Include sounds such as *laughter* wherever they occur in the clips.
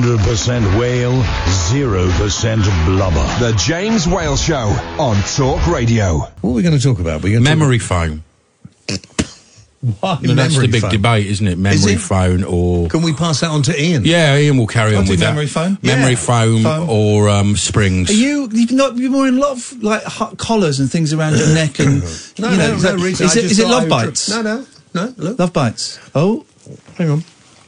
100% whale, 0% blubber. The James Whale Show on Talk Radio. What are we going to talk about? We're going to Memory foam. Why No, that's the big foam? debate, isn't it? Memory it? phone or Can we pass that on to Iain? yeah, Iain will carry I'll on do with that. memory foam. Memory Yeah. foam, Foam. or um, springs. Are you you've not you're more in a lot of like hot collars and things around your neck and *coughs* No, you know no, is, no that- reason. is I it just is it thought love I would- bites? No, no, no. Look, Love bites. Oh, hang on.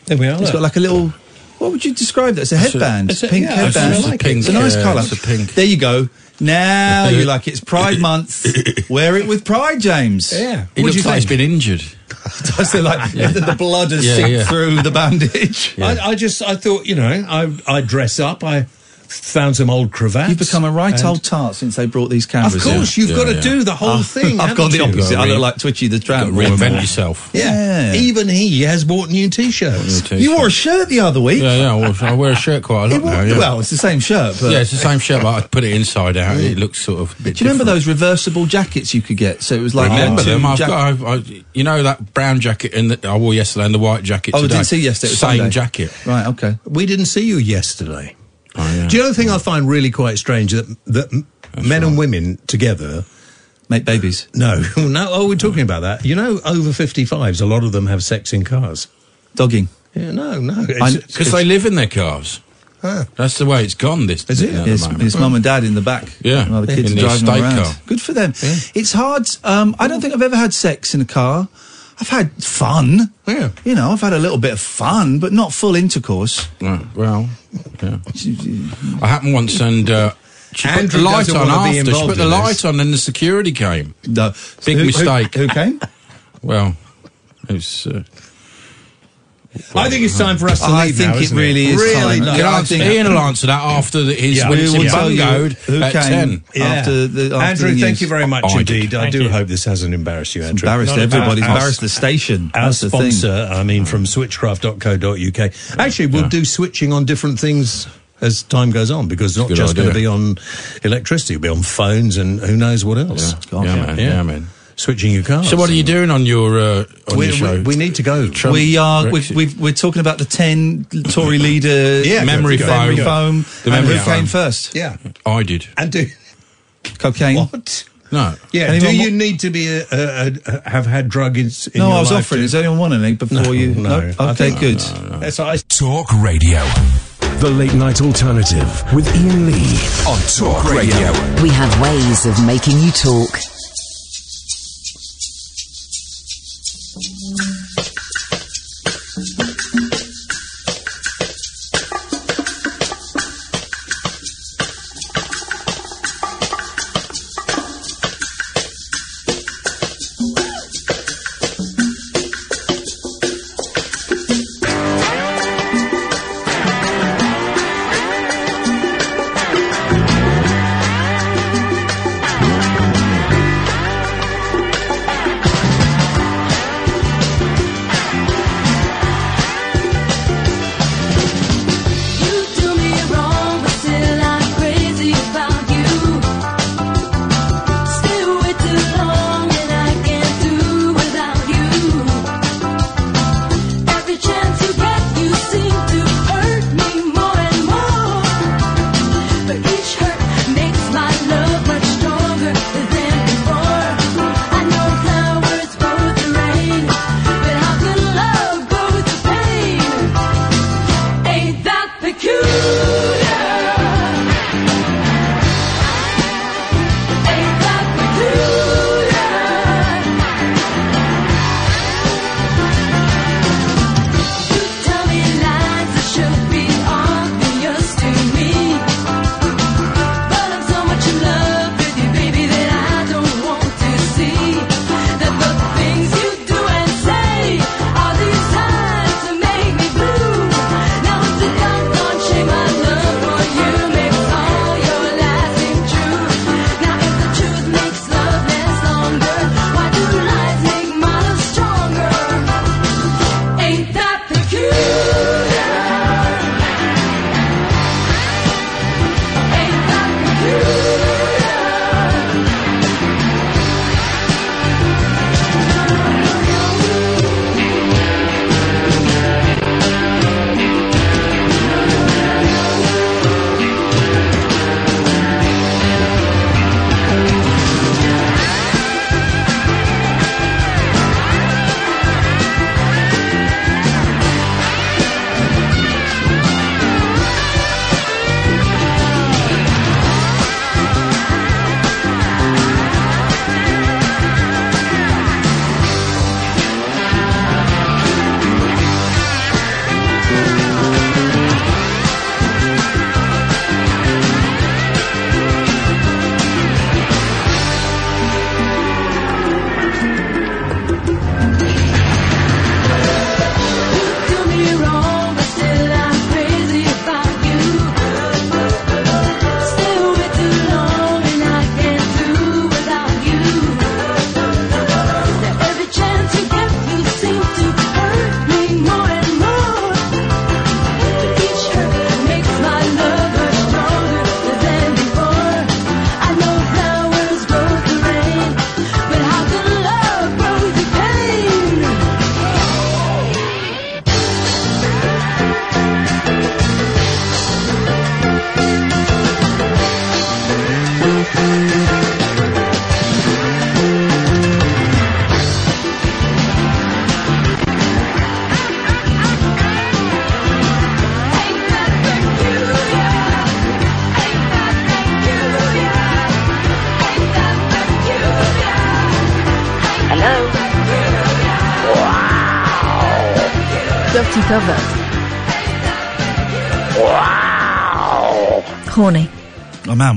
There we are. it's look. got like a little. What would you describe that? It's a headband. it's a- pink yeah, headband. it's a pink, it's a nice uh, colour. it's a pink. There you go. Now you like it's Pride *laughs* Month. Wear it with pride, James. Yeah. He What do looks you like he's think? been injured. *laughs* Does it like *laughs* the, the blood has Yeah, seeped yeah. through the bandage? I, I just, I thought, you know, I, I dress up. I found some old cravats. You've become a right old tart since they brought these Of cameras. in. course, you've Yeah, got to yeah. do the whole ah. thing. *laughs* I've gone the haven't opposite. I look like Twitchy the Tramp. Reinvent yourself. Yeah. Even he has bought new t-shirts. New You wore a shirt the other week. Yeah, yeah. Well, I wear a shirt quite a lot It now. Yeah. Well, it's the same shirt, but yeah, it's the same shirt, but I put it inside out. It looks sort of. A bit do you remember different. those reversible jackets you could get? So it was like Remember them? I've jack- got, I've, I, you know that brown jacket in that I wore yesterday and the white jacket Oh, I didn't see yesterday. It Same Sunday. jacket. Right. Okay. We didn't see you yesterday. Oh, yeah. Do you know the thing I find really quite strange that that m- men and women together? Make babies. No, *laughs* no. Oh, we're talking about that. You know, over fifty-fives, a lot of them have sex in cars. Dogging. Yeah, no, no. Because they live in their cars. Ah. That's the way it's gone. This Is it? His, his mum and dad in the back. Yeah. The kids In are driving around. car. Good for them. It's hard. Um, I don't think I've ever had sex in a car. I've had fun. Yeah. You know, I've had a little bit of fun, but not full intercourse. Right, well, yeah. I happened once and uh, she put the light on after. She put the light this. on and the security came. No. Big Who- who- mistake. Who, came? Well, it was. Uh, I think it's time for us to leave. I leave think now, it isn't really is Really time. nice. Can I think- Iain will answer that after the, his Yeah. when We will tell you bungoed who at came. ten. Yeah. After the- after Andrew, the thank news. you very much Oh, indeed. I Thank do you. hope this hasn't embarrassed you, Andrew. Embarrassed Not everybody. Embarrassed the station. Our That's the thing. sponsor, I mean, from switchcraft.co.uk. Actually, we'll do switching on different things as time goes on because it's not Good just going to idea. be on electricity, it'll be on phones and who knows what else. Yeah, man. Yeah, man. Switching your cars. So, what are you doing on your uh, on We, your show? we, we need to go. Trump, we are. We've, we've, we're talking about the ten Tory leader Yeah, Memory good, memory foam. The and memory who came first? Yeah. I did. And do. *laughs* Cocaine. What? No. Yeah. Anyone do wa- you need to be a, a, a, have had drug in, in No, your I was life offering. to- Does anyone want any before No, you? no. I Okay, think- good. That's I Talk Radio. The Late Night Alternative with Iain Lee. On Talk Radio. We have ways of making you talk.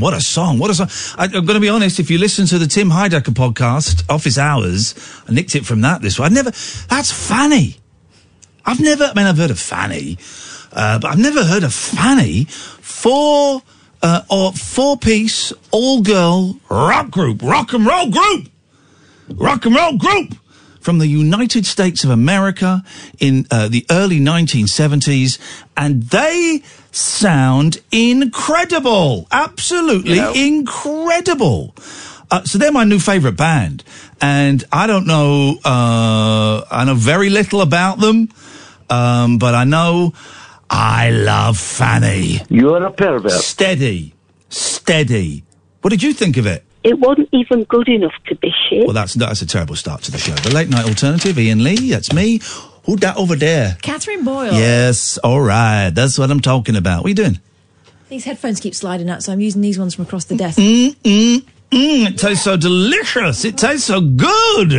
What a song! What a song! I, I'm going to be honest. If you listen to the Tim Heidecker podcast, Office Hours, I nicked it from that. This one, I never. That's Fanny. I've never. I mean, I've heard of Fanny, uh, but I've never heard of Fanny. Four uh, or four piece all girl rock group, rock and roll group, rock and roll group from the United States of America in uh, the early 1970s, and they sound incredible, absolutely incredible. Uh, so they're my new favourite band, and I don't know. Uh, I know very little about them, um, but I know I love Fanny. You're a pervert. Steady, steady. What did you think of it? It wasn't even good enough to be shit. Well, that's that's a terrible start to the show. The late night alternative, Iain Lee. That's me. Who that over there? Catherine Boyle. Yes, all right. That's what I'm talking about. What are you doing? These headphones keep sliding out, so I'm using these ones from across the desk. Mm, mm, mm. It tastes so delicious. It tastes so good.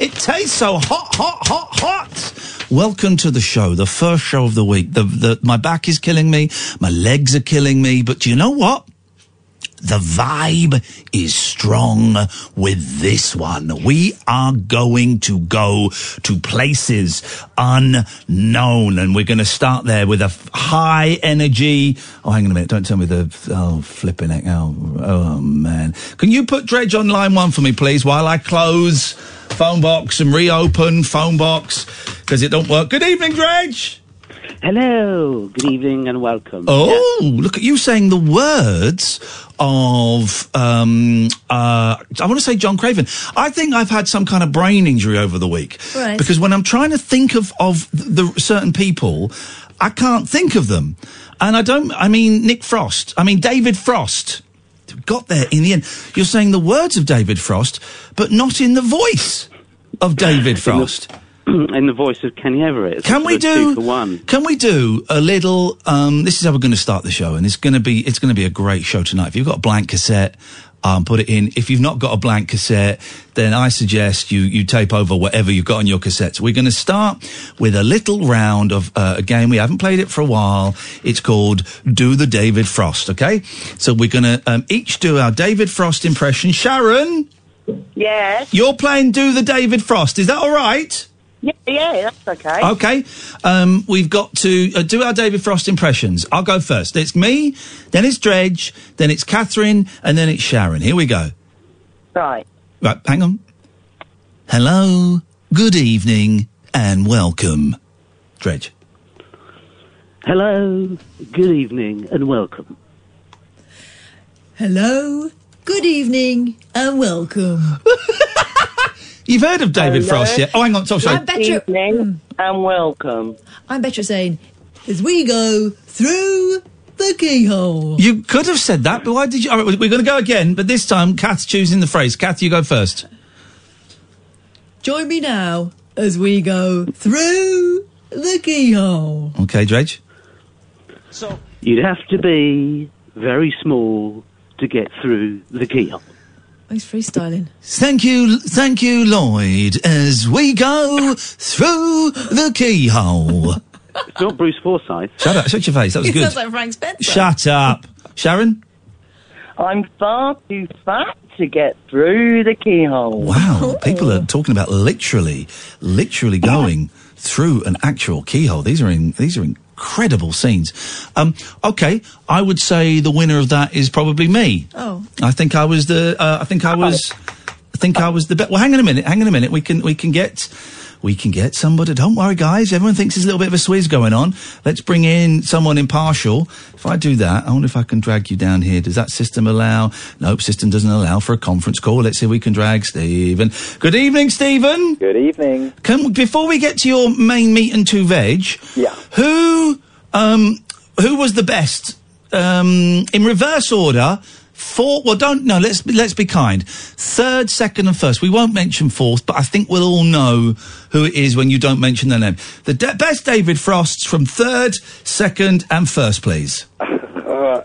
It tastes so hot, hot, hot, hot. Welcome to the show, the first show of the week. The, the, my back is killing me. My legs are killing me. But do you know what? The vibe is strong with this one. We are going to go to places unknown and we're going to start there with a high energy. Oh, hang on a minute. Don't tell me the, oh, flipping it. Oh, oh man. Can you put Dredge on line one for me, please, while I close phone box and reopen phone box because it don't work. Good evening, Dredge. Hello, good evening and welcome. Oh, look at you saying the words of um uh I want to say John Craven. I think I've had some kind of brain injury over the week. Right. Because when I'm trying to think of of the certain people, I can't think of them. And I don't I mean Nick Frost. I mean David Frost. Got there in the end. You're saying the words of David Frost, but not in the voice of David Frost. *clears throat* in the voice of Kenny Everett. Can we do? two one? Can we do a little? Um, this is how we're going to start the show, and it's going to be it's going to be a great show tonight. If you've got a blank cassette, um, put it in. If you've not got a blank cassette, then I suggest you you tape over whatever you've got on your cassettes. We're going to start with a little round of uh, a game we haven't played it for a while. It's called Do the David Frost. Okay, so we're going to um, each do our David Frost impression. Sharon, Yes. you're playing Do the David Frost. Is that all right? Yeah, yeah, that's okay. Okay. Um, we've got to uh, do our David Frost impressions. I'll go first. It's me, then it's Dredge, then it's Catherine, and then it's Sharon. Here we go. Right. Right, hang on. Hello, good evening, and welcome. Dredge. Hello, good evening and welcome. Hello, good evening, and welcome. *laughs* You've heard of David Hello. Frost yet? Oh, hang on. So, sorry. I'm better. Evening hmm. and welcome. I'm better at saying, as we go through the keyhole. You could have said that, but why did you? All right, we're going to go again, but this time Kath's choosing the phrase. Kath, you go first. Join me now as we go through the keyhole. Okay, Dredge. So you'd have to be very small to get through the keyhole. He's freestyling. Thank you, thank you, Lloyd, as we go through the keyhole. It's not Bruce Forsyth. Shut up, shut your face, that was It good. sounds like Frank Spencer. Shut up. Sharon? I'm far too fat to get through the keyhole. Wow, people are talking about literally, literally going through an actual keyhole. These are in, these are incredible scenes. Um, okay, I would say the winner of that is probably me. Oh. I think I was the. Uh, I think I was. I think I was the best. Well, hang on a minute. Hang on a minute. We can. We can get. We can get somebody. Don't worry, guys. Everyone thinks there's a little bit of a swizz going on. Let's bring in someone impartial. If I do that, I wonder if I can drag you down here. Does that system allow? Nope, system doesn't allow for a conference call. Let's see if we can drag Stephen. Good evening, Stephen. Good evening. Can before we get to your main meat and two veg, Yeah. who um who was the best um in reverse order? Four. Well, don't no. Let's let's be kind. Third, second, and first. We won't mention fourth, but I think we'll all know who it is when you don't mention their name. The de- best David Frosts from third, second, and first, please. *laughs* Uh,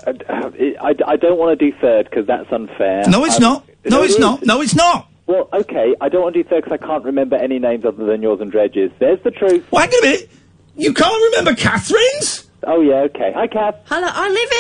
I, I don't want to do third because that's unfair. No, it's Um, not. No, it's not. No, it's not. Well, okay, I don't want to do third because I can't remember any names other than yours and Dredge's. There's the truth. Well, hang on a minute. You can't remember Catherine's? Oh yeah, okay. Hi, Kath. Hello, I live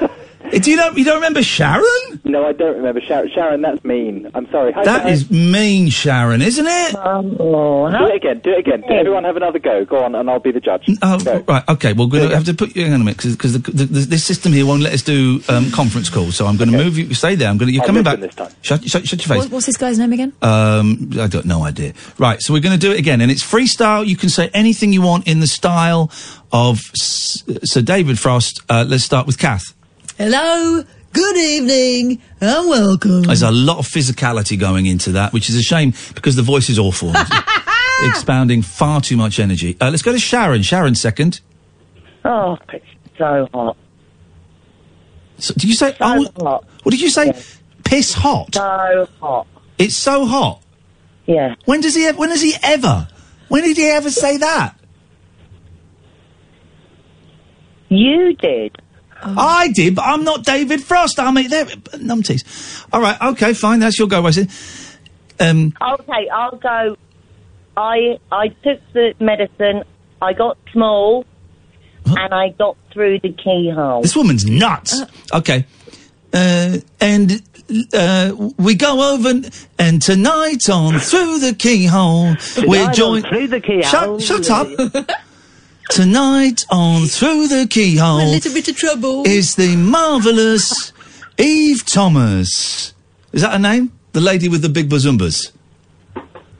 here. *laughs* Do you don't you don't remember Sharon? No, I don't remember Sharon. Sharon, that's mean. I'm sorry. Hi, That Sharon. is mean, Sharon, isn't it? Oh, Do it again. Do it again. Everyone have another go. Go on, and I'll be the judge. Oh, right. Okay. Well, we're going to have to put you hang on a minute because the, the, the, this system here won't let us do um, conference calls. So I'm going to move you. Stay there. I'm going to. You're I'll coming back. listen this time. Shut, shut, shut your face. What, what's this guy's name again? Um, I don't no idea. Right, so we're going to do it again, and it's freestyle. You can say anything you want in the style of S- Sir David Frost. Uh, let's start with Kath. Hello, good evening, and welcome. There's a lot of physicality going into that, which is a shame because the voice is awful. *laughs* expounding far too much energy. Uh, let's go to Sharon. Sharon second. Oh, it's so hot. So, did you say? oh, hot. What did you say? Piss hot. So hot. It's so hot. Yeah. When does he? ev- When does he ever? When did he ever say that? You did. I did, but I'm not David Frost. I'm it there. Numpties. All right. Okay. Fine. That's your go. I said. Um. Okay, I'll go. I I took the medicine. I got small, and I got through the keyhole. This woman's nuts. Okay. Uh, and uh, we go over and, and tonight on *laughs* through the keyhole we're joined. Through the Keyhole. Shut, shut up. *laughs* tonight on through the Keyhole. a little bit of trouble. is the marvelous Eve Thomas. Is that her name? The lady with the big bazumbas.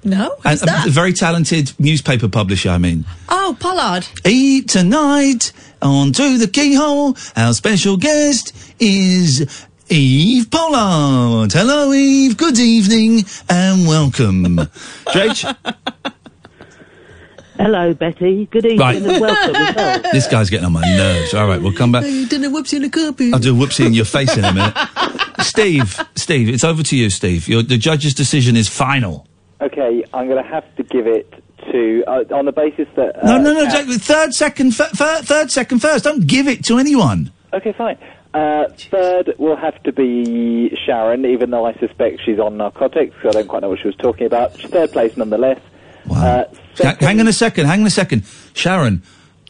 no, And who's that? a very talented newspaper publisher, I mean. oh, Pollard. Eat tonight on To the Keyhole. Our special guest is Eve Pollard. Hello, Eve. Good evening and welcome. *laughs* Dredge, Hello, Betty. Good evening Right. and welcome as well. *laughs* this guy's getting on my nerves. All right, we'll come back. You done a whoopsie in a carpet. I'll do a whoopsie in your face in a minute. *laughs* Steve, Steve, it's over to you, Steve. Your, the judge's decision is final. Okay, I'm going to have to give it to uh, on the basis that. Uh, No, no, no. Jack, third, second, f- f- third, second, first. Don't give it to anyone. Okay, fine. Uh, third will have to be Sharon, even though I suspect she's on narcotics, so I don't quite know what she was talking about. Third place nonetheless. Uh, Ha- hang on a second. Hang on a second. Sharon,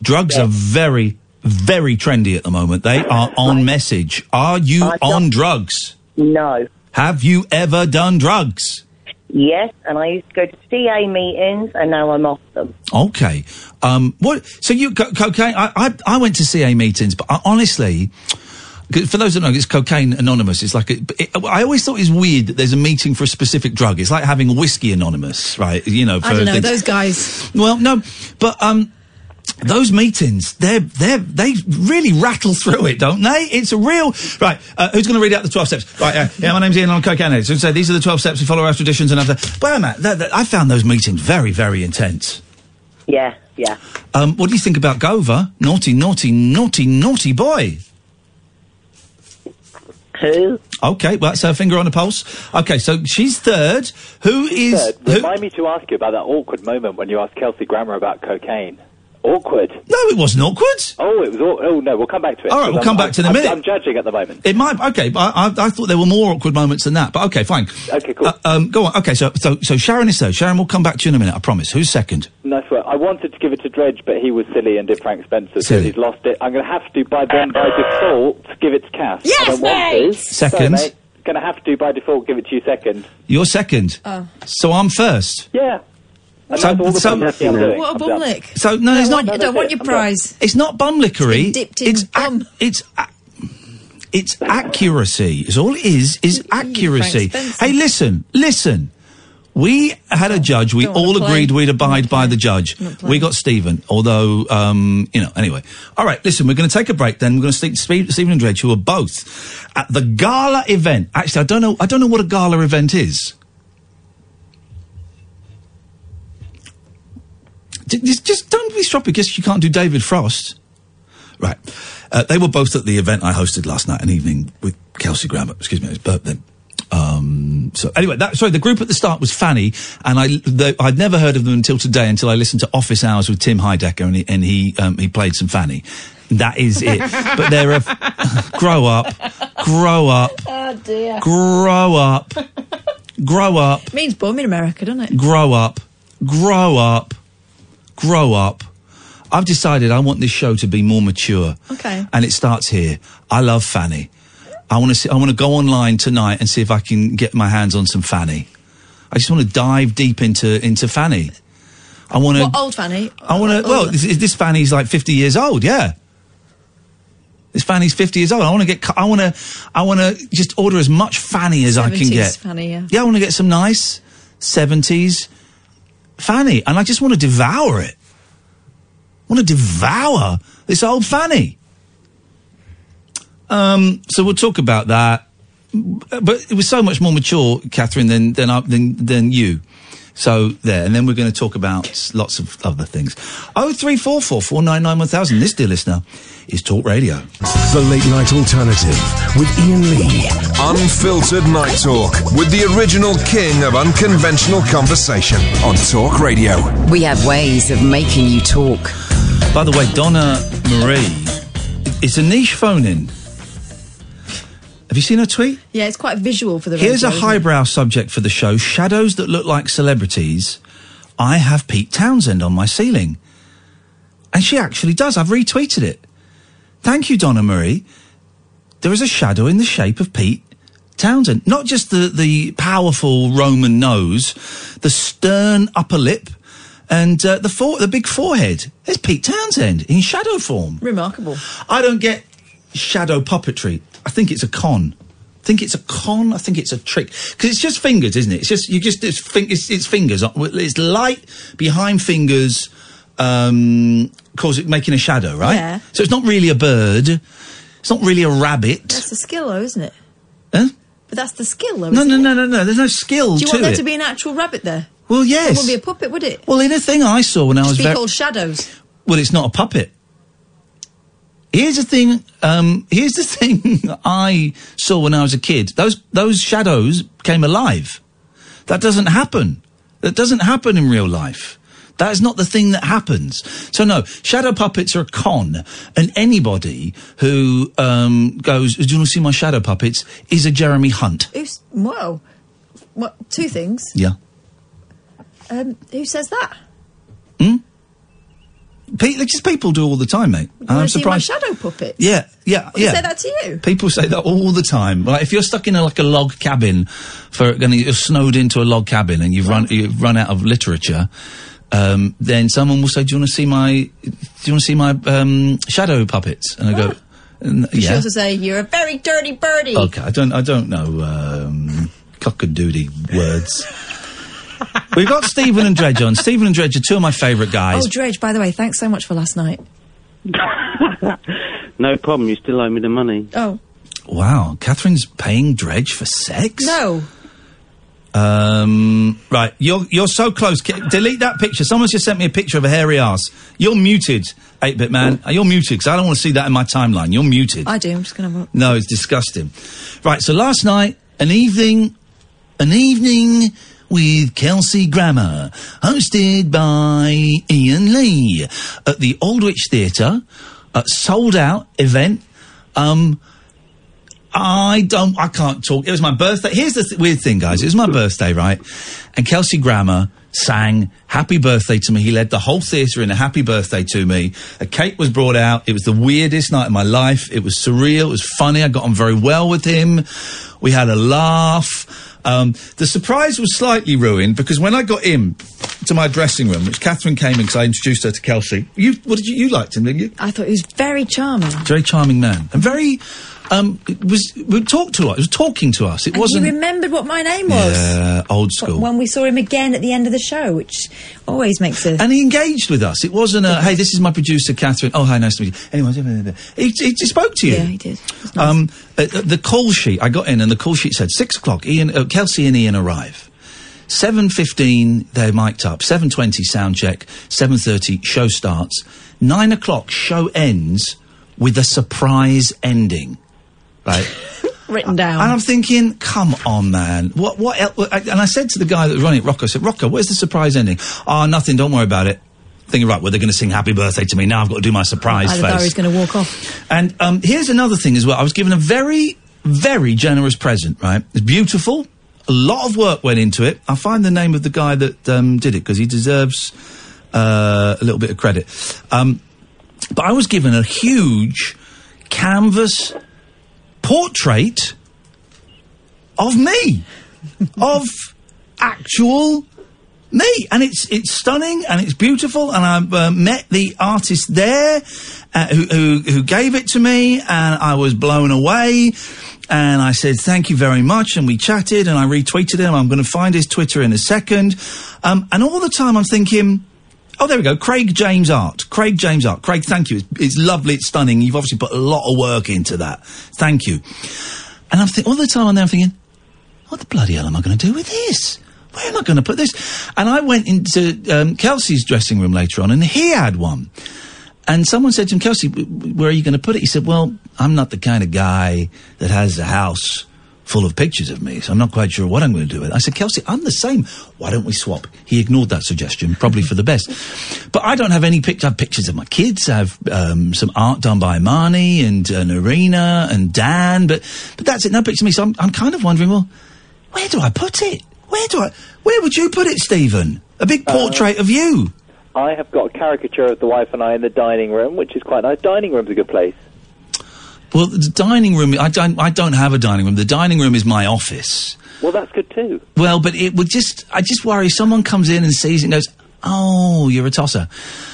drugs are very, very trendy at the moment. They are *laughs* on message. Are you on drugs? No. Have you ever done drugs? Yes, and I used to go to CA meetings, and now I'm off them. Okay. Um, what? So you co- cocaine? I, I I went to CA meetings, but I, honestly. 'Cause For those that know, it's cocaine anonymous. It's like a, it, I always thought it was weird that there's a meeting for a specific drug. It's like having whiskey anonymous, right? You know, for I don't know things- those guys. Well, no, but um, those meetings, they're they they really rattle through it, don't they? It's a real right. Uh, who's going to read out the twelve steps? Right, uh, yeah, my name's Iain. I'm cocaine addict. So say these are the twelve steps. We follow our traditions and after. Well, Matt, that, that, I found those meetings very very intense. Yeah, yeah. Um, what do you think about Gova? Naughty, naughty, naughty, naughty boy. Who? Okay, well, that's her finger on the pulse. Okay, so she's third. Who is? Third, who- remind me to ask you about that awkward moment when you asked Kelsey Grammer about cocaine. Awkward. no, it wasn't awkward. Oh, it was. Aw- oh no, we'll come back to it. All right, we'll come I'm- back to it in a I'm- minute. I'm judging at the moment. It might. Okay, but I, I, I thought there were more awkward moments than that. But okay, fine. Okay, cool. Uh, um, go on. Okay, so so so Sharon is there. Sharon, we'll come back to you in a minute. I promise. Who's second? Nice work. I wanted to give it to Dredge, but he was silly and did Frank Spencer, so Silly. he's lost it. I'm going to have to, by then, by default, give it to Cass. Yes, I don't want to. Second. Sorry, mate. Going to have to, by default, give it to you second. You're second. Oh. So I'm first. Yeah. And So- that's all the so- publicity I'm doing. What a I'm bum lick. So no, it's don't not. want, don't want your I'm prize. It's not bumlickery. It's dipped in it's bum. it's a- it's accuracy. It's all it is. Is accuracy. Hey, listen, listen. We had a judge. We Don't all agreed we'd abide by the judge. We got Stephen, although, um, you know, anyway. All right, listen, we're going to take a break then. We're going to speak to Stephen and Dredge, who are both at the gala event. Actually, I don't know, I don't know what a gala event is. Just, just don't be stroppy because you can't do David Frost. Right. Uh, they were both at the event I hosted last night, an evening with Kelsey Grammer. Excuse me, it was burp then. Um, so anyway, that, sorry, the group at the start was Fanny, and I, they, I'd never heard of them until today, until I listened to Office Hours with Tim Heidecker, and he, and he, um, he played some Fanny. That is it. *laughs* but they're a, *laughs* grow up, grow up, Oh dear. grow up, grow up, Means bum in America, doesn't it? grow up, grow up, grow up. I've decided I want this show to be more mature. Okay. And it starts here. I love Fanny. I want to see, I want to go online tonight and see if I can get my hands on some Fanny. I just want to dive deep into into Fanny. I want to. What, old Fanny? I want to. Well, this, this Fanny's like fifty years old. Yeah. This Fanny's fifty years old. I want to get. I want to. I want to just order as much Fanny as I can 70s get. Fanny, yeah. Yeah, I want to get some nice seventies Fanny, and I just want to devour it. I want to devour this old Fanny. Um, so we'll talk about that. But it was so much more mature, Catherine, than than than than you. So there, and then we're going to talk about lots of other things. Oh three four four four nine nine one thousand. This, dear listener, is Talk Radio. The Late Night Alternative with Iain Lee. Unfiltered Night Talk with the original king of unconventional conversation on Talk Radio. We have ways of making you talk. By the way, Donna Marie, it's a niche phone in. Have you seen her tweet? Yeah, it's quite visual for the Here's a radio, it? highbrow subject for the show shadows that look like celebrities. I have Pete Townshend on my ceiling. And she actually does. I've retweeted it. Thank you, Donna Marie. There is a shadow in the shape of Pete Townshend. Not just the, the powerful Roman nose, the stern upper lip, and uh, the, fore- the big forehead. There's Pete Townshend in shadow form. Remarkable. I don't get shadow puppetry. I think it's a con. I think it's a con. I think it's a trick because it's just fingers, isn't it? It's just you just it's, fin- it's, it's fingers. It's light behind fingers, um, cause it making a shadow, right? Yeah. So it's not really a bird. It's not really a rabbit. That's the skill, though, isn't it? Huh? But that's the skill, though. No, no, no, no, no. There's no skill Do you want there it. to be an actual rabbit there? well, yes. It wouldn't be a puppet, would it? well, in a thing I saw when I was be called shadows. Well, it's not a puppet. Here's the thing. Um, here's the *laughs* thing I saw when I was a kid. Those those shadows came alive. That doesn't happen. That doesn't happen in real life. That is not the thing that happens. So no, shadow puppets are a con, and anybody who um, goes, "Do you want to see my shadow puppets?" is a Jeremy Hunt. Who's whoa? What? Two things. Yeah. Um, who says that? Pe- just people do all the time, mate. And I'm see surprised. my shadow puppet. Yeah, yeah, yeah. say that to you. People say that all the time. Like if you're stuck in a, like a log cabin for and you're snowed into a log cabin and you've run you've run out of literature, um, then someone will say, "Do you want to see my Do you want to see my um, shadow puppets?" And I go, yeah. You should "Yeah." also say you're a very dirty birdie. Okay, I don't I don't know um, cockadoodie words. We've got Stephen and Dredge on. Stephen and Dredge are two of my favourite guys. Oh, Dredge, by the way, thanks so much for last night. *laughs* No problem. You still owe me the money. Oh, Wow, Catherine's paying Dredge for sex. no. Um, right, you're you're so close. K- delete that picture. Someone's just sent me a picture of a hairy ass. You're muted, eight bit man. Uh, You're muted because I don't want to see that in my timeline. You're muted. I do. I'm just going to. no, it's disgusting. Right, so last night, an evening, an evening with Kelsey Grammer, hosted by Iain Lee at the Aldwych Theatre, a sold out event. Um, I don't, I can't talk. It was my birthday. Here's the th- weird thing, guys. It was my birthday, right? And Kelsey Grammer sang happy birthday to me. He led the whole theatre in a happy birthday to me. A cake was brought out. It was the weirdest night of my life. It was surreal. It was funny. I got on very well with him. We had a laugh. Um, the surprise was slightly ruined because when I got in to my dressing room, which Catherine came in because I introduced her to Kelsey. You, what did you, you liked him, didn't you? I thought he was very charming. Very charming man and very um was would talk to us. It was talking to us. It And wasn't he remembered what my name was. yeah, old school. When we saw him again at the end of the show, which always makes a. and he engaged with us. It wasn't a hey, this is my producer Catherine. Oh, hi, nice to meet you. Anyway, he, he, he spoke to you. Yeah, he did. Um, uh, uh, the call sheet I got in, and the call sheet said six o'clock. Iain, uh, Kelsey, and Iain arrive. Seven fifteen, they're mic'd up. Seven twenty, sound check. Seven thirty, show starts. Nine o'clock, show ends with a surprise ending. Right. *laughs* Written down. And I'm thinking, come on, man. What? What? El- and I said to the guy that was running it, Rocco, I said, Rocco, where's the surprise ending? Oh, nothing. Don't worry about it. Thinking, right, well, they're going to sing "Happy Birthday" to me. Now I've got to do my surprise Either face. Barry's going to walk off. And um, here's another thing as well. I was given a very, very generous present. Right, it's beautiful. A lot of work went into it. I'll find the name of the guy that um, did it because he deserves uh, a little bit of credit. Um, but I was given a huge canvas portrait of me, *laughs* of actual me, and it's it's stunning and it's beautiful. And I've uh, met the artist there uh, who, who who gave it to me, and I was blown away. And I said thank you very much, and we chatted, and I retweeted him. I'm going to find his Twitter in a second. Um, and all the time I'm thinking. Oh, there we go. Craig James Art. Craig James Art. Craig, thank you. It's, it's lovely. It's stunning. You've obviously put a lot of work into that. Thank you. And I'm thinking, all the time I'm there, I'm thinking, what the bloody hell am I going to do with this? Where am I going to put this? And I went into um, Kelsey's dressing room later on, and he had one. And someone said to him, Kelsey, where are you going to put it? He said, Well, I'm not the kind of guy that has a house full of pictures of me, so I'm not quite sure what I'm going to do with it. I said, Kelsey, I'm the same. Why don't we swap? He ignored that suggestion, probably for the best. But I don't have any pictures. I have pictures of my kids. I have um, some art done by Marnie and uh, Narina and Dan, but but that's it. No pictures of me. So I'm, I'm kind of wondering, well, where do I put it? Where do I? Where would you put it, Stephen? A big portrait of you. I have got a caricature of the wife and I in the dining room, which is quite nice. Dining room's a good place. Well, the dining room. I don't. I don't have a dining room. The dining room is my office. Well, that's good too. Well, but it would just. I just worry someone comes in and sees it and goes, "Oh, you're a tosser."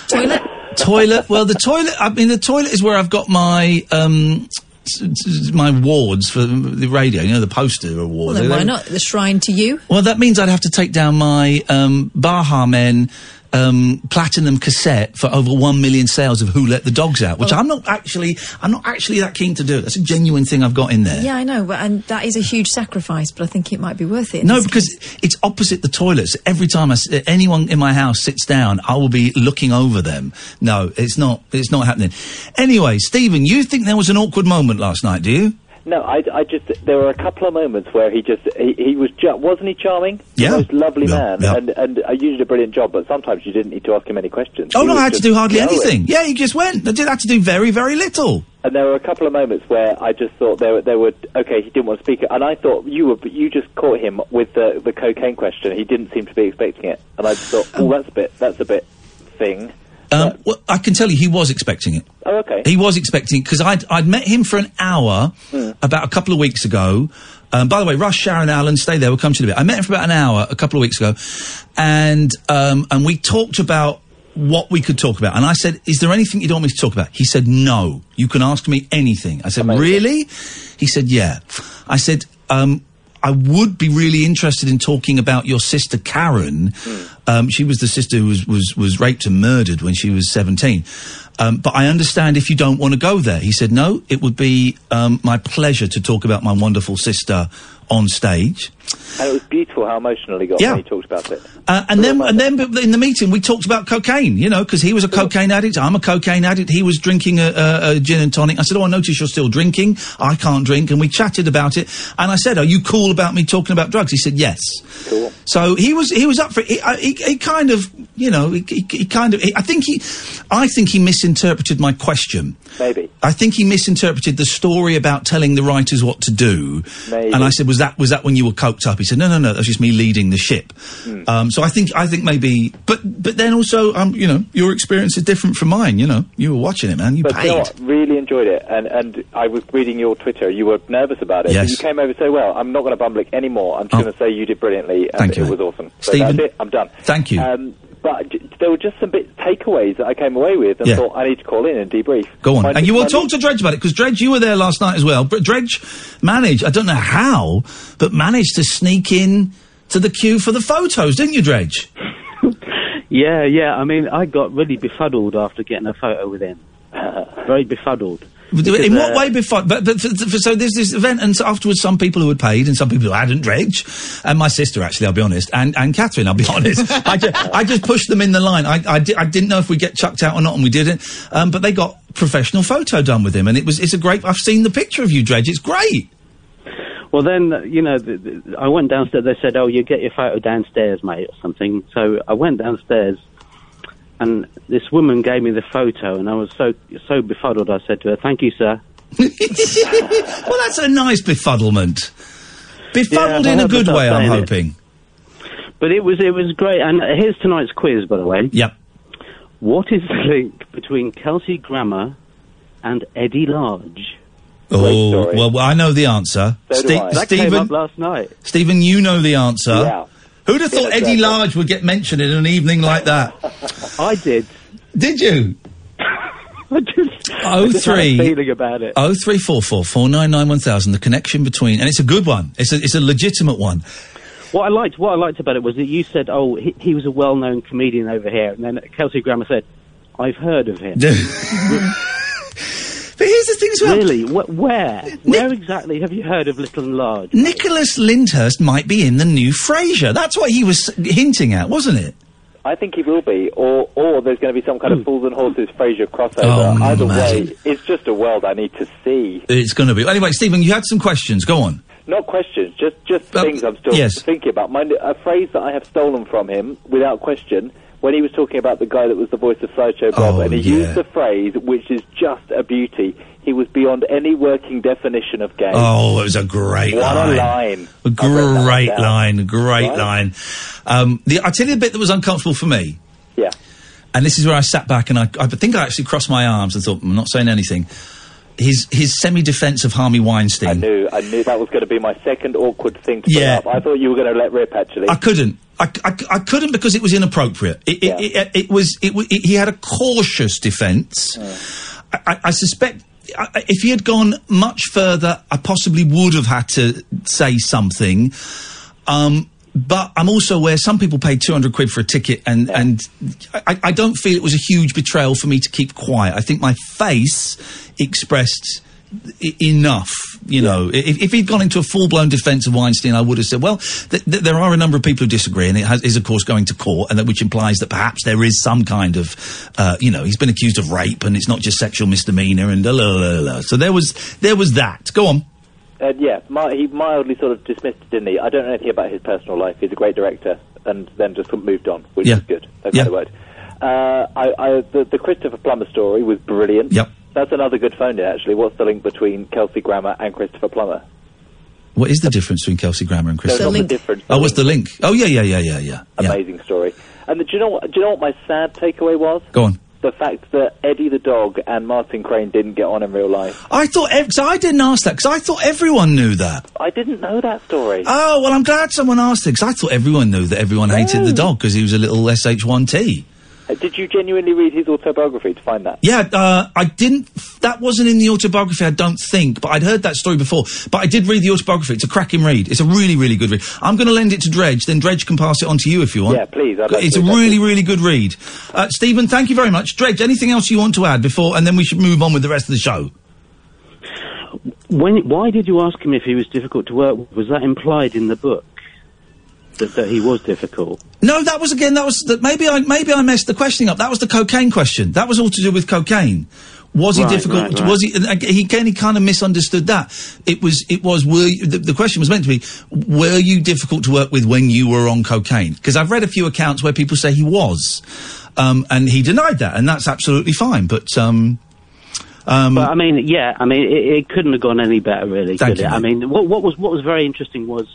Toilet. toilet. Well, the toilet. I mean, the toilet is where I've got my um, s- s- my awards for the radio. You know, the poster Well, awards. then why not? The shrine to you. Well, that means I'd have to take down my um, Baha Men um, platinum cassette for over one million sales of "Who Let the Dogs Out," which Oh. I'm not actually. I'm not actually that keen to do. That's a genuine thing I've got in there. Yeah, I know, but, and that is a huge sacrifice, but I think it might be worth it. No, because it's opposite the toilets. Every time I anyone in my house sits down, I will be looking over them. No, it's not. It's not happening. Anyway, Stephen, you think there was an awkward moment last night? Do you? No, I, I just there were a couple of moments where he just he, he was ju- wasn't he charming? Yeah. most lovely Yeah, man, yeah. and and uh, you did a brilliant job. But sometimes you didn't need to ask him any questions. Oh He no, I had to do hardly going. anything. Yeah, he just went. I did have to do very, very little. And there were a couple of moments where I just thought there were, there were okay. He didn't want to speak, and I thought you were you just caught him with the the cocaine question. He didn't seem to be expecting it, and I just thought, oh, that's a bit that's a bit thing. Um, well, I can tell you, he was expecting it. Oh, okay. He was expecting because I'd I'd met him for an hour Hmm. about a couple of weeks ago. Um, by the way, Rush, Sharon, Allen, stay there. We'll come to you in a bit. I met him for about an hour a couple of weeks ago, and um, and we talked about what we could talk about. And I said, "Is there anything you don't want me to talk about?" He said, "No. You can ask me anything." I said, "Really?" He said, "Yeah." I said, um, "I would be really interested in talking about your sister Karen. Um, she was the sister who was, was was raped and murdered when she was seventeen. Um, but I understand if you don't want to go there." He said, "No. It would be um, my pleasure to talk about my wonderful sister on stage." And it was beautiful how emotional he got Yeah. when he talked about it. Uh, and then, and then, in the meeting, we talked about cocaine. You know, because he was a cocaine addict. I'm a cocaine addict. He was drinking a, a, a gin and tonic. I said, "Oh, I notice you're still drinking. I can't drink." And we chatted about it. And I said, "Are you cool about me talking about drugs?" He said, "Yes." Cool. So he was he was up for it. He, I- he, he kind of, you know, he, he, kind of. He, I think he, I think he misinterpreted my question. Maybe. I think he misinterpreted the story about telling the writers what to do. Maybe. And I said, "Was that was that when you were coked up?" He said, "No, no, no. That's just me leading the ship." Hmm. Um, so I think I think maybe, but but then also, um, you know, your experience is different from mine. You know, you were watching it, man. You But paid. you know what? Really enjoyed it, and and I was reading your Twitter. You were nervous about it, Yes. you came over so well. I'm not going to bumble it anymore. I'm just Oh. going to say you did brilliantly, and Thank you, it was awesome. So Stephen? that's it. I'm done. Thank you. Um, but there were just some bit takeaways that I came away with, and Yeah. thought I need to call in and debrief. Go on, and you will talk to Dredge about it because Dredge, you were there last night as well. But Dredge managed, I don't know how, but managed to sneak in to the queue for the photos, didn't you, Dredge? *laughs* Yeah, yeah. I mean, I got really befuddled after getting a photo with him. Uh, very befuddled. In what uh, way before? But, but for, for, so there's this event, and so afterwards, some people who had paid, and some people who hadn't. Dredge, and my sister, actually, I'll be honest, and and Catherine, I'll be *laughs* honest. I, just, I just pushed them in the line. I I, di- I didn't know if we'd get chucked out or not, and we didn't. Um, but they got professional photo done with him, and it was it's a great. I've seen the picture of you, Dredge. It's great. Well, then, you know, I went downstairs. They said, oh, you get your photo downstairs, mate, or something. So I went downstairs, and this woman gave me the photo, and I was so so befuddled. I said to her, thank you, sir. *laughs* well, that's a nice befuddlement. Befuddled Yeah, in a good way, I'm it. hoping. But it was it was great. And here's tonight's quiz, by the way. Yep. What is the link between Kelsey Grammer and Eddie Large? Oh, well, well, I know the answer. So do Ste- I. That came Stephen, last night. Stephen, you know the answer. Yeah. Who'd have thought Eddie. Large would get mentioned in an evening like that? *laughs* I did. Did you? *laughs* I just, Oh I just had a oh feeling about it. Oh three four four four nine nine one thousand. The connection between, and it's a good one. It's a it's a legitimate one. What I liked, what I liked about it was that you said, "Oh, he, he was a well-known comedian over here," and then Kelsey Grammer said, "I've heard of him." *laughs* But here's the thing as well. Really, Wh- where, where exactly have you heard of Little and Large? Nicholas Lyndhurst might be in the new Frasier. That's what he was hinting at, wasn't it? I think he will be, or or there's going to be some kind of hmm. Fools and Horses Frasier crossover. Oh, Either man. way, it's just a world I need to see. It's going to be. Anyway, Stephen, you had some questions. Go on. Not questions, just just uh, things I'm still yes. thinking about. Mind a phrase that I have stolen from him without question when he was talking about the guy that was the voice of Sideshow Bob, Oh, and he yeah. used the phrase which is just a beauty. He was beyond any working definition of gay. Oh, it was a great What a line. line. A I've written great line. Great Right? line. Um, the, I tell you the bit that was uncomfortable for me. Yeah. And this is where I sat back and I, I think I actually crossed my arms and thought, I'm not saying anything. His his semi defence of Harvey Weinstein. I knew, I knew that was going to be my second awkward thing to Yeah. bring up. I thought you were going to let rip, actually. I couldn't. I, I, I couldn't because it was inappropriate. It, it, it, it was. It, it, he had a cautious defence. I, I, I suspect if he had gone much further, I possibly would have had to say something. Um, but I'm also aware some people paid 200 quid for a ticket, and and I, I don't feel it was a huge betrayal for me to keep quiet. I think my face expressed enough. You know, if, if he'd gone into a full blown defence of Weinstein, I would have said, well, th- th- there are a number of people who disagree, and it has, is, of course, going to court, and that which implies that perhaps there is some kind of, uh, you know, he's been accused of rape, and it's not just sexual misdemeanor, and la la la. So there was there was that. Go on. Uh, yeah, he mildly sort of dismissed it, didn't he? I don't know anything about his personal life. He's a great director, and then just moved on, which Yeah. is good. That's Yeah. the word. Uh, I, I, the, the Christopher Plummer story was brilliant. Yep. That's another good phone in, actually. What's the link between Kelsey Grammer and Christopher Plummer? What is the difference between Kelsey Grammer and Christopher? There's the. Oh, what's the link? Oh, yeah, yeah, yeah, yeah, yeah. yeah. Amazing story. And do you know what? Do you know what my sad takeaway was? Go on. The fact that Eddie the dog and Martin Crane didn't get on in real life. I thought, because I didn't ask that, because I thought everyone knew that. I didn't know that story. Oh, well, I'm glad someone asked it, because I thought everyone knew that everyone hated the dog because he was a little SH1T. Uh, Did you genuinely read his autobiography to find that? Yeah, uh, I didn't. That wasn't in the autobiography, I don't think. But I'd heard that story before. But I did read the autobiography. It's a cracking read. It's a really, really good read. I'm going to lend it to Dredge. Then Dredge can pass it on to you if you want. Yeah, please, I'd like it's to, a thank really, really good read. Uh, Stephen, thank you very much. Dredge, anything else you want to add before, and then we should move on with the rest of the show. When, why did you ask him if he was difficult to work with? Was that implied in the book? That, that he was difficult? No, that was again. That was that. Maybe I maybe I messed the questioning up. That was the cocaine question. That was all to do with cocaine. Was he Right, difficult? right, right. Was he? He again. He kind of misunderstood that. It was. It was. Were you, the, the question was meant to be? Were you difficult to work with when you were on cocaine? Because I've read a few accounts where people say he was, um, and he denied that, and that's absolutely fine. But um, um, but I mean, yeah, I mean, it, it couldn't have gone any better, really. Thank could you, it? I mean, what, what was what was very interesting was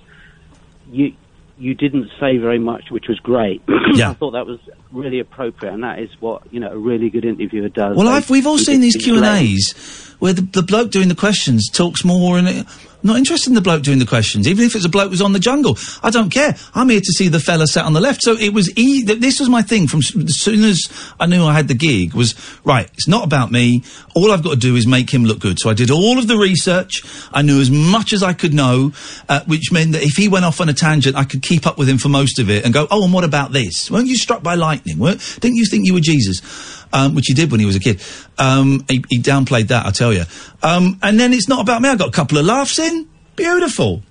you you didn't say very much, which was great. *clears throat* Yeah. I thought that was really appropriate, and that is what you know a really good interviewer does. Well, I've, we've all seen these Q and. A's where the, the bloke doing the questions talks more, and it, not interested in the bloke doing the questions, even if it's a bloke who's on the jungle. I don't care. I'm here to see the fella sat on the left. So it was. E- this was my thing from as soon as I knew I had the gig. Was right. It's not about me. All I've got to do is make him look good. So I did all of the research. I knew as much as I could know, uh, which meant that if he went off on a tangent, I could keep up with him for most of it and go, "Oh, and what about this? Weren't you struck by lightning? Weren't, didn't you think you were Jesus?" Um, which he did when he was a kid. Um, he, he downplayed that, I tell you. Um, and then it's not about me. I got a couple of laughs in. Beautiful.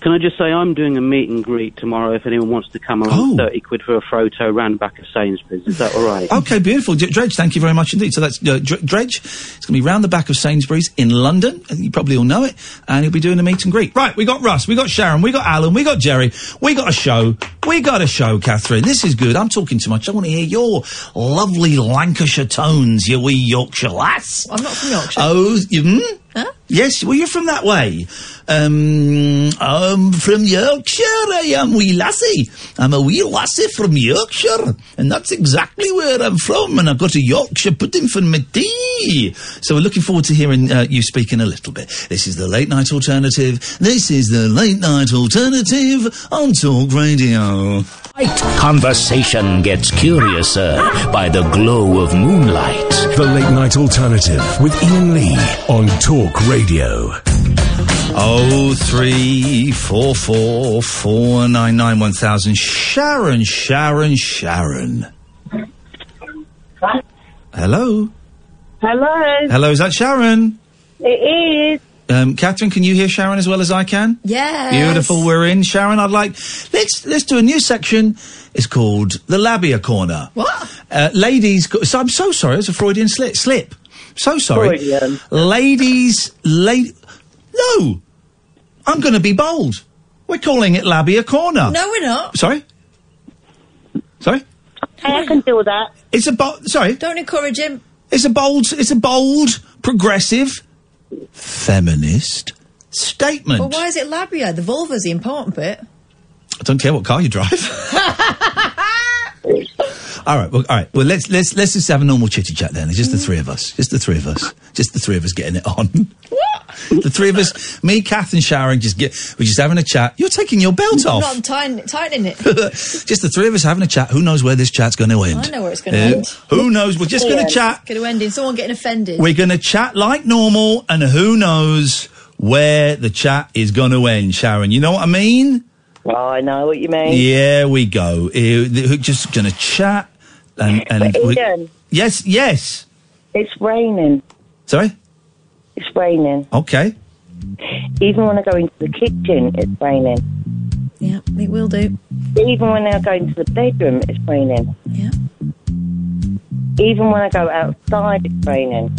Can I just say I'm doing a meet and greet tomorrow if anyone wants to come Oh. thirty quid for a photo round back of Sainsbury's. Is that all right? *laughs* Okay, beautiful. D- Dredge, thank you very much indeed. So that's uh, Dredge. It's going to be round the back of Sainsbury's in London. I think You probably all know it. And he'll be doing a meet and greet. Right, we got Russ, we got Sharon, we got Alan, we got Jerry, we got a show. We got a show, Catherine. This is good. I'm talking too much. I want to hear your lovely Lancashire tones, you wee Yorkshire lass. I'm not from Yorkshire. Oh, you, hmm? Yes, well, you're from that way. Um, I'm from Yorkshire. I am wee lassie. I'm a wee lassie from Yorkshire, and that's exactly where I'm from. And I've got a Yorkshire pudding for my tea. So we're looking forward to hearing uh, you speaking a little bit. This is the late night alternative. This is the late night alternative on Talk Radio. Conversation gets curiouser by the glow of moonlight. The Late Night Alternative with Iain Lee on Talk Radio. Oh three four four four nine nine one thousand. Sharon, Sharon, Sharon. Hello, Hello. hello. Is that Sharon? It is. Um, Catherine, can you hear Sharon as well as I can? Yes. Beautiful. We're in, Sharon. I'd like let's let's do a new section. It's called the Labia Corner. What? Uh, ladies, go- so I'm so sorry. It's a Freudian slip. Slip. So sorry. Freudian. Ladies, late. No, I'm going to be bold. We're calling it Labia Corner. No, we're not. Sorry. Sorry. Hey, I can do that. It's a bold. Sorry. Don't encourage him. It's a bold. It's a bold, progressive, feminist statement. Well, why is it labia? The vulva's the important bit. I don't care what car you drive. *laughs* all right, well, all right. Well, let's let's let's just have a normal chitty chat then. It's just the three of us. Just the three of us. Just the three of us getting it on. What? the three of us, me, Kath, and Sharon, just get. We're just having a chat. You're taking your belt off. I'm off. not tightening, tightening it. *laughs* just the three of us having a chat. Who knows where this chat's going to end? I know where it's going to Uh, end. Who knows? We're just going to chat. Going to end in someone getting offended. We're going to chat like normal, and who knows where the chat is going to end, Sharon. You know what I mean? Well, I know what you mean. Yeah, we go. Eh, We're just going to chat. And, and But we- Iain, yes, yes. it's raining. Sorry? It's raining. Okay. Even when I go into the kitchen, it's raining. Yeah, it will do. Even when I go into the bedroom, it's raining. Yeah. Even when I go outside, it's raining.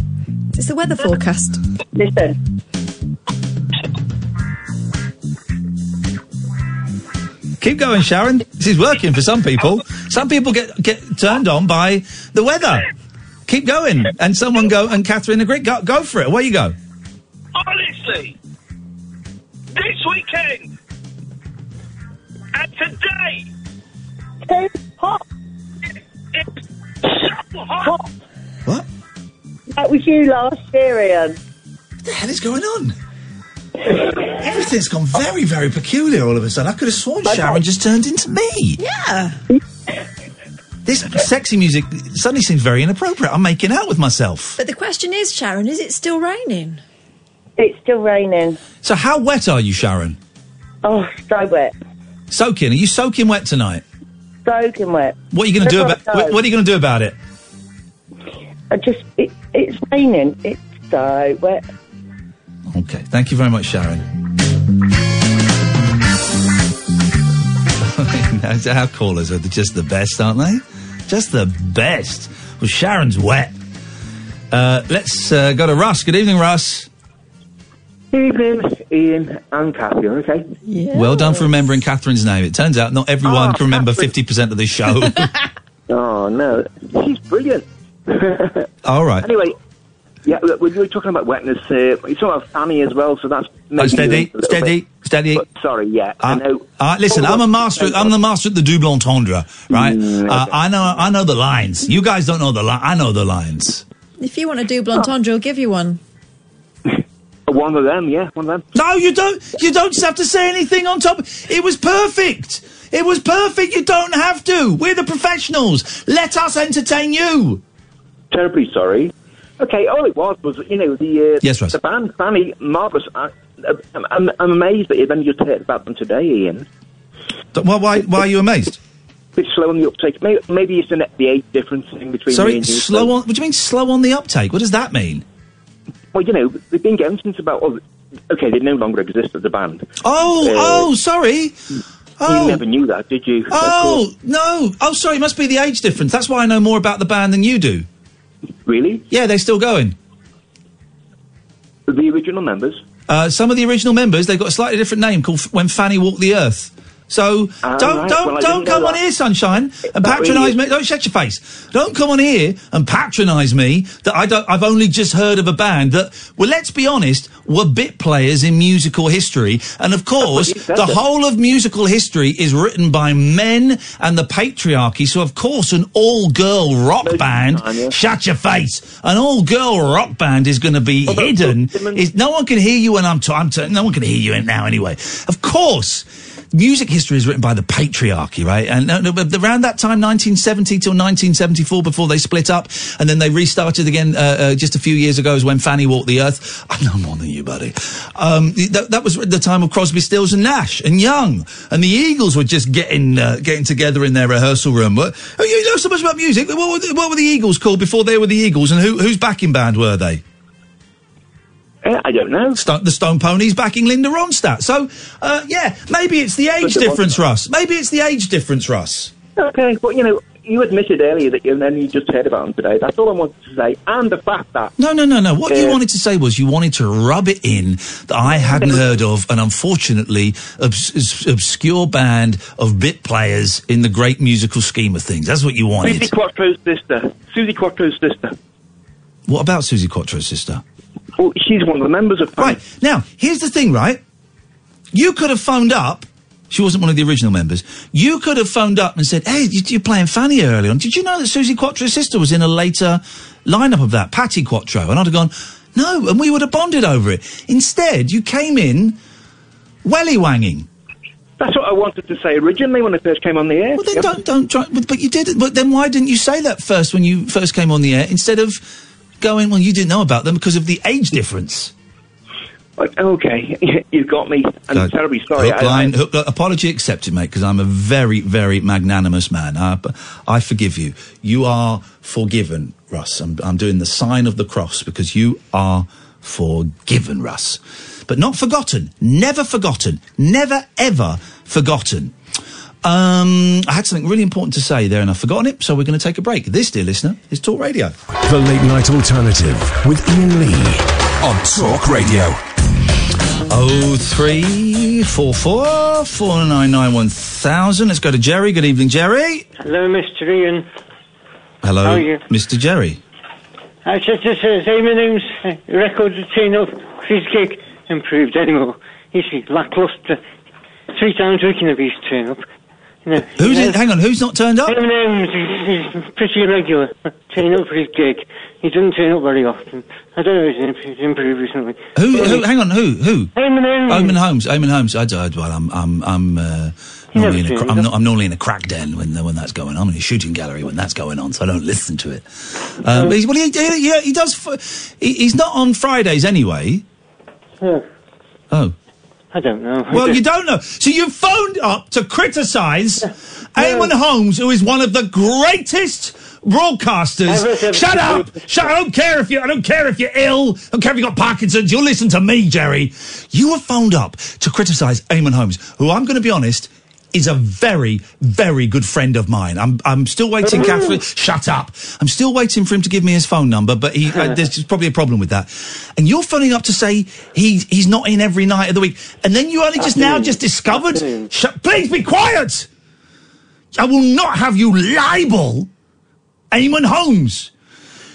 It's the weather forecast. Listen, Keep going, Sharon. This is working for some people. Some people get, get turned on by the weather. Keep going. And someone go, and Catherine agree. Go, go for it. Where you go? Honestly, this weekend and today, it's hot. It's so hot. What? That was you last year, Iain. What the hell is going on? *laughs* Everything's gone very, very peculiar all of a sudden. I could have sworn Sharon just turned into me. Yeah. This sexy music suddenly seems very inappropriate. I'm making out with myself. But the question is, Sharon, is it still raining? It's still raining. So, how wet are you, Sharon? Oh, so wet. Soaking. Are you soaking wet tonight? Soaking wet. What are you going to do about? what What, what are you going to do about it? I just, it, it's raining. It's so wet. Okay. Thank you very much, Sharon. *laughs* Our callers are just the best, aren't they? Just the best. Well, Sharon's wet. Uh, let's uh, go to Russ. Good evening, Russ. Evening, Iain and Catherine, Okay. Yeah. Well done for remembering Catherine's name. It turns out not everyone Oh, can remember Catherine. 50% of this show. *laughs* Oh no, she's brilliant. *laughs* All right. Anyway, yeah, look, we were talking about wetness. Uh, you talking about Fanny as well, so that's maybe Oh, steady, steady, bit- steady. But sorry, yeah, I Uh, know. uh, listen, I'm a master. I'm the master at the double entendre, right? Mm, uh, I know. I know the lines. You guys don't know the line. I know the lines. If you want a double entendre, I'll give you one. *laughs* One of them, yeah, one of them. No, you don't. You don't just have to say anything on top. It was perfect. It was perfect. You don't have to. We're the professionals. Let us entertain you. Terribly sorry. Okay, all it was was, you know, the uh, Yes, Russ. the band Fanny, marvelous. I, I'm, I'm, I'm amazed that you've only just heard about them today, Iain. Why? Why, why are you amazed? A bit slow on the uptake. Maybe, maybe it's an, the age difference thing between Sorry, you. slow on. What do you mean slow on the uptake? What does that mean? Well, you know, they've been going since about. Well, okay, they no longer exist as a band. Oh, Uh, oh, sorry. Oh. You never knew that, did you? Oh no! Oh, sorry. It must be the age difference. That's why I know more about the band than you do. Really? Yeah, they're still going. The original members. Uh, some of the original members, they've got a slightly different name called F- When Fanny Walked the Earth. So don't right. don't Well, don't come on that. here, sunshine, and patronise me. Don't shut your face. Don't come on here and patronise me that I don't. I've only just heard of a band that, well, let's be honest, were bit players in musical history, and of *laughs* course, the that. whole of musical history is written by men and the patriarchy. So of course, an all-girl rock band. Shut your face. An all-girl rock band is going to be hidden. Is no one can hear you when I'm. T- I'm t- no one can hear you now anyway. Of course. Music history is written by the patriarchy, right? And uh, around that time, 1970 till 1974, before they split up, and then they restarted again uh, uh, just a few years ago, is when Fanny walked the earth. *laughs* I know more than you, buddy. Um, that, that was the time of Crosby, Stills, and Nash, and Young, and the Eagles were just getting uh, getting together in their rehearsal room. Oh, you know so much about music. What were, the, what were the Eagles called before they were the Eagles, and who, whose backing band were they? Uh, I don't know. Stone, the Stone Poneys backing Linda Ronstadt. So, uh, yeah, maybe it's the age Linda difference, Russ. Maybe it's the age difference, Russ. Okay, but you know, you admitted earlier that you and then you just heard about them today. That's all I wanted to say. And the fact that No, no, no, no. What you Uh, wanted to say was you wanted to rub it in that I hadn't *laughs* heard of an unfortunately obs- obs- obscure band of bit players in the great musical scheme of things. That's what you wanted. Susie. Quattro's sister, Suzi Quatro's sister. What about Suzi Quatro's sister? Well, she's one of the members of. Right now, here's the thing, right? You could have phoned up. She wasn't one of the original members. You could have phoned up and said, "Hey, you- you're playing Fanny early on. Did you know that Suzi Quatro's sister was in a later lineup of that, Patti Quatro?" And I'd have gone, "No," and we would have bonded over it. Instead, you came in welly wanging. That's what I wanted to say originally when I first came on the air. Well, then don't don't try. But, but you did. But then why didn't you say that first when you first came on the air instead of going? Well, you didn't know about them because of the age difference. Okay, *laughs* you've got me. I'm terribly sorry. Hook, I- line, I- hook, uh, apology accepted, mate, because I'm a very, very magnanimous man. I, I forgive you. You are forgiven, Russ. I'm, I'm doing the sign of the cross because you are forgiven, Russ. But not forgotten. Never forgotten. Never, ever forgotten. Um, I had something really important to say there and I've forgotten it, so we're going to take a break. This, dear listener, is Talk Radio. The Late Night Alternative with Iain Lee. On Talk Radio. Oh three four four four nine nine one thousand. Let's go to Jerry. Good evening, Jerry. Hello, Mr. Iain. Hello, How are you? Mr. Jerry. I just to say, Eminem's uh, record to turn up for his gig improved anymore. He's he lackluster. Three times a week in used to turn up. Know, Who's in, hang on, who's not turned up? Eminem's he's, he's pretty irregular. Turn up for his gig. He doesn't turn up very often. I don't know if he's im- he's improved recently. Who, But who? Hang on, who? Who? Eminem. Eamonn Holmes. Eamonn Holmes. I, I, well, I'm, I'm, I'm, uh, normally in a, I'm, not, I'm normally in a crack den when when that's going on. I'm in a shooting gallery when that's going on, so I don't listen to it. Um, but he's, well, he, he, he, does. F- he, he's not on Fridays anyway. Oh, Oh. I don't know. *laughs* Well, you don't know. So you phoned up to criticise Eamonn Holmes, who is one of the greatest broadcasters. Shut up! Shut! I don't care if you. I don't care if you're ill. I don't care if you've got Parkinson's. You'll listen to me, Jerry. You were phoned up to criticise Eamonn Holmes, who I'm going to be honest. Is a very, very good friend of mine. I'm, I'm still waiting, Catherine. Shut up. I'm still waiting for him to give me his phone number, but he, uh, *laughs* there's probably a problem with that. And you're phoning up to say he, he's not in every night of the week. And then you only just now just discovered. Shut, please be quiet! I will not have you libel Eamonn Holmes.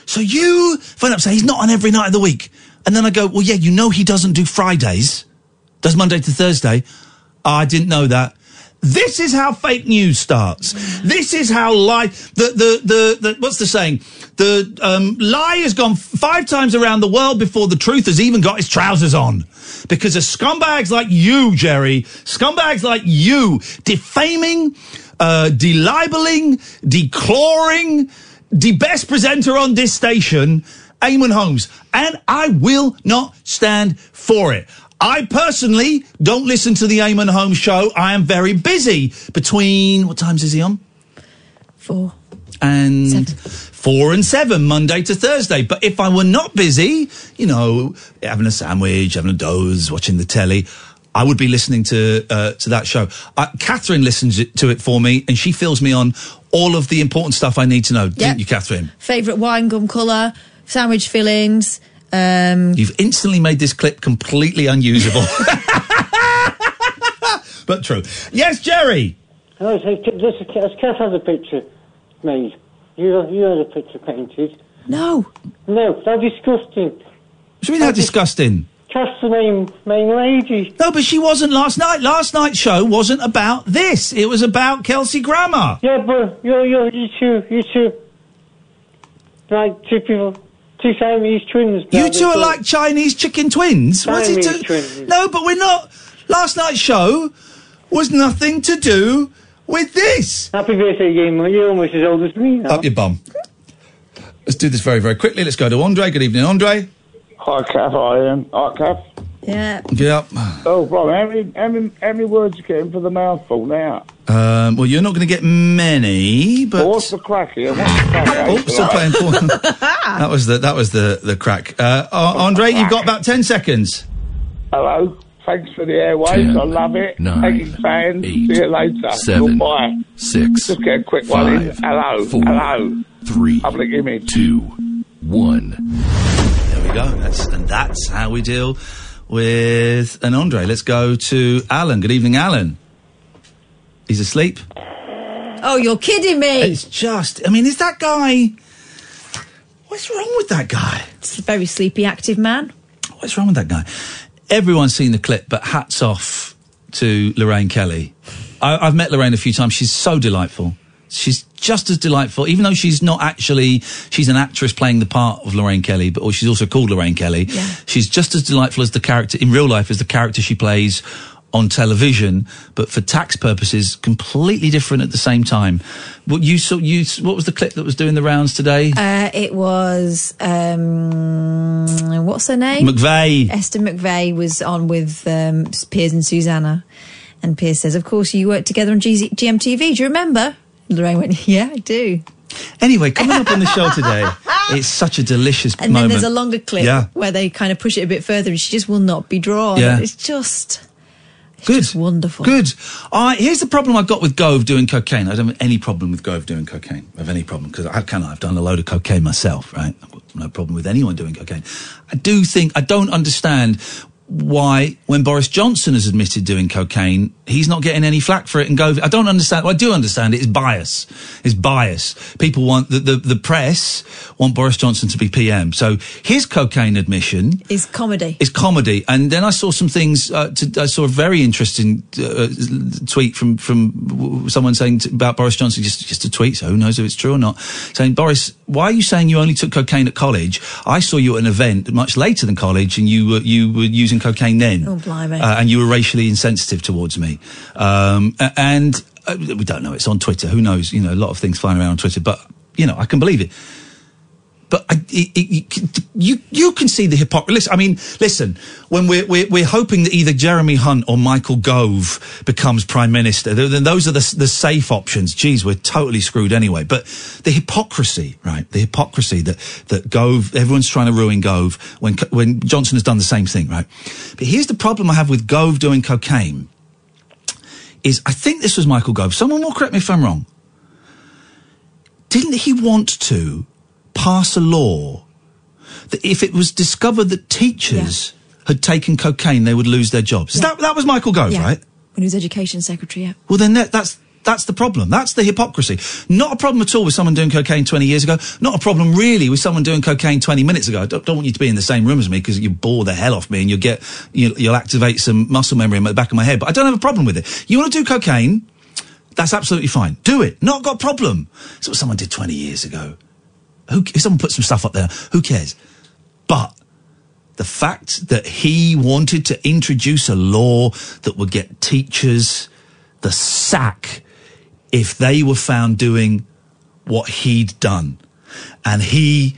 So you phone up, say he's not on every night of the week. And then I go, well, yeah, you know he doesn't do Fridays. Does Monday to Thursday. Oh, I didn't know that. This is how fake news starts. This is how lie, the, the, the, the, what's the saying? The, um, lie has gone five times around the world before the truth has even got its trousers on. Because of scumbags like you, Jerry, scumbags like you, defaming, uh, delibeling, declawing, the best presenter on this station, Eamonn Holmes. And I will not stand for it. I personally don't listen to the Eamonn Holmes show. I am very busy between, what times is he on? Four. and four and seven, Monday to Thursday. But if I were not busy, you know, having a sandwich, having a doze, watching the telly, I would be listening to uh, to that show. Uh, Catherine listens to it for me, and she fills me on all of the important stuff I need to know. Yep. Didn't you, Catherine? Favourite wine gum colour, sandwich fillings. Um, You've instantly made this clip completely unusable. *laughs* but true. Yes, Jerry. Oh, so this is has Kath had a picture made. You you had a picture painted. No. No, that's disgusting. What do you mean how disgusting? Kath's the main main lady. No, but she wasn't last night. Last night's show wasn't about this. It was about Kelsey Grammer. Yeah, but you're you're you two you two like two people two Siamese twins. You two are like Chinese chicken twins. What's it Siamese twins. No, but we're not. Last night's show was nothing to do with this. Happy birthday, Gamer. You're almost as old as me now. Up your bum. Let's do this very, very quickly. Let's go to Andre. Good evening, Andre. Hi, Kath. Hi, Iain. Hi, Kath. Yeah. Yeah. Oh, bro, how many, how many, how many words you getting for the mouthful now? Um, well, you're not going to get many, but What's the crack here? What's the crack? *laughs* oh, still playing. Paul. *laughs* that was the that was the the crack. Uh, uh, Andre, you've got about ten seconds. Hello. Thanks for the airwaves. I love it. nine, Taking fans. See you later. seven, Goodbye. six, Just get a quick one in. Hello. four, Hello. three, Public image. two, one. There we go. That's and that's how we deal with an Andre. Let's go to Alan. Good evening, Alan. He's asleep. Oh, you're kidding me. It's just. I mean, is that guy? What's wrong with that guy? It's a very sleepy, active man. What's wrong with that guy? Everyone's seen the clip, but hats off to Lorraine Kelly. I, I've met Lorraine a few times. She's so delightful. She's just as delightful, even though she's not actually. She's an actress playing the part of Lorraine Kelly, but or she's also called Lorraine Kelly. Yeah. She's just as delightful as the character in real life as the character she plays on television, but for tax purposes, completely different at the same time. What you saw? You what was the clip that was doing the rounds today? Uh, it was um, what's her name? McVey. Esther McVey was on with um, Piers and Susanna, and Piers says, "Of course, you worked together on G- GMTV. Do you remember?" Lorraine went, "Yeah, I do." Anyway, coming up on the show today, *laughs* it's such a delicious And moment. then there's a longer clip Yeah. where they kind of push it a bit further, and she just will not be drawn. Yeah. It's just Good. wonderful. Good. Right, here's the problem I've got with Gove doing cocaine. I don't have any problem with Gove doing cocaine. I have any problem because how can I? I've done a load of cocaine myself, right? I've got no problem with anyone doing cocaine. I do think I don't understand why when Boris Johnson has admitted doing cocaine, he's not getting any flack for it and Gove. I don't understand. Well, I do understand it. It's bias. It's bias. People want the, the the press want Boris Johnson to be PM. So his cocaine admission Is comedy. is comedy. And then I saw some things. Uh, to, I saw a very interesting uh, tweet from from someone saying t- about Boris Johnson. Just just a tweet, so who knows if it's true or not. Saying Boris, why are you saying you only took cocaine at college? I saw you at an event much later than college, and you were you were using cocaine then. Oh, blimey. Uh, and you were racially insensitive towards me. Um, and uh, we don't know. It's on Twitter. Who knows? You know, a lot of things flying around on Twitter. But you know, I can believe it. But I, it, it, you you can see the hypocrisy. I mean, listen, when we're, we're we're hoping that either Jeremy Hunt or Michael Gove becomes prime minister, then those are the the safe options. Geez, we're totally screwed anyway. But the hypocrisy, right? The hypocrisy that that Gove, everyone's trying to ruin Gove when when Johnson has done the same thing, right? But here's the problem I have with Gove doing cocaine. Is I think this was Michael Gove. Someone will correct me if I'm wrong. Didn't he want to pass a law that if it was discovered that teachers had taken cocaine, they would lose their jobs? That, that was Michael Gove, Yeah. right? When he was education secretary, yeah. Well, then that, that's that's the problem. That's the hypocrisy. Not a problem at all with someone doing cocaine 20 years ago. Not a problem really with someone doing cocaine 20 minutes ago. I don't, don't want you to be in the same room as me because you bore the hell off me and you'll get, you, you'll activate some muscle memory in the back of my head. But I don't have a problem with it. You want to do cocaine? That's absolutely fine. Do it. Not got a problem. It's what someone did 20 years ago. Who, if someone put some stuff up there, who cares? But the fact that he wanted to introduce a law that would get teachers the sack if they were found doing what he'd done. And he,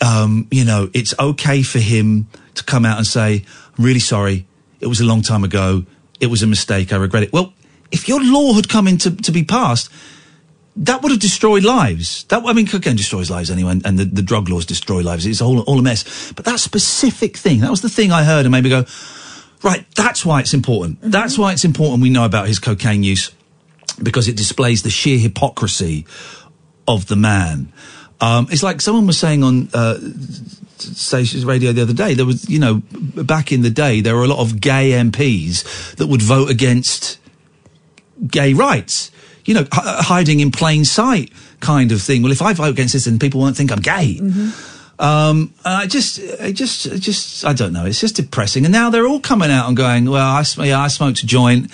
um, you know, it's okay for him to come out and say, I'm really sorry. It was a long time ago. It was a mistake. I regret it. Well, if your law had come in to, to be passed, that would have destroyed lives. That I mean, cocaine destroys lives anyway, and, and the, the drug laws destroy lives. It's all all a mess. But that specific thing, that was the thing I heard and made me go, right. That's why it's important. That's why it's important. We know about his cocaine use because it displays the sheer hypocrisy of the man. Um, it's like someone was saying on uh, stations radio the other day. There was, you know, back in the day, there were a lot of gay MPs that would vote against gay rights. You know, h- hiding in plain sight kind of thing. Well, if I vote against this, then people won't think I'm gay. Um, and I just, I just, I just, I don't know. It's just depressing. And now they're all coming out and going, well, I, sm- yeah, I smoked a joint.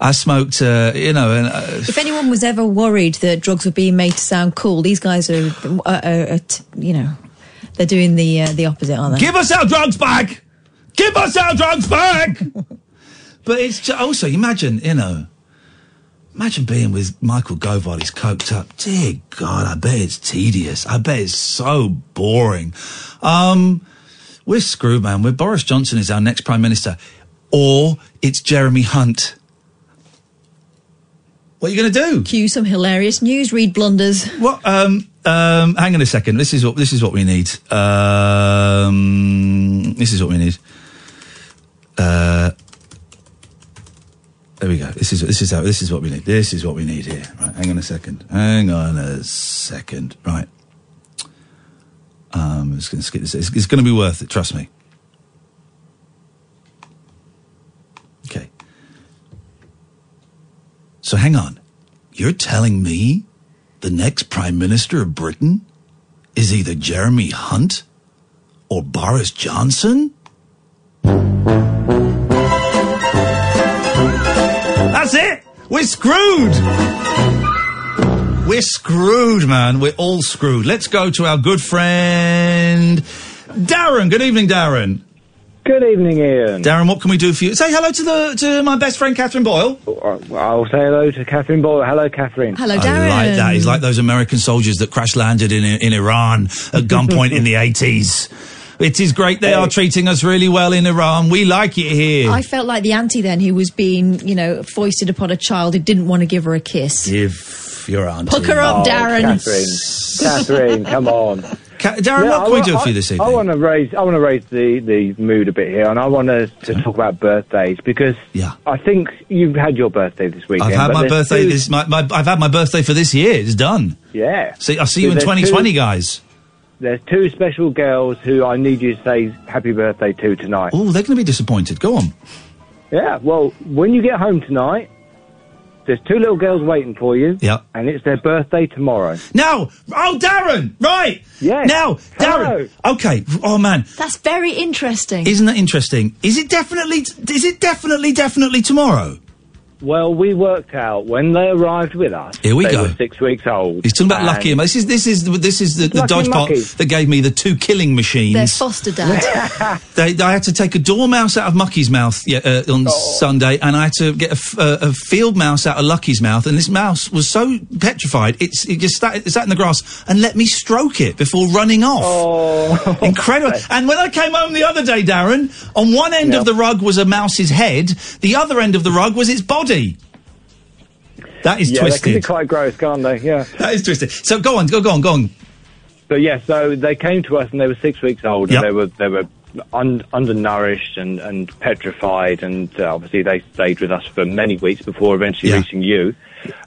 I smoked, uh, you know, and uh, If anyone was ever worried that drugs were being made to sound cool, these guys are, uh, uh, uh, t- you know, they're doing the uh, the opposite, aren't they? Give us our drugs back! Give us our drugs back! *laughs* but it's ju- also, imagine, you know, imagine being with Michael Gove while he's coked up. Dear God, I bet it's tedious. I bet it's so boring. Um, we're screwed, man. We're Boris Johnson is our next Prime Minister. Or it's Jeremy Hunt. What are you going to do? Cue some hilarious news, read blunders. What? Um, um, hang on a second. This is what this is what we need. Um, this is what we need. Uh, there we go. This is this is how this is what we need. This is what we need here. Right. Hang on a second. Hang on a second. Right. Um, it's going to skip this. It's, it's going to be worth it. Trust me. Okay. So hang on. You're telling me the next Prime Minister of Britain is either Jeremy Hunt or Boris Johnson? That's it! We're screwed! We're screwed, man. We're all screwed. Let's go to our good friend Darren. Good evening, Darren. Good evening, Iain. Darren, what can we do for you? Say hello to the to my best friend Catherine Boyle. Uh, I'll say hello to Catherine Boyle. Hello, Catherine. Hello, I like that. He's like those American soldiers that crash landed in in Iran at gunpoint in the eighties. It is great. They are treating us really well in Iran. We like it here. I felt like the auntie then who was being, you know, foisted upon a child who didn't want to give her a kiss. Give your auntie. her up, Oh, Darren. Catherine, Catherine, come on. Ca- Darren, Yeah, what can we I- do for I- you this I want to raise, I want to raise the, the mood a bit here, and I want to, to talk about birthdays because Yeah. I think you've had your birthday this weekend. I've had my birthday. two- This my, my I've had my birthday for this year. It's done. Yeah. See, I'll see you in 2020, two- guys. There's two special girls who I need you to say happy birthday to tonight. Oh, they're going to be disappointed. Go on. Yeah. Well, when you get home tonight, there's two little girls waiting for you. Yeah. And it's their birthday tomorrow. Now, oh, Darren, right? Yes. Now, Darren. Okay. Oh man, That's very interesting. isn't that interesting? Is it definitely? Is it definitely definitely tomorrow? Well, we worked out when they arrived with us. Here we they go. Were six weeks old. He's talking about Lucky. This is this is this is the, the dodge pot Muckies. that gave me the two killing machines. Their foster dad. *laughs* They, I had to take a dormouse out of Mucky's mouth yeah, uh, on Oh. Sunday, and I had to get a, f- uh, a field mouse out of Lucky's mouth. And this mouse was so petrified, it's, it just sat, it sat in the grass and let me stroke it before running off. Oh. Incredible. *laughs* And when I came home the other day, Darren, on one end of the rug was a mouse's head, the other end of the rug was its body. That is yeah, they can be twisted. quite gross, can't they? Yeah. That is twisted. So go on, go, go on, go on. So yeah, so they came to us and they were six weeks old Yep. and they were they were un- undernourished and, and petrified and uh, obviously they stayed with us for many weeks before eventually Yeah. reaching you.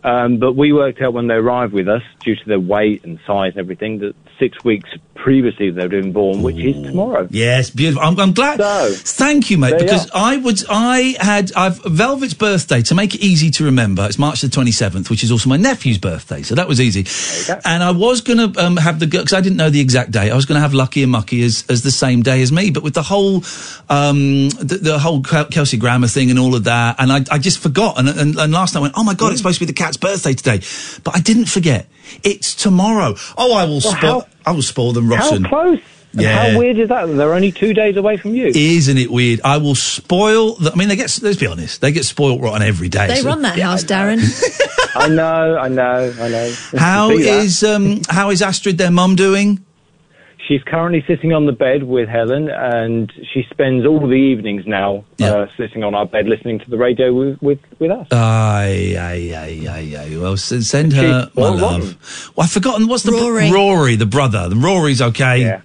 Um, but we worked out when they arrived with us, due to their weight and size and everything, that six weeks previously they'd been born, which is tomorrow. Yes, beautiful. I'm, I'm glad. Thank you, mate. there you Because I would, I had, I've Velvet's birthday to make it easy to remember. It's March the 27th, which is also my nephew's birthday, so that was easy. And I was going to um, have the because I didn't know the exact date. I was going to have Lucky and Mucky as, as the same day as me, but with the whole, um, the, the whole Kelsey Grammer thing and all of that, and I, I just forgot. And, and, and last night I went, oh my god, it's supposed to be the cat's birthday today, but I didn't forget. It's tomorrow. Oh, I will Well, spoil. how- I will spoil them, rotten. How close? And Yeah. How weird is that? They're only two days away from you. Isn't it weird? I will spoil. The, I mean, they get. Let's be honest. They get spoiled rotten every day. They so- run that house, Darren. *laughs* I know, I know, I know. How *laughs* See that? is um how is Astrid their mum doing? She's currently sitting on the bed with Helen, and she spends all the evenings now uh, sitting on our bed listening to the radio with with, with us. Aye, aye, aye, aye, aye. Well, s- send her She's my well love. Well, I've forgotten what's the br- Rory. Rory, the brother. The Rory's okay. Yeah.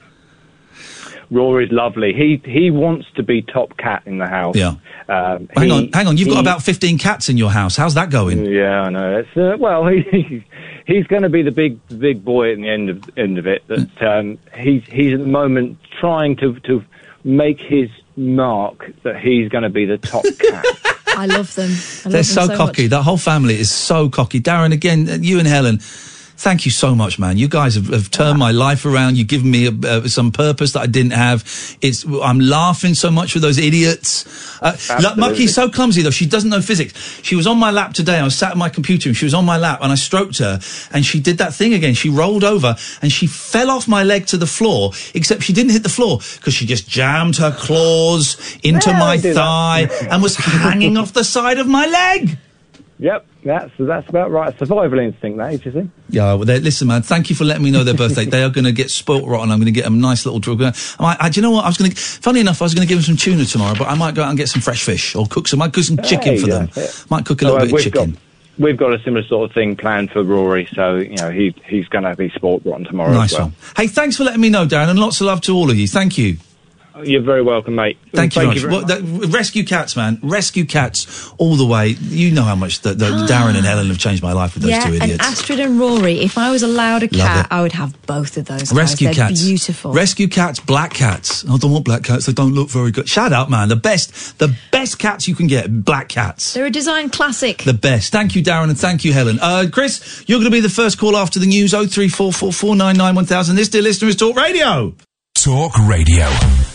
Rory's lovely. He he wants to be top cat in the house. Yeah. Um, Hang he- on, hang on. You've got about fifteen cats in your house. How's that going? Yeah, I know. It's uh, well, *laughs* he, he's going to be the big big boy at the end of end of it. That um, he's he's at the moment trying to to make his mark that he's going to be the top *laughs* cat. I love them. I love They're them so, so cocky. much. That whole family is so cocky. Darren, again, you and Helen. Thank you so much, man. You guys have, have turned my life around. You've given me a, uh, some purpose that I didn't have. It's I'm laughing so much with those idiots. Uh, Mucky's so clumsy though. She doesn't know physics. She was on my lap today. I was sat at my computer and she was on my lap and I stroked her and she did that thing again. She rolled over and she fell off my leg to the floor. Except she didn't hit the floor because she just jammed her claws into my I do that. thigh and was hanging off the side of my leg. Yep, that's that's about right. Survival instinct, that is, you see. Yeah, well, listen, man. Thank you for letting me know their birthday. they are going to get spoilt rotten. I'm going to get them a nice little drug. I, I, do you know what? I was going to. Funny enough, I was going to give them some tuna tomorrow, but I might go out and get some fresh fish or cook some. Might cook some chicken Hey, for them. it. Might cook a little uh, bit of chicken. Got, we've got a similar sort of thing planned for Rory, so you know he he's going to be sport rotten tomorrow. Nice as well. one. Hey, thanks for letting me know, Darren, and lots of love to all of you. Thank you. You're very welcome, mate. Thank you very very much. Well, that- rescue cats, man. Rescue cats all the way. You know how much the, the, Darren and Helen have changed my life with those yeah, two and. Astrid and Rory. If I was allowed a cat. I would have both of those. guys. Rescue They're cats. Beautiful. Rescue cats, black cats. I don't want black cats. They don't look very good. Shut up, man. The best, the best cats you can get, black cats. They're a design classic. The best. Thank you, Darren, and thank you, Helen. Uh, Chris, you're going to be the first call after the news. Oh three four four four nine nine one thousand. This, dear listener, is Talk Radio. Talk Radio.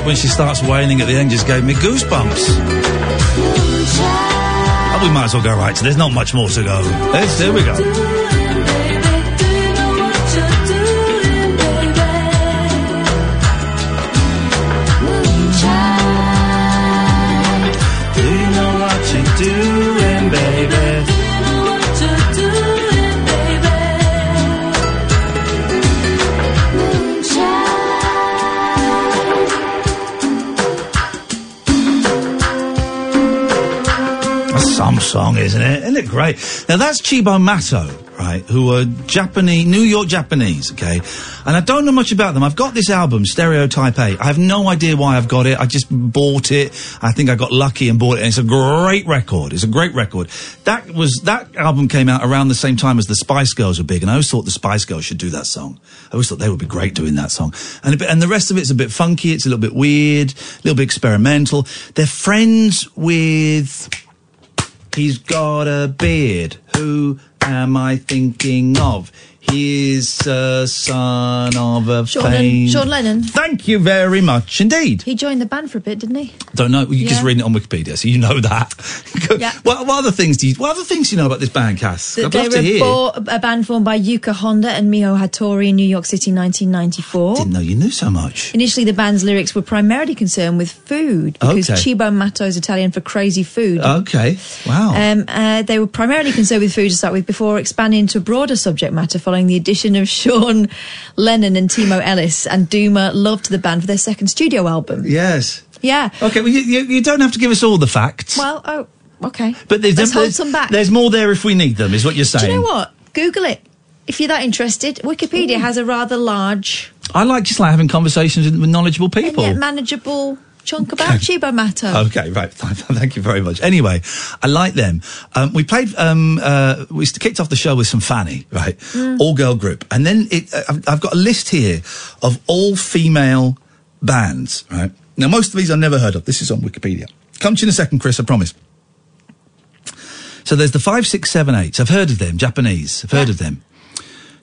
Bit when she starts wailing at the end just gave me goosebumps. Oh, we might as well go right. So there's not much more to go. Let's, there we go. Great? Now that's Cibo Matto, right? Who are Japanese, New York Japanese, okay? And I don't know much about them. I've got this album, Stereotype A. I have no idea why I've got it. I just bought it. I think I got lucky and bought it. And it's a great record. It's a great record. That was that album came out around the same time as the Spice Girls were big, and I always thought the Spice Girls should do that song. I always thought they would be great doing that song. And bit, and the rest of it's a bit funky. It's a little bit weird, a little bit experimental. They're friends with. He's got a beard. Who am I thinking of? He's a son of a Sean, Len- Sean Lennon. Thank you very much indeed. He joined the band for a bit, didn't he? Don't know. You just Yeah. reading it on Wikipedia, so you know that. *laughs* Yeah. what, what other things do you? What other things do you know about this band, Cass? That I'd they love to were hear. bo- a band formed by Yuka Honda and Miho Hattori in New York City, 1994. Didn't know you knew so much. Initially, the band's lyrics were primarily concerned with food because Okay. Cibo Matto is Italian for crazy food. Okay. Wow. Um, uh, they were primarily concerned with food to start with before expanding into a broader subject matter following the addition of Sean Lennon and Timo Ellis and Duma loved the band for their second studio album. yes. Yeah. Okay. Well, you, you, you don't have to give us all the facts. Well, oh, okay. but there's, Let's hold some back. there's more there if we need them, is what you're Do saying. you know what? Google it. If you're that interested, Wikipedia has a rather large I like just like having conversations with, knowledgeable and people. yet manageable chunk about Cibo Matto. *laughs* Okay, right. *laughs* Thank you very much. Anyway, I like them. Um, we played. Um, uh, we kicked off the show with some Fanny, right? Mm. All girl group, and then it, uh, I've, I've got a list here of all female bands, right? Now, most of these I've never heard of. This is on Wikipedia. Come to you in a second, Chris. I promise. So there's the five, six, seven, eights. I've heard of them. Japanese. I've heard of them.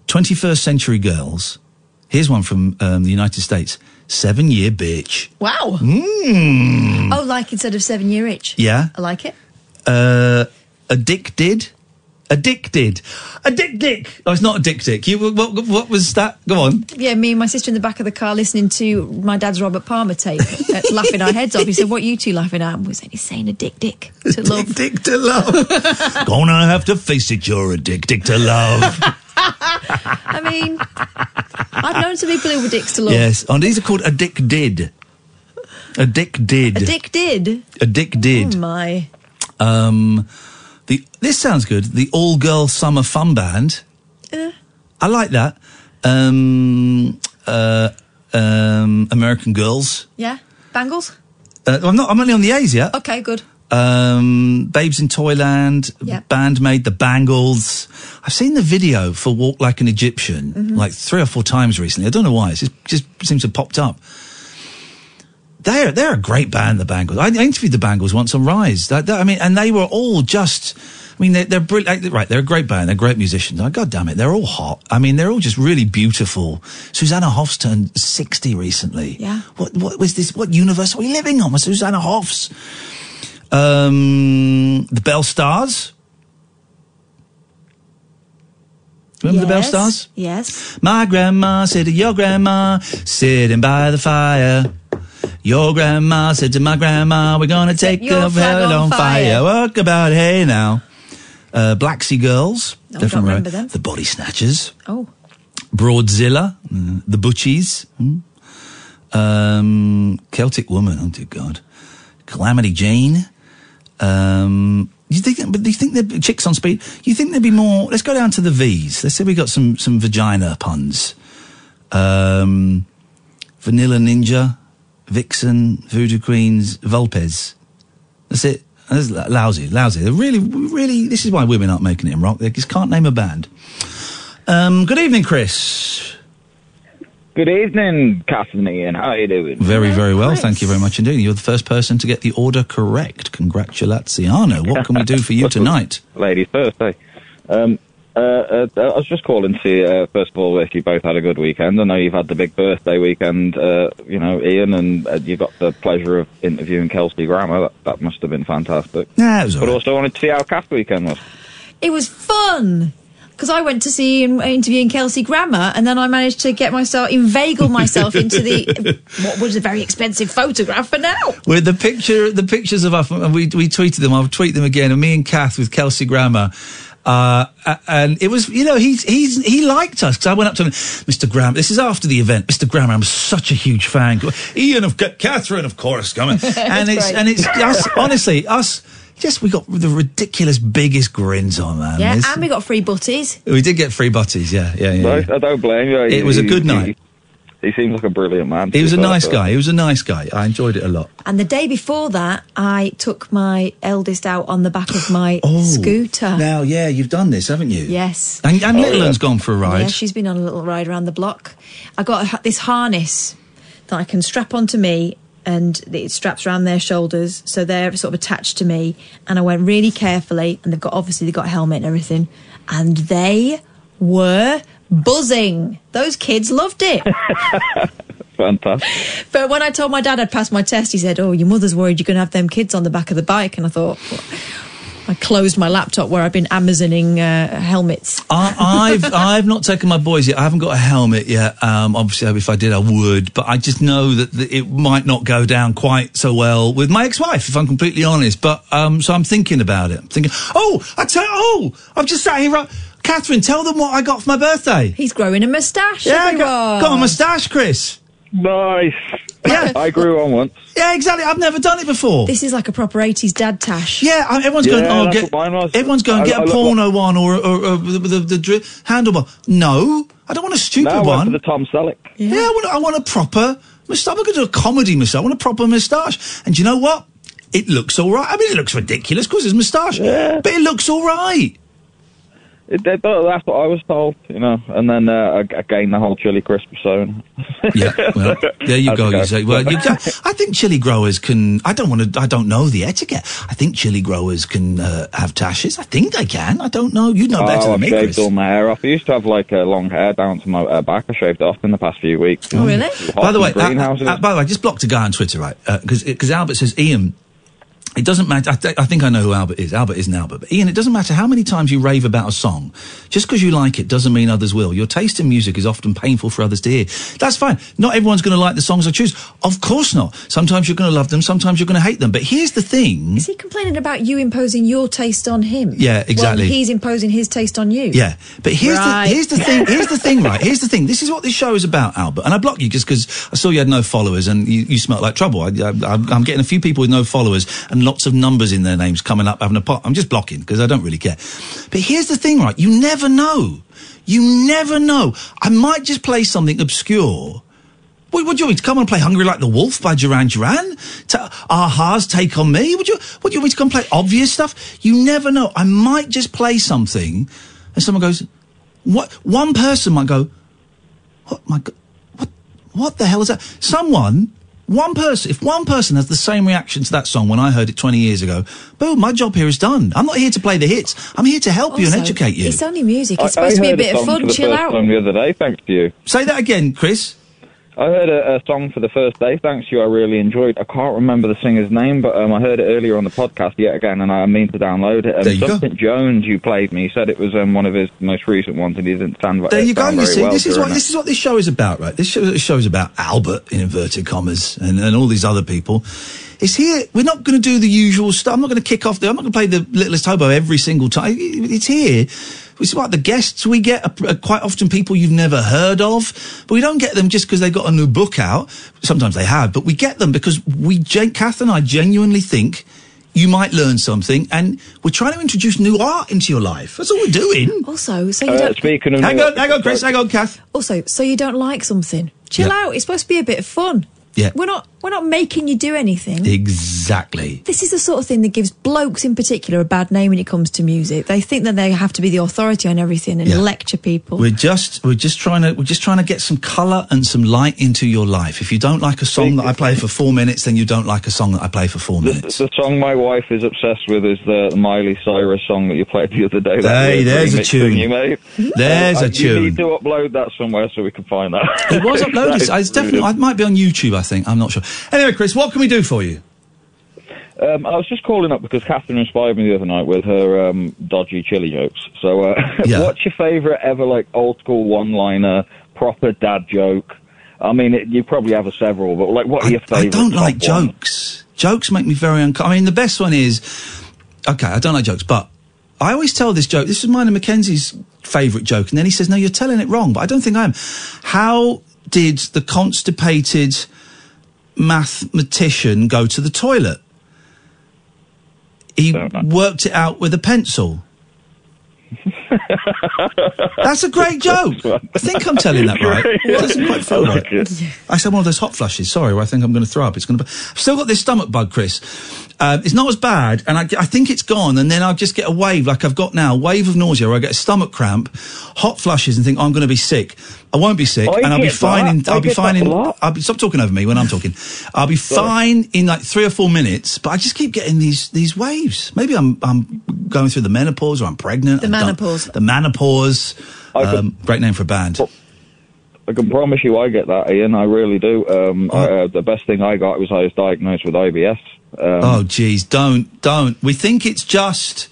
21st Century Girls. Here's one from um, the United States. Seven Year Bitch. Wow. Mm. Oh, like instead of seven year itch. Yeah. I like it. Uh, addicted. Addicted. A dick dick. Oh, it's not a dick dick. You, what, what was that? Go on. Yeah, me and my sister in the back of the car listening to my dad's Robert Palmer tape, uh, *laughs* laughing our heads off. He said, "What are you two laughing at?" And we said, "He's saying a dick, dick to love." *laughs* Dick to love. *laughs* Gonna have to face it, you're addicted to love. I mean, I've known some people who were dicks to love. yes. And these are called addicted. Addicted. A dick did. Addicted. Oh my. Um, the this sounds good. The all girl summer fun band. Uh. I like that. Um, uh, um, American Girls. Yeah. Bangles. Uh, I'm not. I'm only on the A's yet. Okay, good. Um, Babes in Toyland. Yeah. Band made the Bangles. I've seen the video for Walk Like an Egyptian Mhm. like three or four times recently. I don't know why. It just, just seems to have popped up. They're they're a great band, the Bangles. I interviewed the Bangles once on Rise. That- that- I mean, and they were all just. I mean, they're, they're brilliant. Right, they're a great band. They're great musicians. Oh, God damn it, they're all hot. I mean, they're all just really beautiful. Susanna Hoffs turned sixty recently. Yeah. What what was this? What universe are we living on? With Susanna Hoffs? Um, the Belle Stars. Remember the Belle Stars? Yes. My grandma said to your grandma, sitting by the fire. Your grandma said to my grandma, we're gonna take the hell on fire. fire. Walk about, hey now. Uh, Black Sea Girls. Oh, Different remember them. The Body Snatchers. Oh. Broadzilla. mm, the Butchies. mm. Um, Celtic Woman. Oh dear God. Calamity Jane. Um, you think, but do you think they're chicks on speed? You think there'd be more? Let's go down to the V's. Let's say we got some some vagina puns. Um, Vanilla Ninja, Vixen, Voodoo Queens, Volpez. That's it. That's lousy, lousy. They're really, really. This is why women aren't making it in rock. They just can't name a band. Um, good evening, Chris. Good evening, Catherine and Iain. How are you doing? Very, very well. Thank you very much indeed. You're the first person to get the order correct. Congratulaziano. What can we do for you *laughs* tonight? Ladies first, eh? Um, Uh, uh, I was just calling to see, uh, first of all, if you both had a good weekend. I know you've had the big birthday weekend, uh, you know, Iain, and uh, you got the pleasure of interviewing Kelsey Grammer. That, that must have been fantastic. Yeah, it was But also wanted to see how Kath weekend was. It was fun because I went to see him interviewing Kelsey Grammer, and then I managed to get myself inveigle myself *laughs* into the what was a very expensive photograph for now. With the picture, the pictures of us, and we we tweeted them. I'll tweet them again. And me and Kath with Kelsey Grammer. Uh, and it was, you know, he's, he's, he liked us because I went up to him, Mr. Graham. This is after the event. Mr. Graham, I'm such a huge fan. Iain of Catherine, of course, coming. *laughs* and it's, great. and it's us, *laughs* honestly, us, just, we got the ridiculous biggest grins on, man. yeah, It's- and we got free butties. we did get free butties, yeah, yeah, yeah. No, yeah. I don't blame you. It was a good night. He, seems like a brilliant man. He was a to be fair, nice guy. He was a nice guy. I enjoyed it a lot. And the day before that, I took my eldest out on the back of my Oh, scooter. Now, yeah, you've done this, haven't you? Yes. And, and Oh, Little yeah. Un's gone for a ride. Yeah, she's been on a little ride around the block. I got this harness that I can strap onto me and it straps around their shoulders so they're sort of attached to me and I went really carefully and they've got obviously they've got a helmet and everything and they were buzzing. Those kids loved it. *laughs* Fantastic. but when I told my dad I'd passed my test, he said, "Oh, your mother's worried you're going to have them kids on the back of the bike." And I thought, I closed my laptop where I've been Amazoning uh, helmets. I, I've I've not taken my boys yet. I haven't got a helmet yet. Um, obviously, if I did, I would. But I just know that, that it might not go down quite so well with my ex-wife, if I'm completely honest. But um, so I'm thinking about it. I'm thinking, oh, I tell, oh, I've just sat here. Right, Catherine, tell them what I got for my birthday. He's growing a moustache. Yeah, I got, got a moustache, Chris. Nice. Yeah, *laughs* I grew on once. Yeah, exactly. I've never done it before. This is like a proper 80s dad tash. Yeah, I- everyone's going. Oh, get. what mine was. Everyone's going. I- Get I a look porno one or, or, or the, the, the dri- handlebar. No, I don't want a stupid No, I went one. for the Tom Selleck. Yeah, I want. I want a proper moustache. I'm going to do a comedy moustache. I want a proper moustache. And do you know what? It looks all right. I mean, it looks ridiculous because it's moustache, but it looks all right. It, that- that's what I was told, you know. And then uh, I, I gained the whole chili crisp persona. Yeah, well, *laughs* there you go. go? You say, well, you, I think chili growers can. I don't want to. I don't know the etiquette. I think chili growers can uh, have tashes. I think they can. I don't know. You know better oh, than I've me, shaved Chris. all my hair off. I used to have like uh, long hair down to my uh, back. I shaved it off in the past few weeks. Oh, really? By the way, uh, uh, by the way, I just blocked a guy on Twitter, right? Because because Albert says Iain. It doesn't matter. I, th- I think I know who Albert is. Albert isn't Albert. But Iain, it doesn't matter how many times you rave about a song. Just because you like it doesn't mean others will. Your taste in music is often painful for others to hear. That's fine. Not everyone's going to like the songs I choose. Of course not. Sometimes you're going to love them. Sometimes you're going to hate them. But here's the thing. Is he complaining about you imposing your taste on him? Yeah, exactly. Well, he's imposing his taste on you. Yeah, but here's Right. the here's the thing. Here's the thing, right? Here's the thing. This is what this show is about, Albert. And I blocked you just because I saw you had no followers and you, you smelt like trouble. I, I, I'm I'm getting a few people with no followers and lots of numbers in their names coming up having a pot. I'm just blocking because I don't really care. But here's the thing, right? You never know. You never know. I might just play something obscure. What, what do you want me to come and play "Hungry Like the Wolf" by Duran Duran? To a-ha's "Take on Me"? Would you? What do you want me to come play obvious stuff? You never know. I might just play something, and someone goes, "What?" One person might go, "What my God? What? What the hell is that?" Someone, one person. If one person has the same reaction to that song when I heard it twenty years ago, boom, my job here is done. I'm not here to play the hits. I'm here to help you and educate you. It's only music. It's I- supposed I to be a bit of song fun. for the Chill first out. time the other day, thanks to you. Say that again, Chris. I heard a, a song for the first day, thanks to you. I really enjoyed. I can't remember the singer's name, but um, I heard it earlier on the podcast yet again, and I mean to download it. Um, you go. Jones, you played me. Said it was um, one of his most recent ones, and he didn't stand. By. There you go. You see, well this is what during this is what this show is about, right? This show, this show is about Albert in inverted commas and, and all these other people. It's here. We're not going to do the usual stuff. I'm not going to kick off. The, I'm not going to play the Littlest Hobo every single time. It- It's here. It's like the guests we get are, are quite often people you've never heard of, but we don't get them just because they got a new book out. Sometimes they have, but we get them because we, Jen, Kath and I, genuinely think you might learn something, and we're trying to introduce new art into your life. That's all we're doing. Also, so you Uh, don't. speaking of Hang on, hang on, Chris. Hang on, Kath. Also, so you don't like something. Chill Yeah. out. It's supposed to be a bit of fun. Yeah. We're not. We're not making you do anything. Exactly. This is the sort of thing that gives blokes in particular a bad name when it comes to music. They think that they have to be the authority on everything and Yeah. lecture people. We're just we're just trying to we're just trying to get some colour and some light into your life. If you don't like a song that I play for four minutes, then you don't like a song that I play for four minutes. The song my wife is obsessed with is the Miley Cyrus song that you played the other day. Hey, there's a tune. thing You made. *laughs* There's Uh, a You tune. need to upload that somewhere so we can find that. It was uploaded. *laughs* It's definitely. It might be on YouTube. I think. I'm not sure. Anyway, Chris, what can we do for you? Um, I was just calling up because Catherine inspired me the other night with her um, dodgy chili jokes. So, uh, *laughs* Yeah. what's your favourite ever, like, old school one liner, proper dad joke? I mean, it, you probably have a several, but, like, what are your favourite? I don't like jokes. Jokes make me very uncomfortable. I mean, the best one is okay. I don't like jokes, but I always tell this joke. This is mine and Mackenzie's favourite joke, and then he says, "No, you're telling it wrong." But I don't think I am. How did the constipated mathematician go to the toilet? He worked it out with a pencil. *laughs* That's a great joke. I think I'm telling that right. *laughs* It doesn't quite feel right. I said one of those hot flushes. Sorry, I think I'm going to throw up. It's going to. I've still got this stomach bug, Chris. Um, it's not as bad, and I, I think it's gone. And then I'll just get a wave, like I've got now, a wave of nausea, where I get a stomach cramp, hot flushes, and think oh, I'm going to be sick. I won't be sick, I and I'll be fine. In, I I'll be fine in. I'll be stop talking over me when I'm talking. I'll be fine in like three or four minutes, but I just keep getting these these waves. Maybe I'm I'm going through the menopause or I'm pregnant. The I don't- menopause. The menopause. Um, great name for a band. I can promise you I get that, Iain. I really do. Um, I, uh, the best thing I got was I was diagnosed with IBS. Um, oh, geez, don't, don't. We think it's just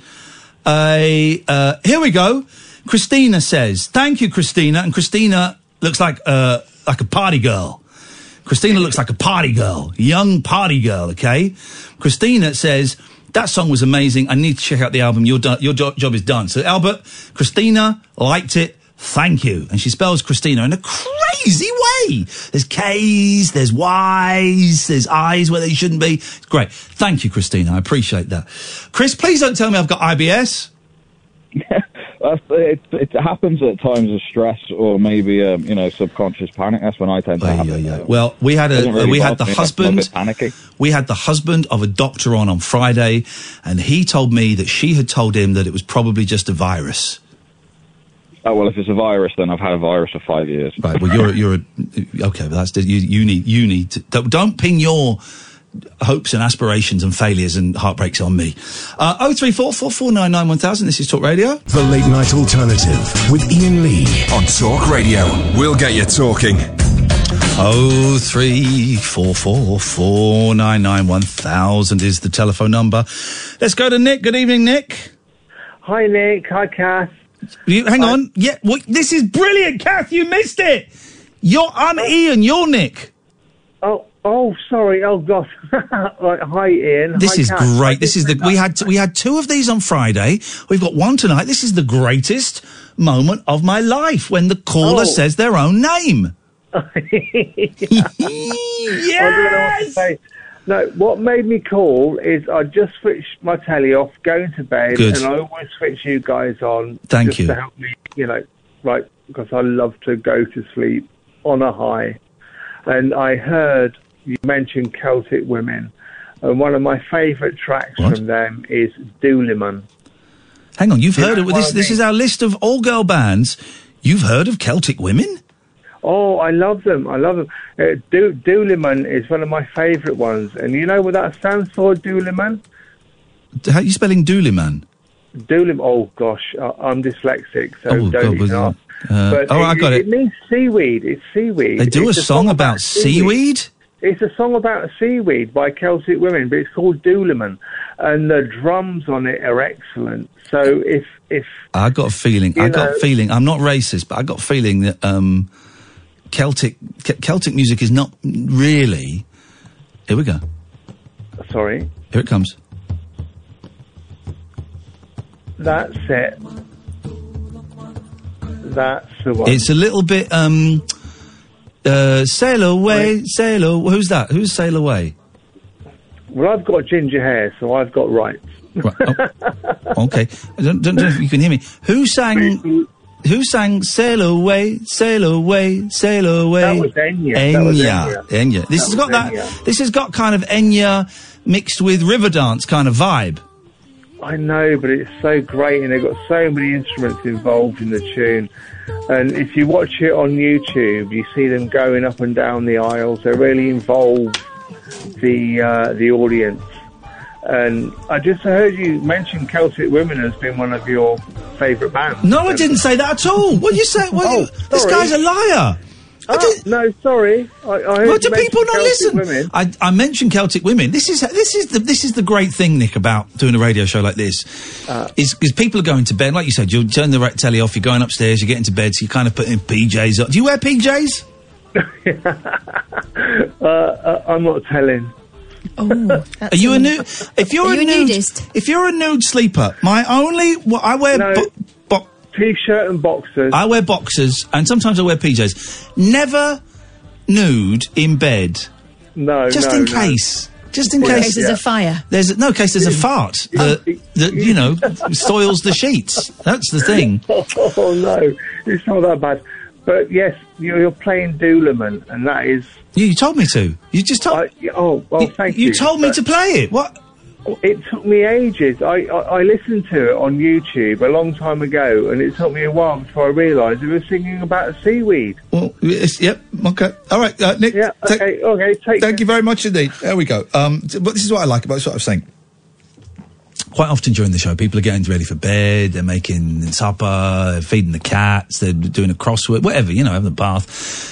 a. Uh, here we go. Christina says, "Thank you, Christina." And Christina looks like uh, like a party girl. Christina looks like a party girl, young party girl. Okay. Christina says that song was amazing. I need to check out the album. Your do- your jo- job is done. So Albert, Christina liked it. Thank you. And she spells Christina in a crazy There's K's, there's Y's, there's I's where they shouldn't be. It's great. Thank you, Christina. I appreciate that. Chris, please don't tell me I've got IBS. *laughs* It, it happens at times of stress or maybe um, you know subconscious panic. That's when I tend to have it. Well, we had a really we had the me, that's- I'm a husband. We had the husband of a doctor on on Friday, and he told me that she had told him that it was probably just a virus. Oh well, if it's a virus, then I've had a virus for five years. Right. Well, you're you're a, okay. But that's you. You need you need to don't, don't your hopes and aspirations and failures and heartbreaks on me. Uh, oh three four four four nine nine one thousand. This is Talk Radio. The Late Night Alternative with Iain Lee. On Talk Radio. We'll get you talking. Oh three four four four nine nine one thousand is the telephone number. Let's go to Nick. Good evening, Nick. Hi, Nick. Hi, Kath. You, hang on. Yeah, well, this is brilliant, Kath. You missed it. You're. I'm oh. Iain. You're Nick. Oh, oh, sorry. Oh, gosh. *laughs* right, hi, Iain. This Hi, is Kath. great. This is the we had we had two of these on Friday. We've got one tonight. This is the greatest moment of my life when the caller Oh. says their own name. *laughs* *laughs* yes! No, what made me call is I just switched my telly off, going to bed, Good. and I always switch you guys on. Thank just you. to help me, you know, right, because I love to go to sleep on a high. And I heard you mention Celtic women, and one of my favourite tracks from them is Dúlamán. Hang on, you've You heard of what this? This is our list of all girl bands. You've heard of Celtic women? Oh, I love them. I love them. Uh, Do- Dúlamán is one of my favourite ones. And you know what that stands for, Dúlamán? How are you spelling Dúlamán? Doolim. Oh, gosh. I- I'm dyslexic, so Oh, don't even ask. uh, But oh, I got it. it. It means seaweed. It's seaweed. They do It's a song about seaweed? It's a song about seaweed by Celtic women, but it's called Dúlamán. And the drums on it are excellent. So if if I got a feeling. I got a know- feeling. I'm not racist, but I got a feeling that um, Celtic Celtic music is not really. Here we go. sorry, Here it comes. that's it. That's the one. It's a little bit. Um, uh, sail away, sail away. Who's that? Who's sail away? well, I've got ginger hair, so I've got rights. Right, oh, okay. I *laughs* don't, don't know if you can hear me. Who sang? Who sang "Sail Away, Sail Away, Sail Away"? That was Enya. That was Enya. Enya. This That has got that. Enya. This has got kind of Enya mixed with Riverdance kind of vibe. I know, but it's so great, and they've got so many instruments involved in the tune. And if you watch it on YouTube, you see them going up and down the aisles. They really involve the uh, the audience. And I just heard you mention Celtic Women as being one of your favourite bands. No, I didn't say that at all. What you say? What Oh, you, this guy's a liar. Oh, no, sorry. I, I Well, do people not Celtic listen? Women. I, I mentioned Celtic women. This is this is the this is the great thing, Nick, about doing a radio show like this. Uh. is is people are going to bed, like you said. You'll turn the telly off. You're going upstairs. You're getting to bed. So you're kind of putting PJs. up. Do you wear PJs? *laughs* Uh, uh, I'm not telling. Oh, *laughs* Are you a nude? If you're Are a you a nude, nudist? if you're a nude sleeper, my only well, I wear bo- bo- t-shirt and boxers. I wear boxers, and sometimes I wear PJs. Never nude in bed. No, just no, in no. case. Just in In case, case there's a fire. There's no case there's a fart that, *laughs* that you know soils the sheets. That's the thing. *laughs* Oh no, it's not that bad. But yes, you're, you're playing Dúlamán, and that is. You, you told me to. You just told. oh well, thank you. you told me to play it. What? It took me ages. I, I I listened to it on YouTube a long time ago, and it took me a while before I realised it was singing about seaweed. Well, it's, yep. Okay. All right, uh, Nick. Yeah. Okay. okay. Take. Thank you very much indeed. There we go. Um, but this is what I like about what I was saying. Quite often during the show, people are getting ready for bed, they're making supper, they're feeding the cats, they're doing a crossword, whatever, you know, having a bath.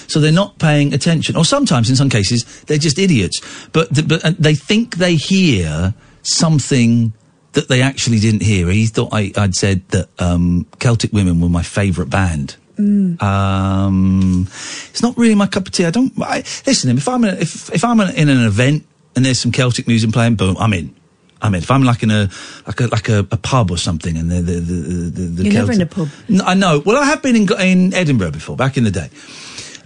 So they're not paying attention. Or sometimes, in some cases, they're just idiots. But, th- but uh, they think they hear something that they actually didn't hear. He thought I, I'd said that um, Celtic Women were my favourite band. Mm. Um, it's not really my cup of tea. I don't. I, listen, if I'm in, if if I'm in an event and there's some Celtic music playing, boom, I'm in. I'm in. If I'm like in a like a like a, a pub or something, and the the the the, the You're never Celtic- in a pub. No, I know. Well, I have been in in Edinburgh before, back in the day.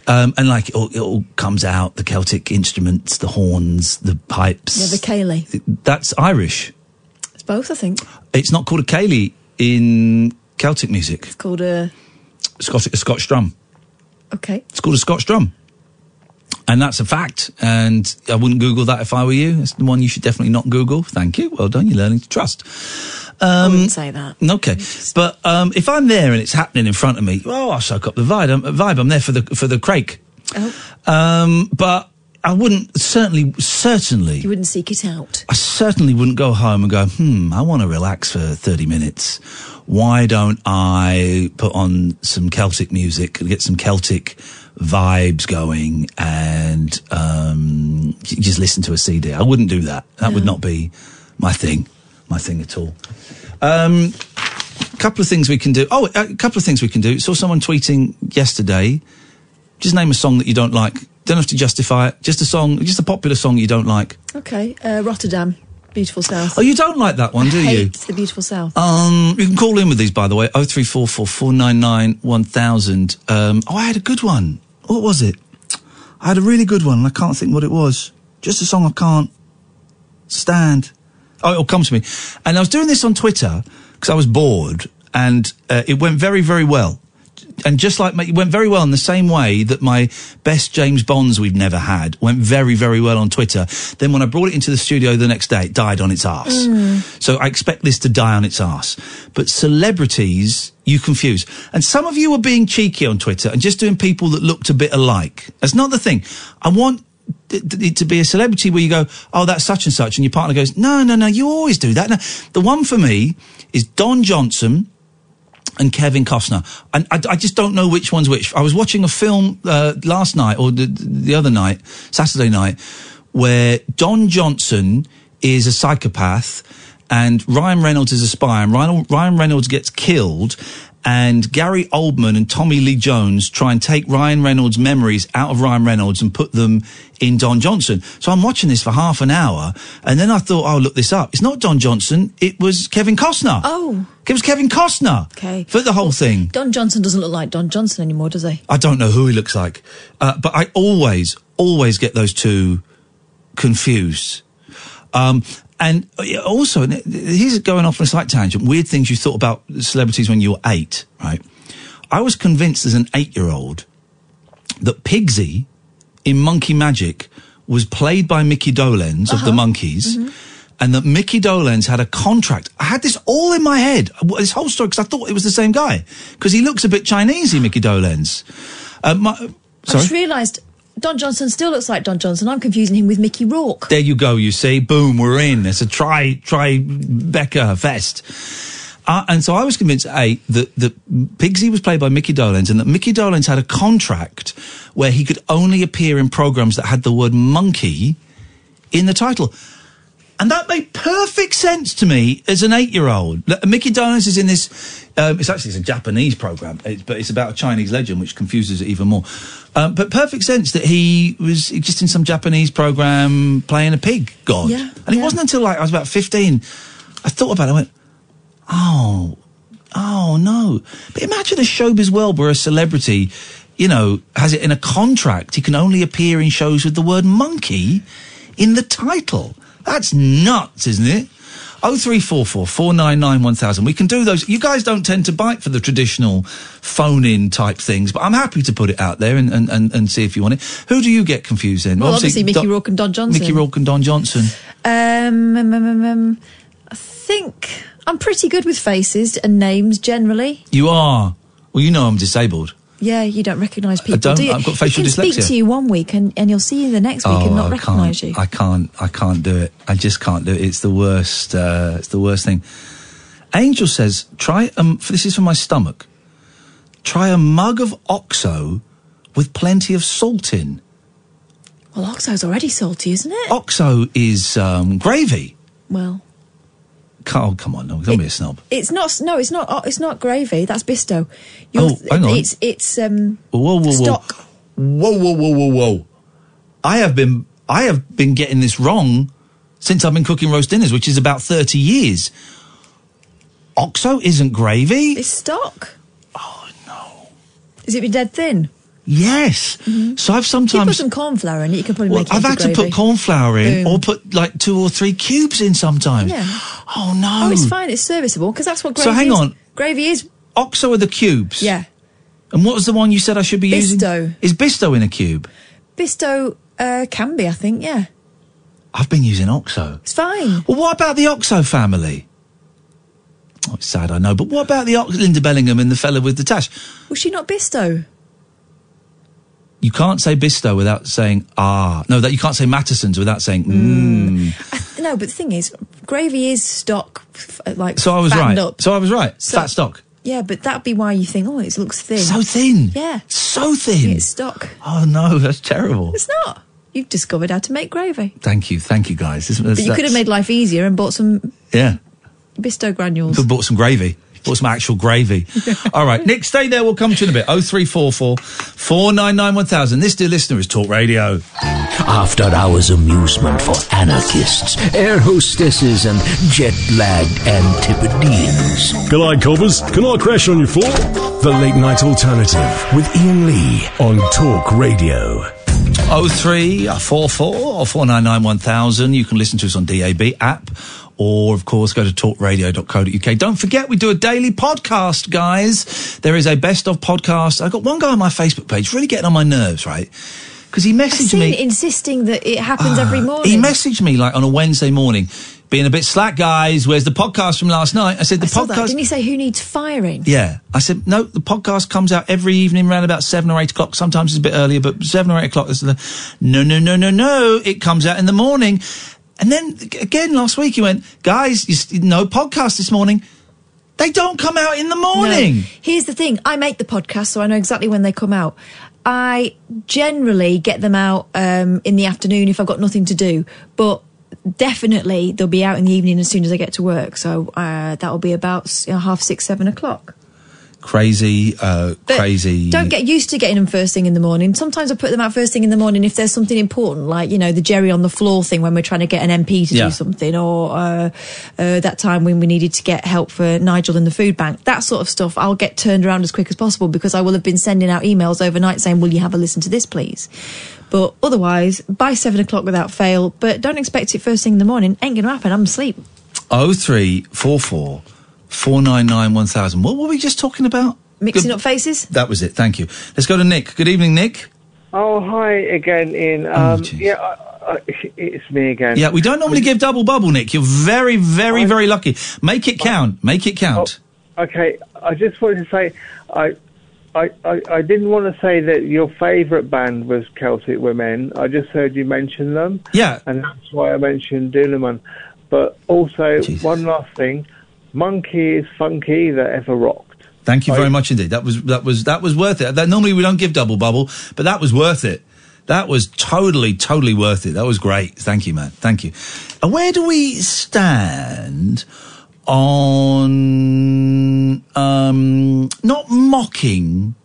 Um, and like it all, it all comes out, the Celtic instruments, the horns, the pipes. Yeah, the ceilidh. That's Irish. It's both, I think. It's not called a ceilidh in Celtic music. It's called a. Scottish a Scotch drum. Okay. It's called a Scotch drum. And that's a fact. And I wouldn't Google that if I were you. It's the one you should definitely not Google. Thank you. Well done. You're learning to trust. I Um, wouldn't say that. Okay, but um, if I'm there and it's happening in front of me, oh, I'll soak up the vibe. I'm, vibe. I'm there for the for the craic. Oh. Um, but I wouldn't certainly certainly You wouldn't seek it out. I certainly wouldn't go home and go, hmm, I want to relax for 30 minutes. Why don't I put on some Celtic music and get some Celtic vibes going and um, just listen to a CD? I wouldn't do that. That would not be my thing, my thing at all. Um, couple of things we can do. Oh, a couple of things we can do. Saw someone tweeting yesterday. Just name a song that you don't like. Don't have to justify it. Just a song, just a popular song you don't like. Okay. Uh, Rotterdam. Beautiful South. Oh, you don't like that one, do you? hate the Beautiful South. Um, you can call in with these, by the way. Oh three four four four nine nine one thousand. Um, oh, I had a good one. What was it? I had a really good one. and I can't think what it was. Just a song I can't stand. Oh, it'll come to me. And I was doing this on Twitter because I was bored, and uh, it went very, very well. And just like it went very well in the same way that my best James Bonds we've never had went very, very well on Twitter. Then when I brought it into the studio the next day, it died on its arse. Mm. So I expect this to die on its arse. But celebrities, you confuse. And some of you are being cheeky on Twitter and just doing people that looked a bit alike. That's not the thing. I want to be a celebrity where you go, oh, that's such and such, and your partner goes, no, no, no, you always do that. No, the one for me is Don Johnson and Kevin Costner. And I, I just don't know which one's which. I was watching a film uh, last night or the, the other night, Saturday night, where Don Johnson is a psychopath and Ryan Reynolds is a spy and Ryan, Ryan Reynolds gets killed and Gary Oldman and Tommy Lee Jones try and take Ryan Reynolds' memories out of Ryan Reynolds and put them in Don Johnson. So I'm watching this for half an hour and then I thought, I'll oh, look this up. It's not Don Johnson. It was Kevin Costner. Oh. It was Kevin Costner. Okay. For the whole thing. Don Johnson doesn't look like Don Johnson anymore, does he? I don't know who he looks like. Uh, but I always, always get those two confused. Um, and uh, also, he's going off on a slight tangent, weird things you thought about celebrities when you were eight, right? I was convinced as an eight-year-old that Pigsy in Monkey Magic was played by Mickey Dolenz of the Uh-huh. Monkees. And that Mickey Dolenz had a contract. I had this all in my head, this whole story, because I thought it was the same guy. Because he looks a bit Chinesey, Mickey Dolenz. Uh, my, I just realised Don Johnson still looks like Don Johnson. I'm confusing him with Mickey Rourke. There you go. You see, boom, we're in. It's a try, try Becca fest. Uh, and so I was convinced, A, that, that Pigsy was played by Mickey Dolenz and that Mickey Dolenz had a contract where he could only appear in programs that had the word monkey in the title. And that made perfect sense to me as an eight-year-old. Mickey Dolenz is in this. Um, it's actually it's a Japanese program, it's, but it's about a Chinese legend, which confuses it even more. Um, but perfect sense that he was just in some Japanese program playing a pig god. Yeah, and it wasn't until like I was about fifteen, I thought about it. I went, oh, oh no! But imagine a showbiz world where a celebrity, you know, has it in a contract. He can only appear in shows with the word monkey in the title. That's nuts, isn't it? Oh three four four four nine nine one thousand. We can do those. You guys don't tend to bite for the traditional phone-in type things, but I'm happy to put it out there and, and, and, and see if you want it. Who do you get confused in? Well, obviously, Mickey Don- Rourke and Don Johnson. Mickey Rourke and Don Johnson. Um, um, um, um, um, I think I'm pretty good with faces and names generally. You are. Well, you know I'm disabled. Yeah, you don't recognise people, don't. do you? I've got facial he can speak to you one week and, and you'll see you the next week and not Oh, I recognise you. I can't. I can't do it. I just can't do it. It's the worst. Uh, it's the worst thing. Angel says, "Try um. This is for my stomach. Try a mug of OXO with plenty of salt in. Well, Oxo's already salty, isn't it? OXO is um, gravy. Well, Oh, come on, no, don't be a snob. it's not. No, it's not. oh, It's not gravy. That's Bisto. You're, Oh, hang on. It's it's um. Whoa, whoa, whoa, Stock. whoa, whoa, whoa, whoa, whoa! I have been, I have been getting this wrong since I've been cooking roast dinners, which is about thirty years. Oxo isn't gravy. It's stock. Oh no! Is it be dead thin? Yes. So I've If you put sometimes. some corn flour in it, you can probably Well, make it I've had to put corn flour in, Boom. or put like two or three cubes in sometimes. Yeah. Oh no! Oh, it's fine. It's serviceable because that's what gravy is. So hang is. on. Gravy is. Oxo are the cubes. Yeah. And what was the one you said I should be using? Bisto. Is Bisto in a cube? Bisto uh, can be, I think. Yeah. I've been using Oxo. It's fine. Well, what about the Oxo family? Oh, it's sad, I know, but what about the Ox- Linda Bellingham and the fella with the tash? Was she not Bisto? You can't say Bisto without saying ah. No, that you can't say Mattessons without saying mmm. No, but the thing is, gravy is stock. uh, Like So I was right. Up. So I was right. So- Fat stock. Yeah, but that'd be why you think, oh, it looks thin. So thin. Yeah. So thin. It's stock. Oh no, *laughs* that's terrible. It's not. You've discovered how to make gravy. Thank you, thank you, guys. This- But you could have made life easier and bought some Yeah, Bisto granules. could have bought some gravy. Bought some actual gravy. *laughs* All right, Nick, stay there. We'll come to you in a bit. Oh three four four four nine nine one thousand. This dear listener is Talk Radio. After hours amusement for anarchists, air hostesses, and jet lagged Antipodeans. G'day, coppers. Can I crash on your floor? The Late Night Alternative with Iain Lee on Talk Radio. Oh three four four or four nine nine one thousand. You can listen to us on DAB app, or of course go to talkradio.co.uk. Don't forget we do a daily podcast, guys. There is a best of podcast. I got one guy on my Facebook page really getting on my nerves, right? Because he messaged me. insisting that it happens every ah, morning. He messaged me like on a Wednesday morning, being a bit slack, guys. Where's the podcast from last night? I said the I saw that. podcast. Didn't he say who needs firing? Yeah. I said, no, the podcast comes out every evening around about seven or eight o'clock. Sometimes it's a bit earlier, but seven or eight o'clock is the, no, no, no, no, no. It comes out in the morning. And then again last week he went, guys, you, no podcast this morning. They don't come out in the morning. No. Here's the thing: I make the podcast, so I know exactly when they come out. I generally get them out um, in the afternoon if I've got nothing to do, but definitely they'll be out in the evening as soon as I get to work. So uh, that'll be about you know, half six, seven o'clock. Crazy, uh, crazy. Don't get used to getting them first thing in the morning. Sometimes I put them out first thing in the morning if there's something important, like you know the Jerry on the floor thing when we're trying to get an MP to Yeah. do something, or uh, uh, that time when we needed to get help for Nigel in the food bank. That sort of stuff. I'll get turned around as quick as possible because I will have been sending out emails overnight saying, "Will you have a listen to this, please?" But otherwise, by seven o'clock without fail. But don't expect it first thing in the morning. Ain't gonna happen. I'm asleep. Oh three four four four nine nine one thousand. What were we just talking about? Mixing Good- up faces? That was it. Thank you. Let's go to Nick. Good evening, Nick. Oh, hi again, Iain. Oh, Um, yeah, I, I, it's me again. Yeah, we don't normally give double bubble, Nick. You're very, very, very lucky. Make it count. Make it count. Okay, I just wanted to say, I, I, I, I didn't want to say that your favourite band was Celtic Women. I just heard you mention them. Yeah. And that's why I mentioned Dúlamán. But also, one last thing, Monkey is funky that ever rocked. Thank you very much indeed. That was that was that was worth it. That, normally we don't give double bubble, but that was worth it. That was totally, totally worth it. That was great. Thank you, man. Thank you. And where do we stand on um, not mocking,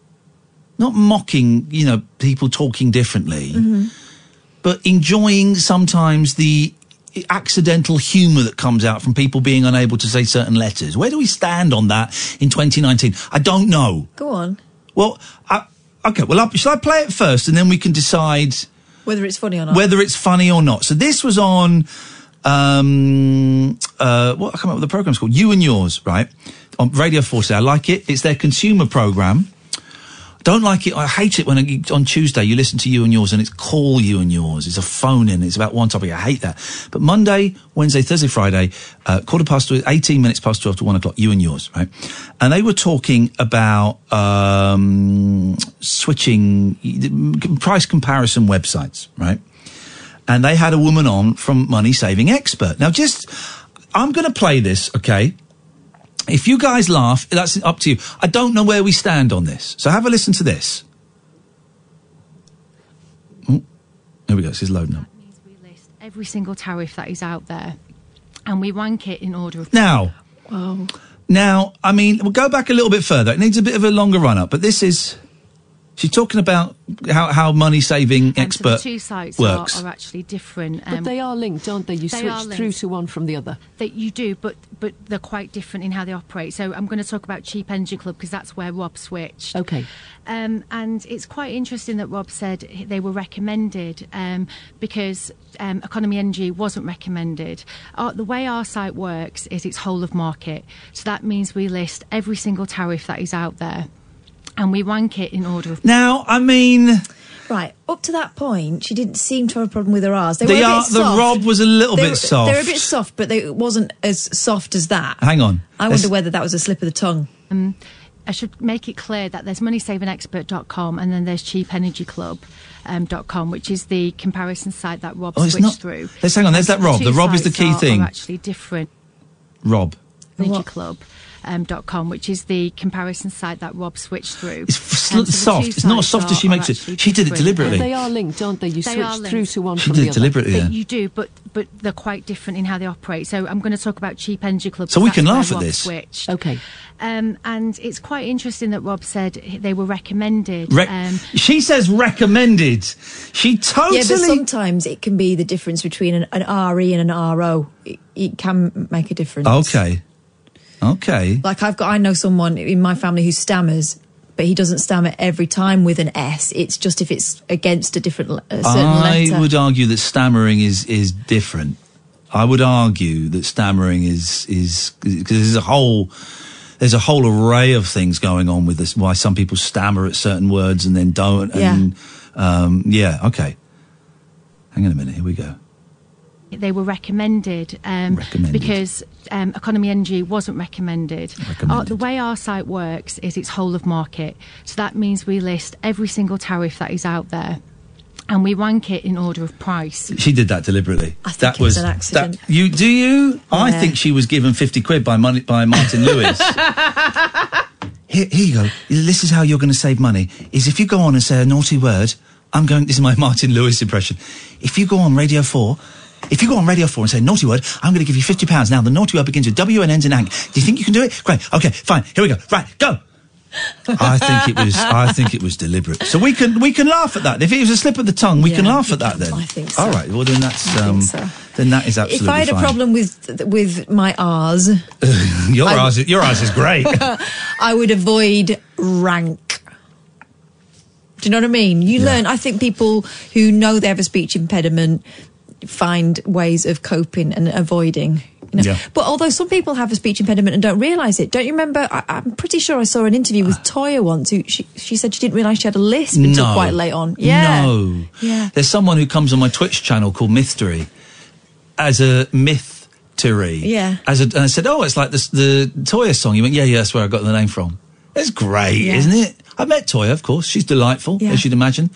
not mocking? You know, people talking differently. but enjoying sometimes the accidental humour that comes out from people being unable to say certain letters. Where do we stand on that in 2019? I don't know. Go on. Well, I, okay. Well, I, shall I play it first, and then we can decide Whether it's funny or not. whether it's funny or not. So this was on. Um, uh, what I come up with the program's called You and Yours, right? On Radio 4. I like it. It's their consumer program. Don't like it. I hate it when on Tuesday you listen to you and yours and it's call you and yours. It's a phone in. It's about one topic. I hate that. But Monday, Wednesday, Thursday, Friday, uh, quarter past, 18 minutes past 12 to one o'clock, you and yours, right? And they were talking about, um, switching price comparison websites, right? And they had a woman on from Money Saving Expert. Now just, I'm going to play this, okay? If you guys laugh, that's up to you. I don't know where we stand on this. So have a listen to this. Oh, there we go. This is loading up. We list every single tariff that is out there, and we rank it in order of. Now, Wow. now, I mean, we'll go back a little bit further. It needs a bit of a longer run up, but this is. She's talking about how, how money saving And so expert the two sites are, works. are actually different. But they are linked, aren't they? You they switch through to one from the other. That you do, but but they're quite different in how they operate. So I'm going to talk about Cheap Energy Club because that's where Rob switched. Okay. Um, and it's quite interesting that Rob said they were recommended um, because um, Economy Energy wasn't recommended. Uh, the way our site works is it's whole of market. So that means we list every single tariff that is out there and we rank it in order of. Now, I mean. Right, up to that point, she didn't seem to have a problem with her R's. They, They were a are- bit the soft. Rob was a little They bit were- soft. They were a bit soft, but they, it wasn't as soft as that. Hang on. I Let's- wonder whether that was a slip of the tongue. Um, I should make it clear that there's moneysavingexpert.com and then there's cheapenergyclub.com, dot com, which is the comparison site that Rob Oh, it's switched not- through. let's hang on, there's that Rob. two The Rob is the key are- thing. Are actually different. Rob. Energy Club. Um, dot com, which is the comparison site that Rob switched through. It's And f- so soft. It's not as soft as she makes it. She did it different. deliberately. They are linked, aren't they? You They switch through to one She from did the it other. deliberately, yeah. You do, but but they're quite different in how they operate. So I'm going to talk about Cheap Energy Club. So we can laugh at Rob this. Switched. Okay. Um, and it's quite interesting that Rob said they were recommended. Rec- um, she says recommended. She totally. Yeah, but sometimes it can be the difference between an, an RE and an RO. It, it can make a difference. Okay. Okay. Like I've got, I know someone in my family who stammers, but he doesn't stammer every time with an S. It's just if it's against a different, a certain I letter. would argue that stammering is is different. I would argue that stammering is is because there's a whole there's a whole array of things going on with this. Why some people stammer at certain words and then don't. And um, yeah, okay. Hang on a minute. Here we go. They were recommended, um, Recommended. because um, Economy Energy wasn't recommended. Uh, the way our site works is it's whole of market. So that means we list every single tariff that is out there and we rank it in order of price. She did that deliberately. I think that it was an accident. That, you do you? I think she was given fifty quid by money by Martin Lewis. *laughs* here, here you go. This is how you're going to save money. Is if you go on and say a naughty word. I'm going. This is my Martin Lewis impression. If you go on Radio Four. If you go on Radio 4 and say naughty word, I'm going to give you £50. Now, the naughty word begins with W and ends in ang. Do you think you can do it? Great. Okay, fine. Here we go. Right, go. I think it was. I think it was deliberate. So we can we can laugh at that. If it was a slip of the tongue, we can laugh at that. Then I think so. All right. Well, then that's um, so. then that is absolutely if I had fine. a problem with with my R's, *laughs* your I- eyes, your R's is great. *laughs* I would avoid rank. Do you know what I mean? You learn. I think people who know they have a speech impediment find ways of coping and avoiding. You know? Yeah. But although some people have a speech impediment and don't realise it, don't you remember? I, I'm pretty sure I saw an interview with Toyah once. Who she, she said she didn't realise she had a lisp until No. quite late on. Yeah. No. Yeah. There's someone who comes on my Twitch channel called Mystery as a mystery. Yeah. As a, and I said, oh, it's like this, the Toyah song. You went, yeah, yeah, that's where I got the name from. It's great, Yeah. isn't it? I met Toyah, of course. She's delightful, Yeah. as you'd imagine.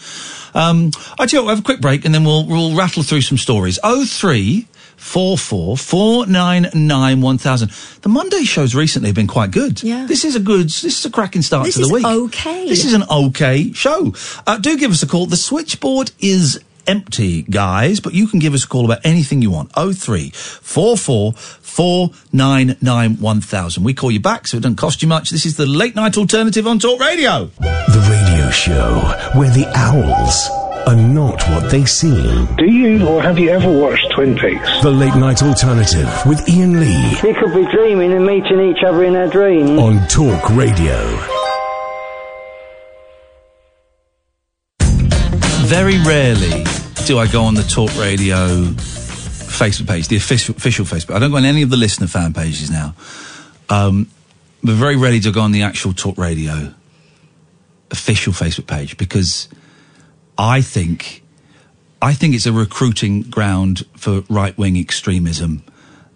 Um, I tell you what, we'll have a quick break and then we'll, we'll rattle through some stories. Oh three four four four nine nine one thousand. The Monday shows recently have been quite good. Yeah. This is a good, this is a cracking start This to the week. This is week. okay. This is an okay show. Uh, do give us a call. The switchboard is empty, guys, but you can give us a call about anything you want. Oh three four four four nine nine one thousand. We call you back, so it doesn't cost you much. This is the late night alternative on Talk Radio. The radio show where the owls are not what they seem. Do you or have you ever watched Twin Peaks? The late night alternative with Iain Lee We could be dreaming and meeting each other in our dreams. on Talk Radio. Very rarely do I go on the Talk Radio Facebook page, the official, official Facebook. I don't go on any of the listener fan pages now. Um, but very rarely to go on the actual Talk Radio official Facebook page because I think I think it's a recruiting ground for right wing extremism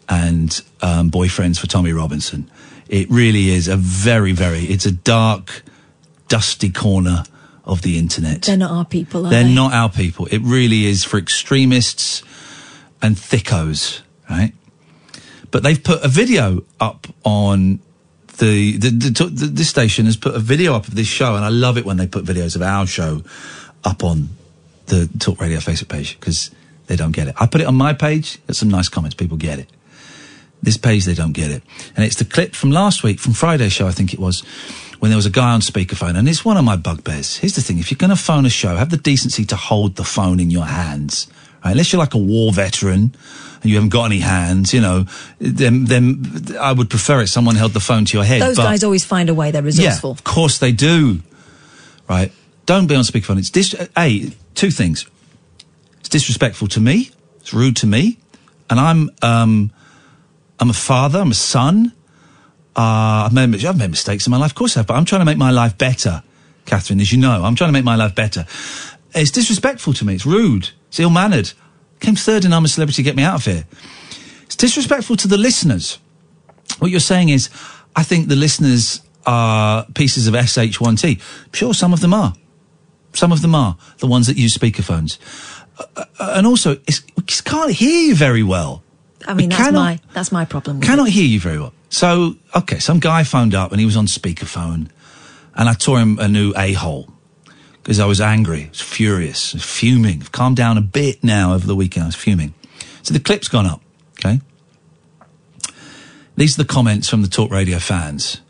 and um, boyfriends for Tommy Robinson. It really is a very, very. It's a dark, dusty corner of the internet. They're not our people, They're they? not our people. It really is for extremists and thickos, right? But they've put a video up on the, the, the, the this station has put a video up of this show, and I love it when they put videos of our show up on the Talk Radio Facebook page because they don't get it. I put it on my page. Got some nice comments. People get it. This page, they don't get it. And it's the clip from last week, from Friday's show, I think it was, when there was a guy on speakerphone. And it's one of my bugbears. Here's the thing if you're going to phone a show, have the decency to hold the phone in your hands. Right? Unless you're like a war veteran and you haven't got any hands, you know, then, then I would prefer it someone held the phone to your head. Those but- guys always find a way. They're resourceful. yeah, of course they do. Right? Don't be on speakerphone. It's dis- a two things. It's disrespectful to me. It's rude to me, and I'm um, I'm a father. I'm a son. Uh, I've made I've made mistakes in my life. Of course I have, but I'm trying to make my life better, Catherine. As you know, I'm trying to make my life better. It's disrespectful to me. It's rude. It's ill mannered. Came third in I'm a Celebrity. Get me out of here. It's disrespectful to the listeners. What you're saying is, I think the listeners are pieces of SH1T. Sure, some of them are. Some of them are the ones that use speakerphones. Uh, uh, and also, it's, we just can't hear you very well. I mean, We that's cannot- my that's my problem. Cannot it. hear you very well. So, okay, some guy phoned up and he was on speakerphone, and I tore him a new a hole because I was angry, I was furious, I was fuming. I've calmed down a bit now over the weekend. I was fuming. So the clip's gone up. Okay. These are the comments from the Talk Radio fans.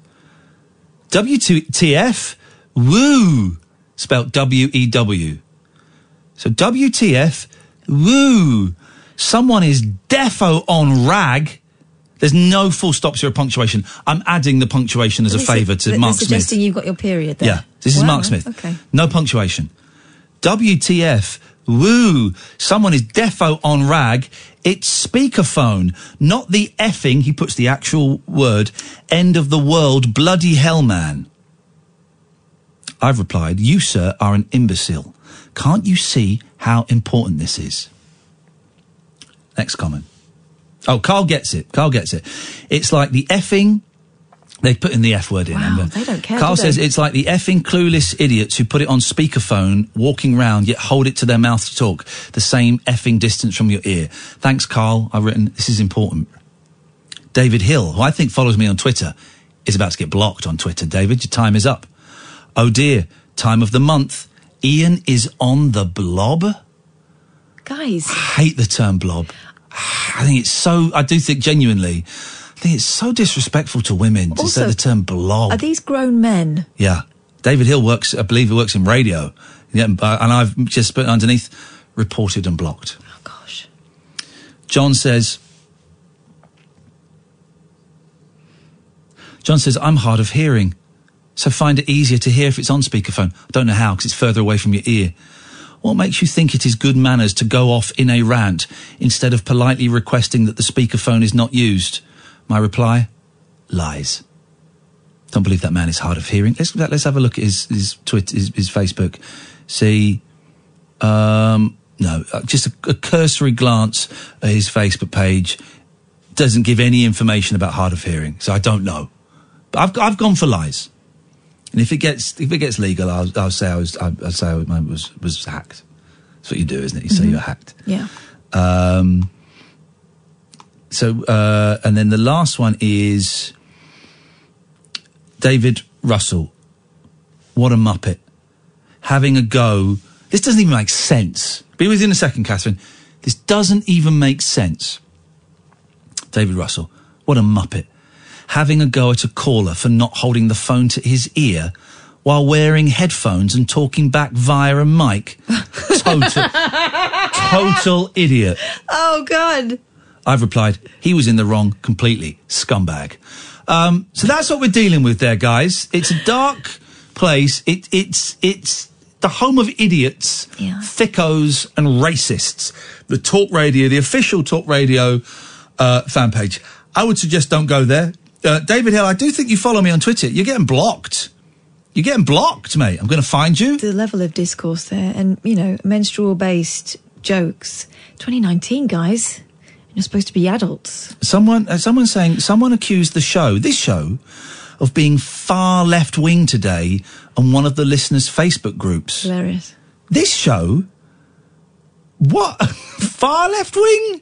WTF? Woo! Spelt W E W. So WTF? Woo! Someone is defo on rag. There's no full stops here or punctuation. I'm adding the punctuation as a favour to Mark Smith. suggesting you've got your period there. Yeah, this is Wow, Mark Smith. Okay. No punctuation. WTF? Woo! Someone is defo on rag. It's speakerphone, not the effing. He puts the actual word end of the world. Bloody hell, man. I've replied, you, sir, are an imbecile. Can't you see how important this is? Next comment. Oh, Carl gets it. Carl gets it. It's like the effing. They put in the F word in. Wow, remember? they don't care, Carl do says it's like the effing clueless idiots who put it on speakerphone, walking round, yet hold it to their mouth to talk, the same effing distance from your ear. Thanks, Carl. I've written, this is important. David Hill, who I think follows me on Twitter, is about to get blocked on Twitter. David, your time is up. Oh dear, time of the month. Iain is on the blob. Guys, I hate the term blob. I think it's so, I do think genuinely, I think it's so disrespectful to women to say the term blob. are these grown men? Yeah. David Hill works, I believe he works in radio. Yeah, and I've just put underneath reported and blocked. Oh, gosh. John says, John says, I'm hard of hearing. So find it easier to hear if it's on speakerphone. I don't know how because it's further away from your ear. What makes you think it is good manners to go off in a rant instead of politely requesting that the speakerphone is not used? My reply, lies. Don't believe that man is hard of hearing. Let's let's have a look at his his Twitter, his, his Facebook. See, um, no, uh, just a, a cursory glance at his Facebook page doesn't give any information about hard of hearing, so I don't know. But I've I've gone for lies, and if it gets if it gets legal, I'll I'll say I was I'll, I'll say I was was hacked. That's what you do, isn't it? You say Mhm. you're hacked. Yeah. Um, so, uh, and then the last one is David Russell. What a muppet. Having a go. This doesn't even make sense. Be with you in a second, Catherine. This doesn't even make sense. David Russell. What a muppet. Having a go at a caller for not holding the phone to his ear while wearing headphones and talking back via a mic. *laughs* Total, total idiot. Oh God. I've replied, he was in the wrong completely. Scumbag. Um, so that's what we're dealing with there, guys. It's a dark place. It, it's, it's the home of idiots, thickos and racists. The talk radio, the official talk radio, uh, fan page. I would suggest don't go there. Uh, David Hill, I do think you follow me on Twitter. You're getting blocked. You're getting blocked, mate. I'm going to find you. The level of discourse there, and you know, menstrual based jokes. 2019, guys. You're supposed to be adults. Someone, uh, someone saying, someone accused the show, this show, of being far left wing today on one of the listeners' Facebook groups. Hilarious. This show? What? *laughs* far left wing?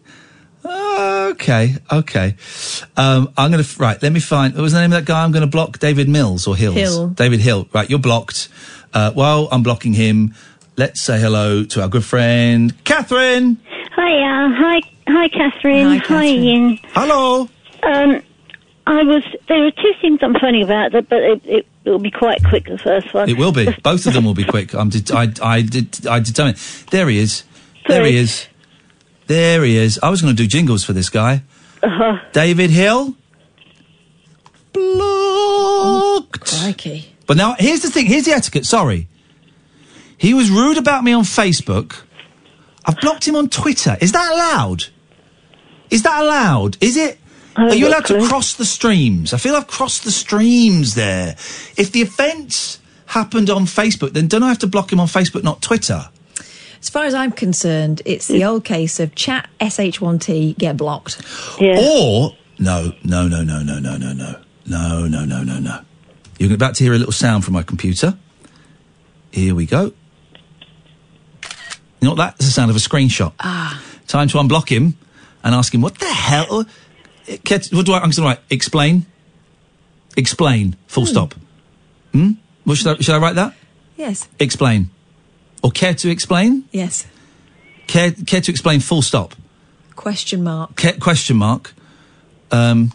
Okay, okay. Um, I'm going to, right, let me find, what was the name of that guy I'm going to block? David Mills or Hills? Hill. David Hill. Right, you're blocked. Uh, while I'm blocking him, let's say hello to our good friend, Catherine. Hiya, Hi, hi, hi, Catherine. Hi, Iain. Hello. Um, I was. There are two things I'm funny about, that, but it, it, it'll be quite quick. The first one. It will be. *laughs* Both of them will be quick. I'm det- I, I, did, I determined. There he is. There he is. There he is. I was going to do jingles for this guy. Uh-huh. David Hill. Blocked. Crikey. But now, here's the thing. Here's the etiquette. Sorry. He was rude about me on Facebook. I've blocked him on Twitter. Is that allowed? Is that allowed? Is it? Are you allowed to cross the streams? I feel I've crossed the streams there. If the offence happened on Facebook, then don't I have to block him on Facebook, not Twitter? As far as I'm concerned, it's the old case of chat sh1t get blocked. Or no, no, no, no, no, no, no, no, no, no, no, no, no. You're about to hear a little sound from my computer. Here we go. You know what? That's the sound of a screenshot. Ah. Time to unblock him and ask him what the hell. Ket- What do I? I'm going to write. Explain. Explain. Full stop. Hmm. What should I? Should I write that? Yes. Explain. Or care to explain? Yes. Care care to explain? Full stop. Question mark. Care, question mark. Um.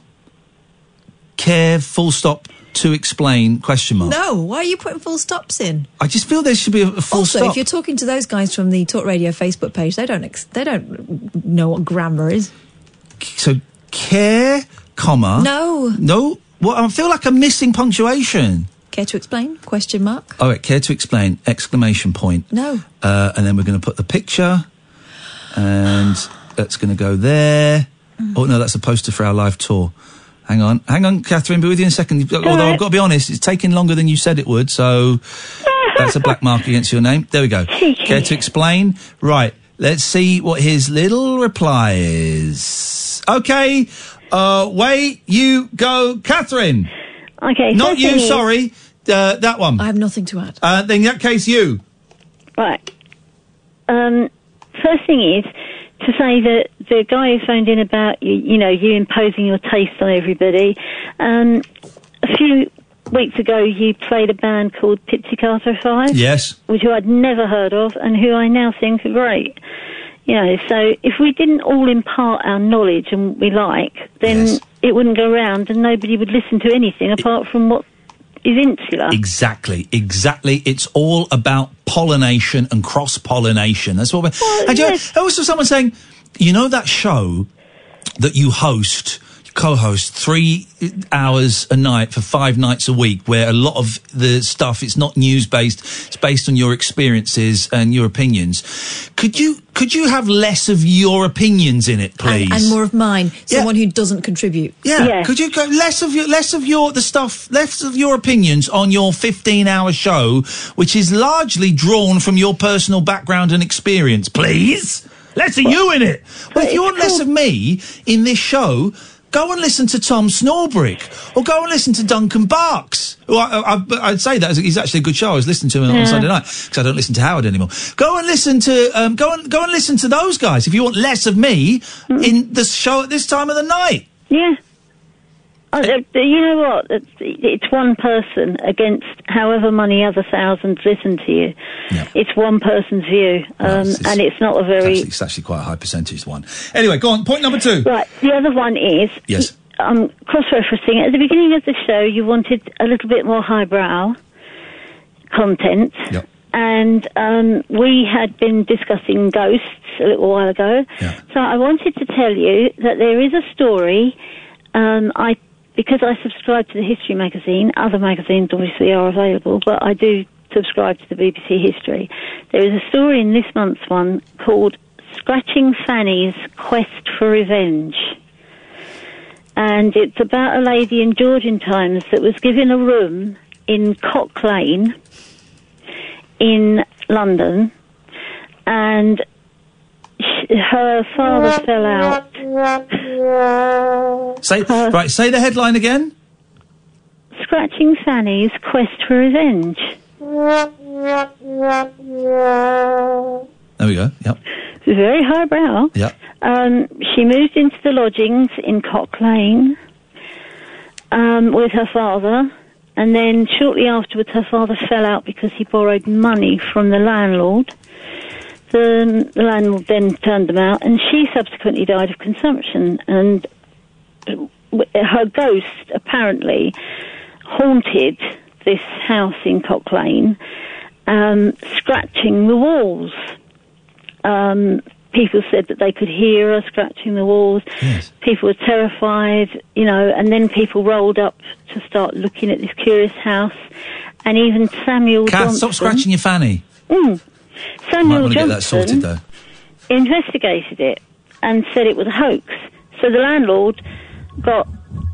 Care. Full stop. To explain? Question mark. No, why are you putting full stops in? I just feel there should be a, a full also, stop. Also, if you're talking to those guys from the Talk Radio Facebook page, they don't ex- they don't know what grammar is. so care, comma. No. No. What? I feel like I'm missing punctuation. Care to explain? Question mark. All right. Care to explain? Exclamation point. No. Uh, and then we're going to put the picture, and that's going to go there. Oh no, that's a poster for our live tour. Hang on, hang on, Catherine. Be with you in a second. Although I've got to be honest, it's taking longer than you said it would. So *laughs* that's a black mark against your name. There we go. Care to explain? Right. Let's see what his little reply is. Okay. Uh, wait. You go, Catherine. Okay. Not you. is- Sorry. Uh, that one. I have nothing to add. Uh, then in that case, you. Right. Um, first thing is to say that the guy who phoned in about you, you know, you imposing your taste on everybody. Um, a few weeks ago, you played a band called Pizzicato Five. Yes. Which I'd never heard of, and who I now think are great. You know, so if we didn't all impart our knowledge and we like, then it wouldn't go round, and nobody would listen to anything apart from what is insular. Exactly, exactly. It's all about pollination and cross pollination. That's what we're. and you know, also, someone saying, you know, that show that you host co-host three hours a night for five nights a week, where a lot of the stuff it's not news based, it's based on your experiences and your opinions. Could you could you have less of your opinions in it, please? And, and more of mine. Someone who doesn't contribute. Yeah. Could you go less of your less of your the stuff less of your opinions on your 15 hour show which is largely drawn from your personal background and experience, please? Less of you in it. Well, if you want less of me in this show, go and listen to Tom Swarbrick or go and listen to Duncan Barkes. Well, I, I, I'd say that he's actually a good show. I was listening to him on Sunday night because I don't listen to Howard anymore. Go and listen to um, go and go and listen to those guys if you want less of me in the show at this time of the night. Yeah. Uh, uh, you know what? It's, it's one person against however many other thousands listen to you. It's one person's view, um, and it's not a very. It's actually quite a high percentage one. Anyway, go on. Point number two. Right. The other one is. Yes. Um, cross-referencing. At the beginning of the show, you wanted a little bit more highbrow content. Yep. And um, we had been discussing ghosts a little while ago. Yeah. So I wanted to tell you that there is a story. Um, I because I subscribe to the History magazine. Other magazines obviously are available, but I do subscribe to the BBC History. There is a story in this month's one called "Scratching Fanny's Quest for Revenge." and it's about a lady in Georgian times that was given a room in Cock Lane in London, and her father fell out. Say right. Say the headline again. Scratching Fanny's quest for revenge. There we go. Yep. Very highbrow. Yep. Um, she moved into the lodgings in Cock Lane um, with her father, and then shortly afterwards, her father fell out because he borrowed money from the landlord. The, landlord then turned them out, and she subsequently died of consumption. And her ghost apparently haunted this house in Cock Lane, um, scratching the walls. Um, people said that they could hear her scratching the walls. Yes. People were terrified, you know, and then people rolled up to start looking at this curious house. And even Samuel Johnson. stop scratching your fanny. Mm, Samuel want to get Johnson that sorted though. investigated it and said it was a hoax. So the landlord got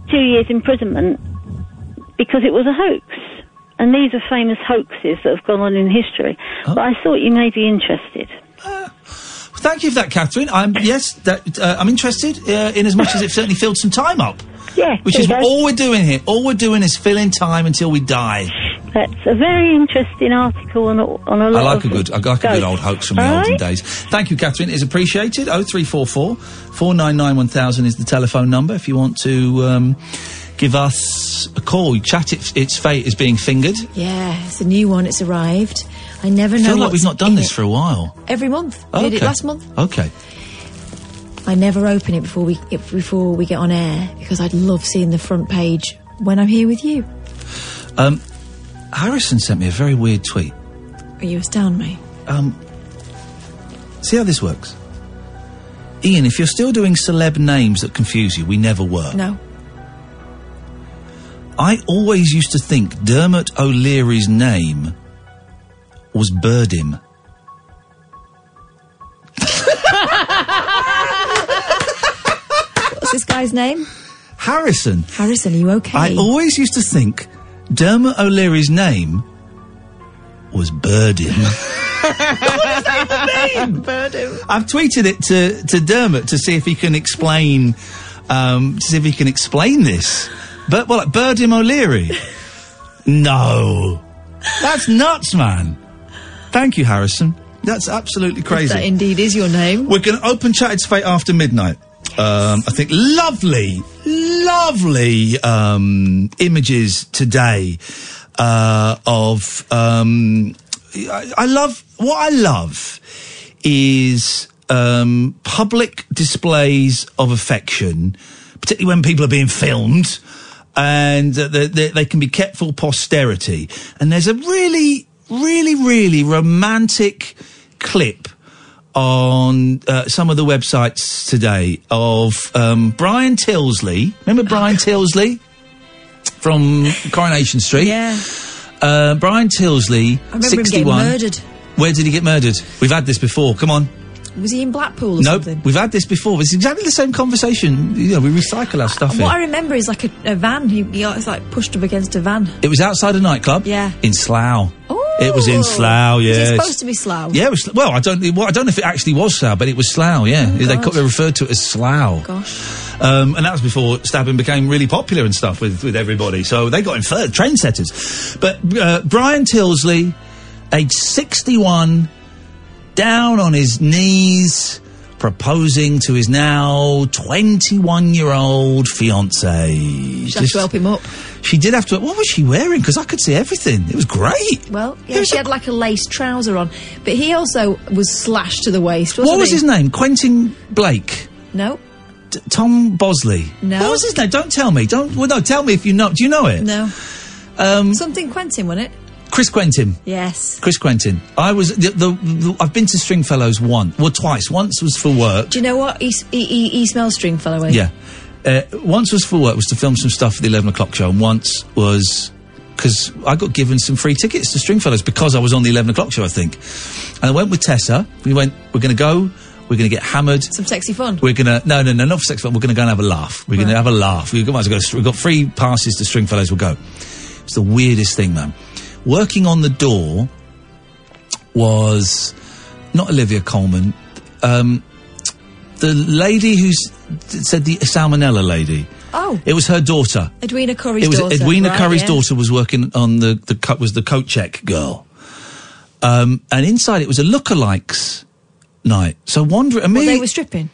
two years imprisonment because it was a hoax. And these are famous hoaxes that have gone on in history. Oh. But I thought you may be interested. Thank you for that, Catherine. I'm yes, that, uh, I'm interested uh, in as much as it certainly filled some time up. Yeah, Which is you all we're doing here. All we're doing is filling time until we die. That's a very interesting article on a, on a I lot like a good, I like a good old hoax from the All olden right? days. Thank you, Catherine. It's appreciated. Oh three four four four nine nine one thousand is the telephone number if you want to um, give us a call. Chat. Its, its fate is being fingered. Yeah, it's a new one. It's arrived. I never I know. feel like what's we've not done in this it. for a while. every month. Oh, We did it okay. last month. Okay. I never open it before we if, before we get on air because I'd love seeing the front page when I'm here with you. Um, Harrison sent me a very weird tweet. Are you astound me? Um, see how this works. Ian, if you're still doing celeb names that confuse you, we never were. No. I always used to think Dermot O'Leary's name was Birdim. *laughs* What's this guy's name? Harrison. Harrison, are you okay? I always used to think Dermot O'Leary's name was Birdim. What's his name? Birdim. I've tweeted it to, to Dermot to see if he can explain um, to see if he can explain this. But well, like Birdim O'Leary. No, that's nuts, man. Thank you, Harrison. That's absolutely crazy. That indeed is your name. We're going to open Chat It's Fate after midnight. Um, I think lovely, lovely um, images today uh, of. Um, I, I love what I love is um, public displays of affection, particularly when people are being filmed, and they, they can be kept for posterity. And there's a really, really, really romantic clip on uh, some of the websites today of um, Brian Tilsley. Remember Brian Tilsley from Coronation Street? Yeah. Uh, Brian Tilsley, I remember him getting 61. murdered. Where did he get murdered? We've had this before. Come on. Was he in Blackpool or Nope, something? we've had this before. It's exactly the same conversation. You know, we recycle our stuff What I remember is like a, a van. He, he was like pushed up against a van. It was outside a nightclub. Yeah. In Slough. It was in Slough. Yeah. It's- supposed to be Slough? Yeah, it was, well, I don't. Well, I don't know if it actually was Slough, but it was Slough. Yeah, they, they referred to it as Slough. Gosh. Um, and that was before stabbing became really popular and stuff with, with everybody. So they got in third, trendsetters. But uh, Brian Tilsley, age 61, down on his knees, proposing to his now 21 year old fiance. She'd have to help him up. She did have to. What was she wearing? Because I could see everything. It was great. Well, yeah, she had like a lace trouser on, but he also was slashed to the waist. Wasn't What was he? his name? Quentin Blake. No, T- Tom Bosley. No. What was his name? Don't tell me. Don't. Well, no. Tell me if you know. Do you know it? no. Um, Something Quentin, wasn't it? Chris Quentin. Yes. Chris Quentin. I was the, the, the I've been to Stringfellows once, well twice. Once was for work. Do you know what? He, he, he, smells Stringfellow. eh? Yeah. Uh, once was for work, was to film some stuff for the eleven o'clock show, and once was because I got given some free tickets to Stringfellows because I was on the eleven o'clock show, I think. And I went with Tessa. We went. We're going to go. We're going to get hammered. Some sexy fun. We're gonna no no no not for sex fun. We're gonna go and have a laugh. We're gonna have a laugh. We've got, might as well go to- we've got free passes to Stringfellows. We'll go. It's the weirdest thing, man. Working on the door was not Olivia Colman. Um, the lady who said the salmonella lady. Oh, It was her daughter. Edwina Currie's it was daughter. Edwina Right, Currie's yeah. daughter was working on the the was the coat check girl. Um, and inside it was a lookalikes night. So wonder. I mean, Well, they were stripping.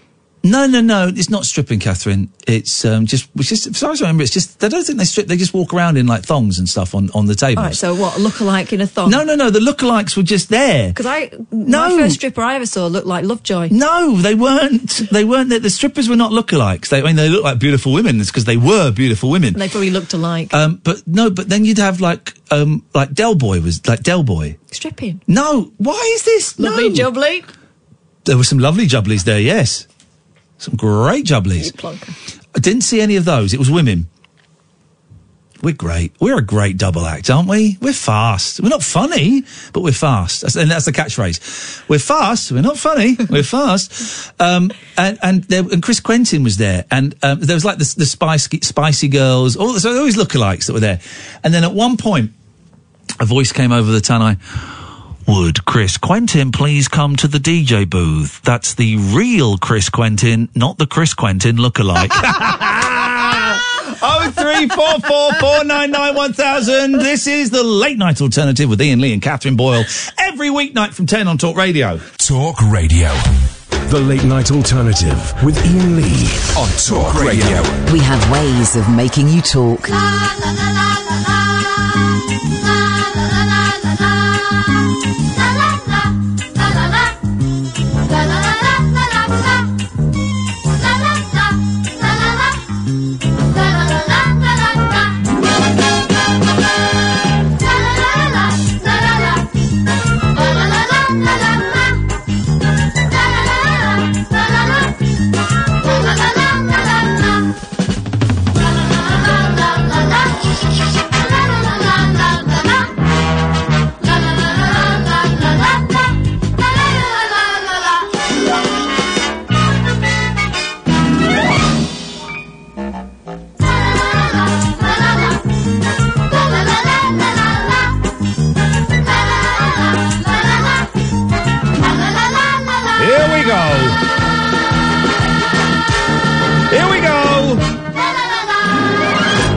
No, no, no. It's not stripping, Catherine. It's um, just. As far as I remember, it's just. They don't think they strip. They just walk around in like thongs and stuff on on the table. All right, so what? Look alike in a thong? no, no, no. The lookalikes were just there. Because I, No. my first stripper I ever saw looked like Lovejoy. No, they weren't. They weren't. The, the strippers were not lookalikes. They, I mean, they looked like beautiful women. It's because they were beautiful women. And they probably looked alike. Um, but no, but then you'd have like, um, like Del Boy was like Del Boy. Stripping. No, why is this? Lovely no. jubbly. There were some lovely jubblies there. Yes, some great jubblies. I didn't see any of those. It was women. We're great. We're a great double act, aren't we? We're fast. We're not funny, but we're fast. That's, and that's the catchphrase. We're fast. We're not funny. *laughs* We're fast. Um, and and, there, and Chris Quentin was there, and um, there was like the, the spicy, spicy girls. All so there always lookalikes that were there. And then at one point, a voice came over the tunnel. Would Chris Quentin please come to the DJ booth? That's the real Chris Quentin, not the Chris Quentin lookalike. *laughs* *laughs* Oh three four four four nine nine one thousand. This is the late night alternative with Iain Lee and Catherine Boyle every weeknight from ten on Talk Radio. Talk Radio. The late night alternative with Iain Lee on Talk Radio. We have ways of making you talk. Here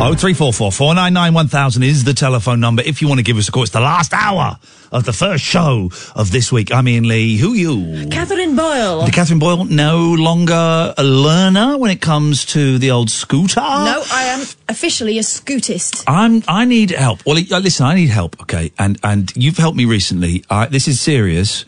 Oh three four four four nine nine one thousand is the telephone number if you want to give us a call. It's the last hour of the first show of this week. I'm Iain Lee. Who you? Catherine Boyle. The Catherine Boyle no longer a learner when it comes to the old scooter. No, I am officially a scootist. I'm. I need help. Well, uh, listen, I need help. Okay, and and you've helped me recently. I, this is serious.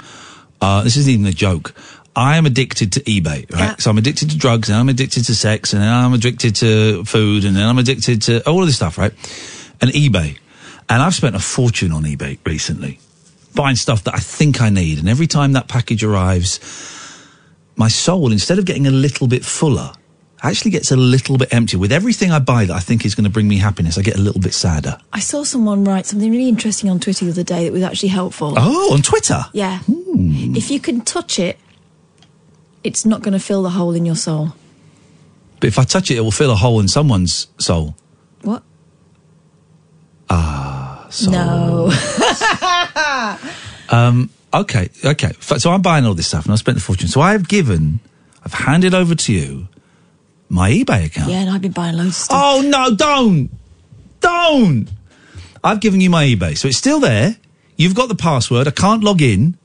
Uh, this isn't even a joke. I am addicted to eBay, right? So I'm addicted to drugs, and I'm addicted to sex, and then I'm addicted to food, and then I'm addicted to all of this stuff, right? And eBay, and I've spent a fortune on eBay recently. buying stuff that I think I need, and every time that package arrives, my soul, instead of getting a little bit fuller, actually gets a little bit emptier. With everything I buy that I think is going to bring me happiness, I get a little bit sadder. I saw someone write something really interesting on Twitter the other day that was actually helpful. Oh, on Twitter. Yeah. Hmm. If you can touch it, it's not going to fill the hole in your soul. But if I touch it, it will fill a hole in someone's soul. What? Ah, soul. No. *laughs* Um, okay, okay. So I'm buying all this stuff and I spent the fortune. So I've given, I've handed over to you my eBay account. yeah, and I've been buying loads of stuff. Oh no, don't. Don't. I've given you my eBay. So it's still there. You've got the password. I can't log in.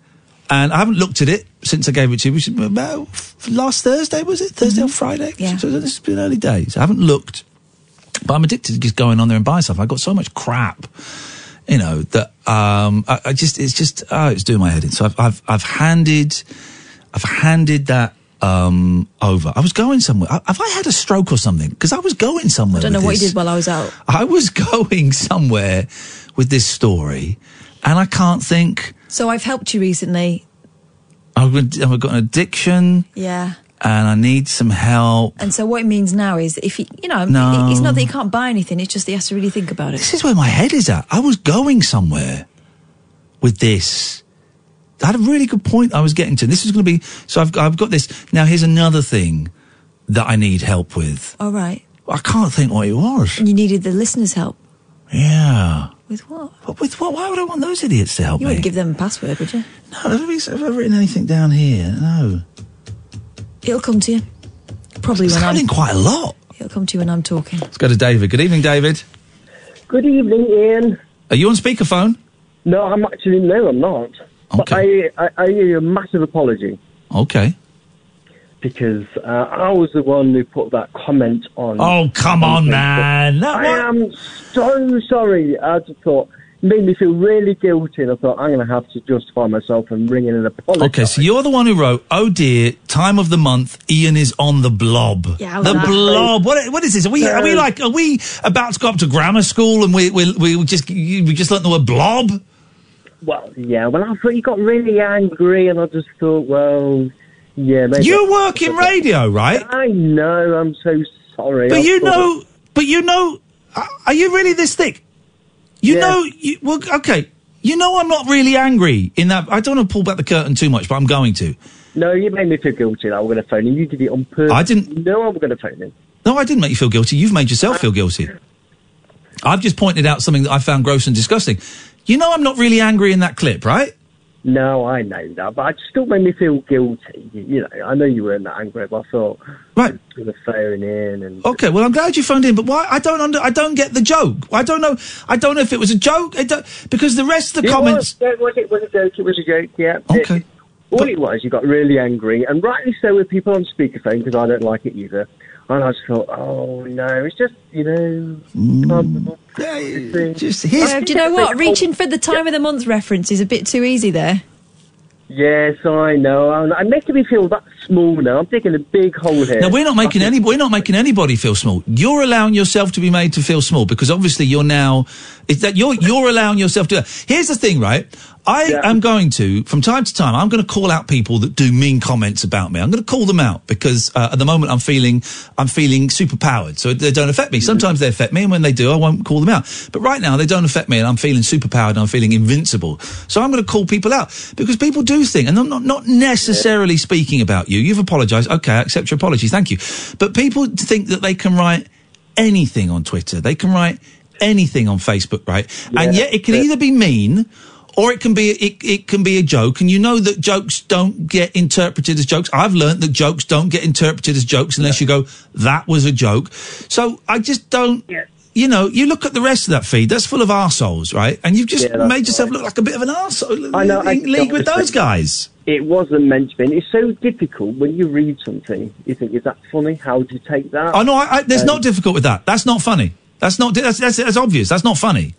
And I haven't looked at it since I gave it to you, about last Thursday, was it? Thursday or Friday? Yeah. So this has been early days. I haven't looked. But I'm addicted to just going on there and buying stuff. I got so much crap, you know, that um, I, I just it's just oh, it's doing my head in. So I've I've, I've handed I've handed that um, over. I was going somewhere. I- Have I had a stroke or something? Because I was going somewhere. I don't know what you did while I was out. I was *laughs* going somewhere with this story, and I can't think. So I've helped you recently. I've got, I've got an addiction, Yeah. and I need some help. And so what it means now is that if you, you know, No. it's not that you can't buy anything, it's just that you have to really think about it. This is where my head is at. I was going somewhere with this. I had a really good point I was getting to. This is going to be so. I've I've got this now. Here's another thing that I need help with. All right. I can't think what it was. You needed the listeners' help. Yeah. With what? With what? Why would I want those idiots to help You me? You wouldn't give them a password, would you? No, have I, have I written anything down here? No. It'll come to you. Probably It's when I'm happening quite a lot. It'll come to you when I'm talking. Let's go to David. Good evening, David. Good evening, Iain. Are you on speakerphone? No, I'm actually no, I'm not. But I, I, I owe you a massive apology Okay. Because uh, I was the one who put that comment on. Oh, come on, man. That- I am so sorry. I just thought it made me feel really guilty, and I thought I'm going to have to justify myself and ring in an apology. Okay, so you're the one who wrote, "Oh dear, time of the month, Iain is on the blob." Yeah, the exactly. blob. What? What is this? Are we? Are we like? Are we about to go up to grammar school and we we we just we just learnt the word blob? Well, yeah. Well, I thought you got really angry, and I just thought, well, yeah. Maybe You work in radio, right? I know. I'm so sorry. But I you know, but you know, are- you really this thick? You Yeah. know, you, well, okay. You know, I'm not really angry in that. I don't want to pull back the curtain too much, but I'm going to. No, you made me feel guilty that I'm going to phone in. You did it on purpose. I didn't- know I'm going to phone in. No, I didn't make you feel guilty. You've made yourself feel guilty. I've just pointed out something that I found gross and disgusting. You know, I'm not really angry in that clip, right? No, I know that, but it still made me feel guilty. You, you know, I know you weren't that angry, but I thought right, going to phone in and Okay, well, I'm glad you phoned in, but why? I don't under, I don't get the joke. I don't know. I don't know if it was a joke. It because the rest of the It comments. was, was it was a joke. It was a joke. Yeah. Okay. It- all it was, you got really angry, and rightly so with people on speakerphone because I don't like it either. And I just thought, oh no, it's just you know. um, just Uh, do you know what? Reaching for the time of the month reference is a bit too easy there. Yes, I know. I'm, I'm making me feel that small now. I'm digging a big hole here. Now we're not making any. We're not making anybody feel small. You're allowing yourself to be made to feel small because obviously you're now. It's that you're you're allowing yourself to. Here's the thing, right? I am going to, from time to time, I'm going to call out people that do mean comments about me. I'm going to call them out because uh, at the moment I'm feeling, I'm feeling superpowered, so they don't affect me. Sometimes they affect me, and when they do, I won't call them out. But right now they don't affect me, and I'm feeling superpowered, and I'm feeling invincible. So I'm going to call people out because people do think, and I'm not not necessarily speaking about you. You've apologised, okay? I accept your apology, thank you. But people think that they can write anything on Twitter. They can write anything on Facebook, right? And yet it can either be mean or it can be it, it can be a joke and you know that jokes don't get interpreted as jokes i've learnt that jokes don't get interpreted as jokes unless you go that was a joke so i just don't you know you look at the rest of that feed that's full of arseholes right and you've just Yeah, made yourself look like a bit of an arsehole I know. I league with those guys It wasn't meant to be. And it's so difficult when you read something. You think, is that funny? How do you take that? oh no I, I, there's Um, not difficult with that that's not funny that's not that's, that's, that's obvious that's not funny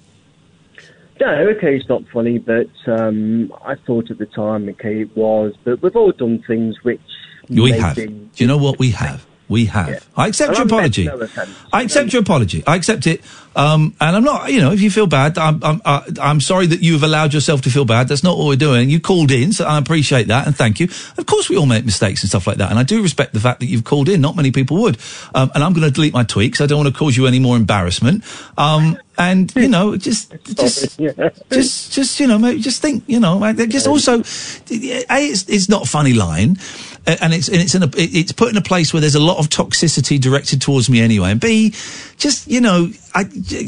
No, okay, it's not funny, but um, I thought at the time, okay, it was. But we've all done things which we have do you know what we have We have. I accept And your I meant apology. no offence. I accept your apology. I accept it. Um, and I'm not, you know, if you feel bad, I'm, I'm, uh, I'm sorry that you've allowed yourself to feel bad. That's not what we're doing. You called in, so I appreciate that and thank you. Of course, we all make mistakes and stuff like that. And I do respect the fact that you've called in. Not many people would. Um, and I'm going to delete my tweets. I don't want to cause you any more embarrassment. Um, and *laughs* you know, just, just, just, just, you know, just think, you know, like, just also, a, it's, it's not a funny line. uh, And it's and it's in a it's put in a place where there's a lot of toxicity directed towards me anyway. And B, just you know, I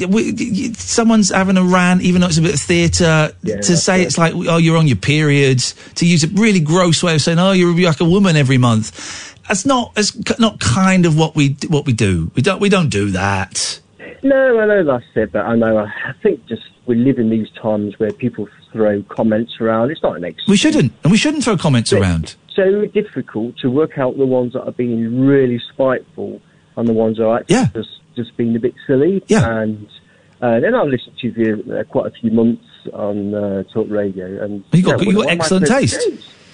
we, someone's having a rant, even though it's a bit of theatre. to say it's like, oh, you're on your periods. To use a really gross way of saying, oh, you're like a woman every month. That's not that's not kind of what we what we do. We don't we don't do that. No, I know that's it, but I know I think just we live in these times where people throw comments around. It's not an excuse. We shouldn't, and we shouldn't throw comments around. So difficult to work out the ones that are being really spiteful and the ones that are actually just just being a bit silly. Yeah. And uh, then I listened to you uh, quite a few months on uh, Talk Radio, and You got yeah, you got one of my excellent taste.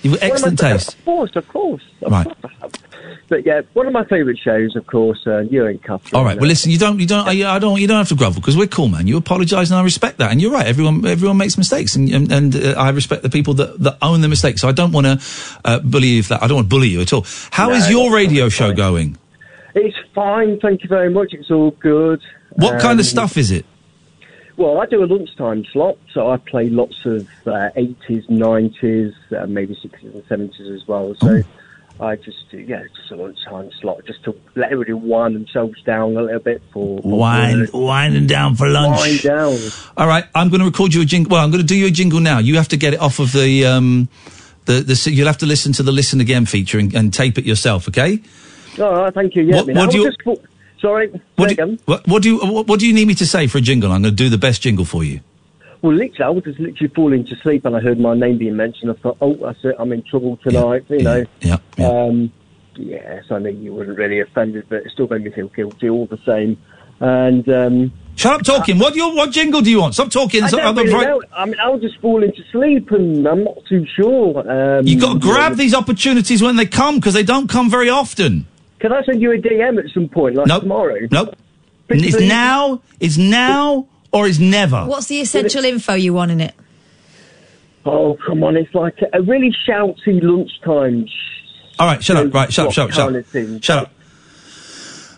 You've got One of my excellent taste. Of course, of course. Of Right. course. *laughs* But yeah, one of my favourite shows, of course, uh, you and Catherine. All right. Well, listen. You don't. You don't. I, I don't. You don't have to grovel because we're cool, man. You apologise, and I respect that. And you're right. Everyone. Everyone makes mistakes, and and, and uh, I respect the people that, that own the mistakes. So I don't want to uh, bully you. That. I don't want to bully you at all. How is No, your radio show going? It's fine, thank you very much. It's all good. What kind Um, of stuff is it? Well, I do a lunchtime slot, so I play lots of uh, 80s, 90s, uh, maybe 60s and 70s as well. So I just yeah, just a lunchtime slot, just to let everybody wind themselves down a little bit for, for Wind, winding down for lunch. Wind down. All right. I'm going to record you a jingle. Well, I'm going to do you a jingle now. You have to get it off of the um, the the. You'll have to listen to the listen again feature and, and tape it yourself. Okay. All right, thank you. Yeah, What- what do you- just sorry, What do, again. what, what do you what do you need me to say for a jingle? I'm going to do the best jingle for you. Well, literally, I was just literally falling to sleep and I heard my name being mentioned. I thought, oh, that's it, I'm in trouble tonight, you know. Yeah. Um, yes, I know you weren't really offended, but it still made me feel guilty all the same. And um, Shut up talking. What do you what jingle do you want? Stop talking. I don't really pri- know. I mean, I was just falling to sleep, and I'm not too sure. Um, You got to grab these opportunities when they come because they don't come very often. Can I send you a DM at some point, like Nope. tomorrow? Nope. It's Please? now. It's now or it's never. What's the essential info you want in it? Oh, come on! It's like a really shouty lunchtime. All right, shut up. Right, shut up. Shut up. Shut up. Shut up.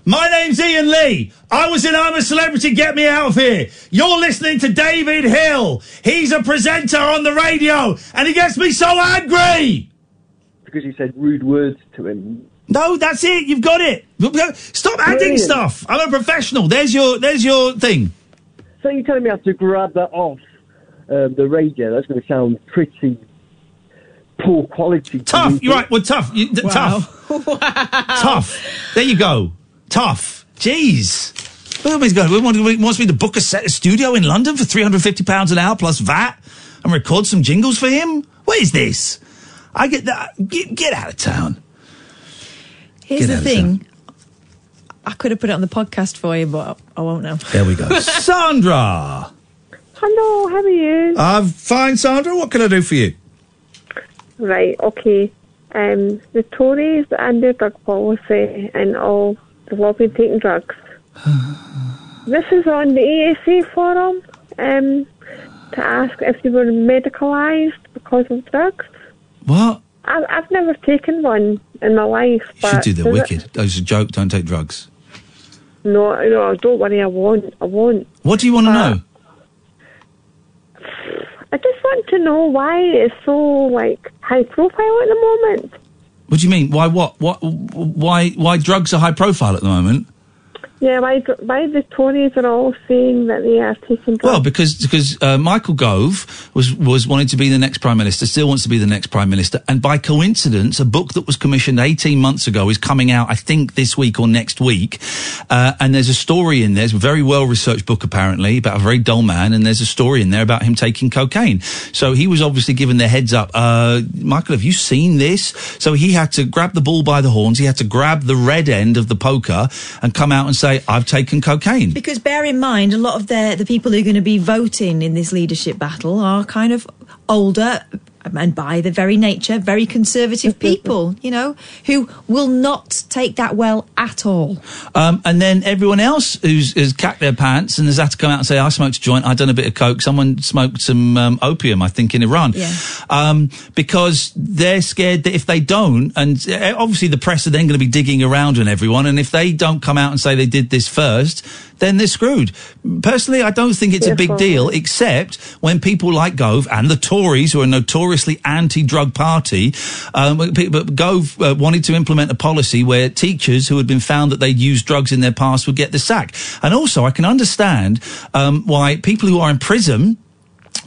My name's Iain Lee. I was in I'm a Celebrity, Get Me Out of Here. You're listening to David Hill. He's a presenter on the radio and he gets me so angry. Because you said rude words to him. No, that's it. You've got it. Stop adding Brilliant. stuff. I'm a professional. There's your there's your thing. So you're telling me I have to grab that off um, the radio? That's going to sound pretty poor quality. Tough. you. You're right. Well, tough. You, th- Tough. *laughs* Tough. There you go. Tough. Jeez. Well, he's going, he wants- he wants me to book a set a studio in London for £350 an hour plus VAT and record some jingles for him? What is this? I get that. Get, get out of town. Here's Get the thing. I could have put it on the podcast for you, but I won't now. There we go. *laughs* Sandra. Hello, how are you? I'm fine, Sandra. What can I do for you? Right, okay. Um, the Tories and their drug policy and all the lobbying taking drugs. *sighs* this is on the ESA forum um, to ask if they were medicalised because of drugs. What? I, I've never taken one in my life. You but should do the does it- wicked. That was a joke. Don't take drugs. No, no, don't worry, I won't. I won't. What do you want to uh, know? I just want to know why it's so like high profile at the moment. What do you mean? Why what? What? Why? Why drugs are high profile at the moment? Yeah, why why the Tories are all saying that they are taking? Well, because because uh, Michael Gove was was wanting to be the next prime minister, still wants to be the next prime minister, and by coincidence, a book that was commissioned eighteen months ago is coming out, I think, this week or next week. Uh, and there's a story in there, it's a very well researched book apparently about a very dull man, and there's a story in there about him taking cocaine. So he was obviously given the heads up. Uh, Michael, have you seen this? So he had to grab the bull by the horns. He had to grab the red end of the poker and come out and say, "I've taken cocaine." Because bear in mind, a lot of the the people who are going to be voting in this leadership battle are kind of older and by the very nature, very conservative *laughs* people, you know, who will not take that well at all. Um, and then everyone else who's has cacked their pants and has had to come out and say, I smoked a joint, I've done a bit of coke, someone smoked some um, opium, I think, in Iran. Yeah. Um, because they're scared that if they don't, and uh, obviously the press are then going to be digging around on everyone, and if they don't come out and say they did this first, then they're screwed. Personally, I don't think it's a big deal, except when people like Gove and the Tories, who are notoriously anti-drug party, um, but Gove uh, wanted to implement a policy where teachers who had been found that they'd used drugs in their past would get the sack. And also, I can understand um, why people who are in prison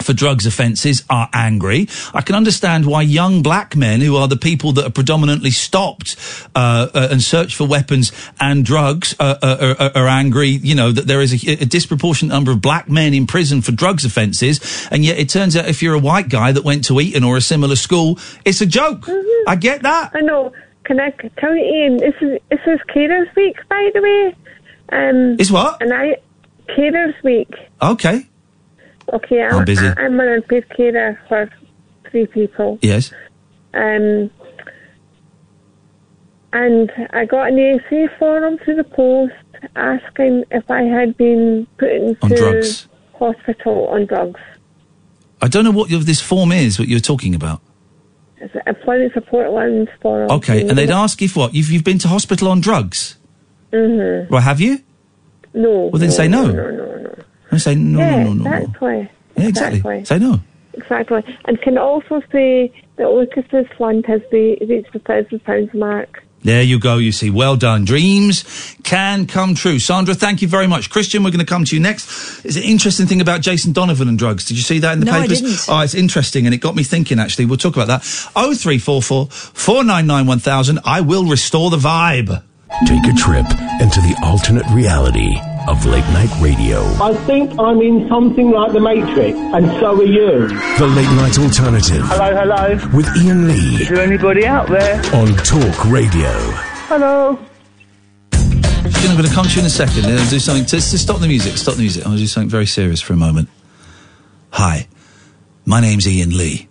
for drugs offences are angry. I can understand why young black men, who are the people that are predominantly stopped uh, uh, and search for weapons and drugs, uh, uh, are, are angry. You know that there is a, a disproportionate number of black men in prison for drugs offences, and yet it turns out if you're a white guy that went to Eton or a similar school, it's a joke. I get that. I know. Can I tell you, Iain? This is this is Carers Week, by the way. Um, Is what? And I Carers Week. Okay. Okay, I'm, I'm busy. I'm an unpaid carer for three people. Yes. Um, and I got an ESA form through the post asking if I had been put into On drugs. hospital on drugs. I don't know what your, this form is. What you're talking about. It's an employment support allowance form. Okay, and they'd ask if what you've you've been to hospital on drugs. Mm-hmm. Well, have you? No. Well, then say no. No, no, no. And say no, yeah, no, no, no, no. exactly. Yeah, exactly. Exactly. Say no. Exactly. And can also say that Lucas's fund has be, reached the thousand pounds mark. There you go. You see, well done. Dreams can come true. Sandra, thank you very much. Christian, we're going to come to you next. It's an interesting thing about Jason Donovan and drugs. Did you see that in the No, I papers? didn't. Oh, it's interesting, and it got me thinking. Actually, we'll talk about that. Oh three four four four nine nine one thousand. I will restore the vibe. Take a trip into the alternate reality of late night radio. I think I'm in something like the Matrix, and so are you. The late night alternative Hello, hello. with Iain Lee Is there anybody out there? on Talk Radio. Hello. I'm going to come to you in a second. and I'll do something. To, to stop the music. Stop the music. I'm going to do something very serious for a moment. Hi, my name's Iain Lee.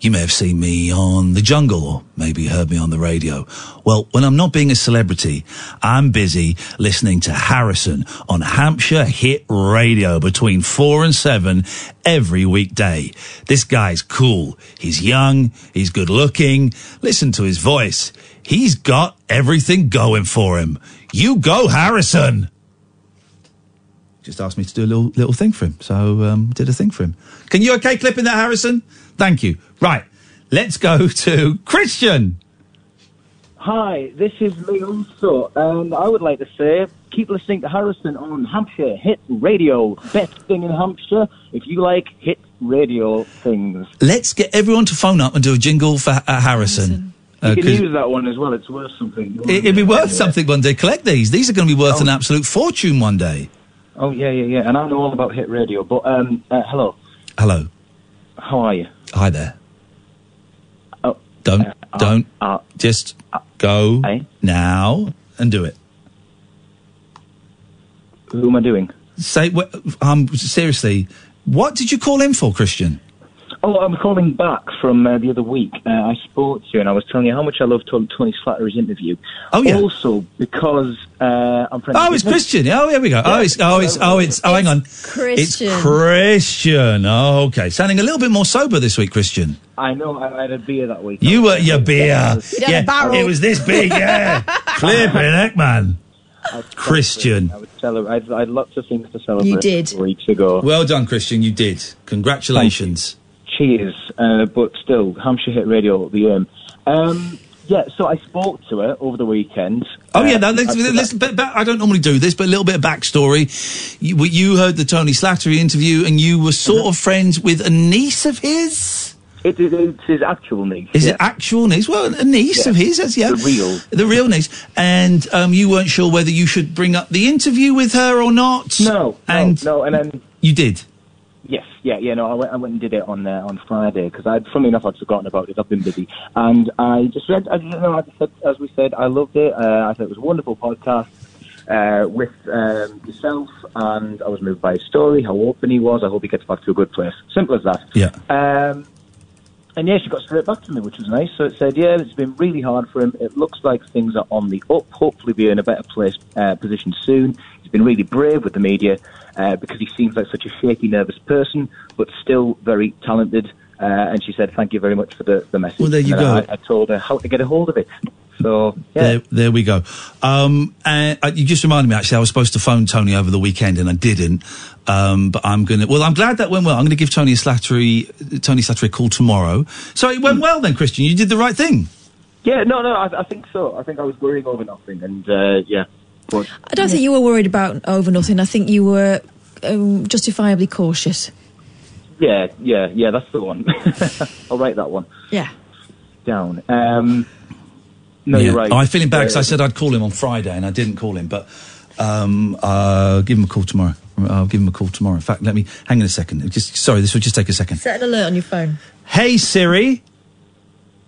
You may have seen me on The Jungle or maybe heard me on the radio. Well, when I'm not being a celebrity, I'm busy listening to Harrison on Hampshire Hit Radio between four and seven every weekday. This guy's cool. He's young. He's good looking. Listen to his voice. He's got everything going for him. You go, Harrison. Just asked me to do a little little thing for him, so um, did a thing for him. Can you okay clipping that, Harrison? Thank you. Right, let's go *laughs* to Christian. Hi, this is Lee also, and I would like to say keep listening to Harrison on Hampshire Hit Radio. Best thing in Hampshire if you like hit radio things. Let's get everyone to phone up and do a jingle for uh, Harrison. Uh, You can use that one as well, it's worth something. it, it'd be worth something one day. Collect these. These are going to be worth an absolute fortune one day. Oh, yeah, yeah, yeah, and I know all about hit radio, but um, uh, hello, Hello. how are you? Hi there. Oh, Don't, uh, don't. uh, just go now and do it. Who am I doing? Say, wh- um, seriously, what did you call in for, Christian? Oh, I'm calling back from uh, the other week. Uh, I spoke to you and I was telling you how much I love Tony, Tony Slattery's interview. Oh, yeah. Also, because uh, I'm friends Oh, with it's Christian. Oh, here we go. Oh, it's oh, it's oh, it's oh, hang on. Christian. It's Christian. Oh, okay. Sounding a little bit more sober this week, Christian. I know I had a beer that week. You were your beer. You had a Yeah, barrel. it was this big. Yeah, *laughs* flipping heck, man. Christian. I would celebrate. I had lots of things to celebrate. You did. Weeks ago. Well done, Christian. You did. Congratulations. Cheers. Uh, but still, Hampshire Hit Radio, the aim. Um, yeah, so I spoke to her over the weekend. Oh yeah, Uh, now, after let's, but, but I don't normally do this, but a little bit of backstory. You, you heard the Tony Slattery interview, and you were sort of friends with a niece of his. It, it, it's his actual niece. Is yeah. it actual niece? Well, a niece Yeah. of his, that's, yeah. The real. The real niece. And um, you weren't sure whether you should bring up the interview with her or not. No, And no, no, and then you did. Yeah, yeah. No, I went, I went and did it on uh, on Friday because I'd, funnily enough, I'd forgotten about it. I've been busy, and I just read. I know. I just said, as we said, I loved it. Uh, I thought it was a wonderful podcast uh, with um, yourself, and I was moved by his story, how open he was. I hope he gets back to a good place. Simple as that. Yeah. Um, and yeah, she got straight back to me, which was nice. So it said, yeah, it's been really hard for him. It looks like things are on the up. Hopefully, be in a better place uh, position soon. He's been really brave with the media uh, because he seems like such a shaky, nervous person, but still very talented. Uh, and she said, thank you very much for the, the message. Well, there you And go. I, I told her how to get a hold of it. So yeah, There, there we go. Um, and uh, you just reminded me. Actually, I was supposed to phone Tony over the weekend, and I didn't. Um, but I'm gonna. Well, I'm glad that went well. I'm going to give Tony Slattery, Tony Slattery a call tomorrow. So it went well then, Christian. You did the right thing. yeah, no, no, I, I think so. I think I was worrying over nothing, and uh, yeah, but I don't think you were worried about over nothing. I think you were um, justifiably cautious. yeah, yeah, yeah, that's the one. *laughs* I'll write that one Yeah. down. Um, no, Yeah. you're right. I'm feeling bad because I Uh, said I'd call him on Friday, and I didn't call him. But um, uh, give him a call tomorrow. I'll give him a call tomorrow. In fact, let me hang on a second. Just sorry, this will just take a second. Set an alert on your phone. Hey Siri.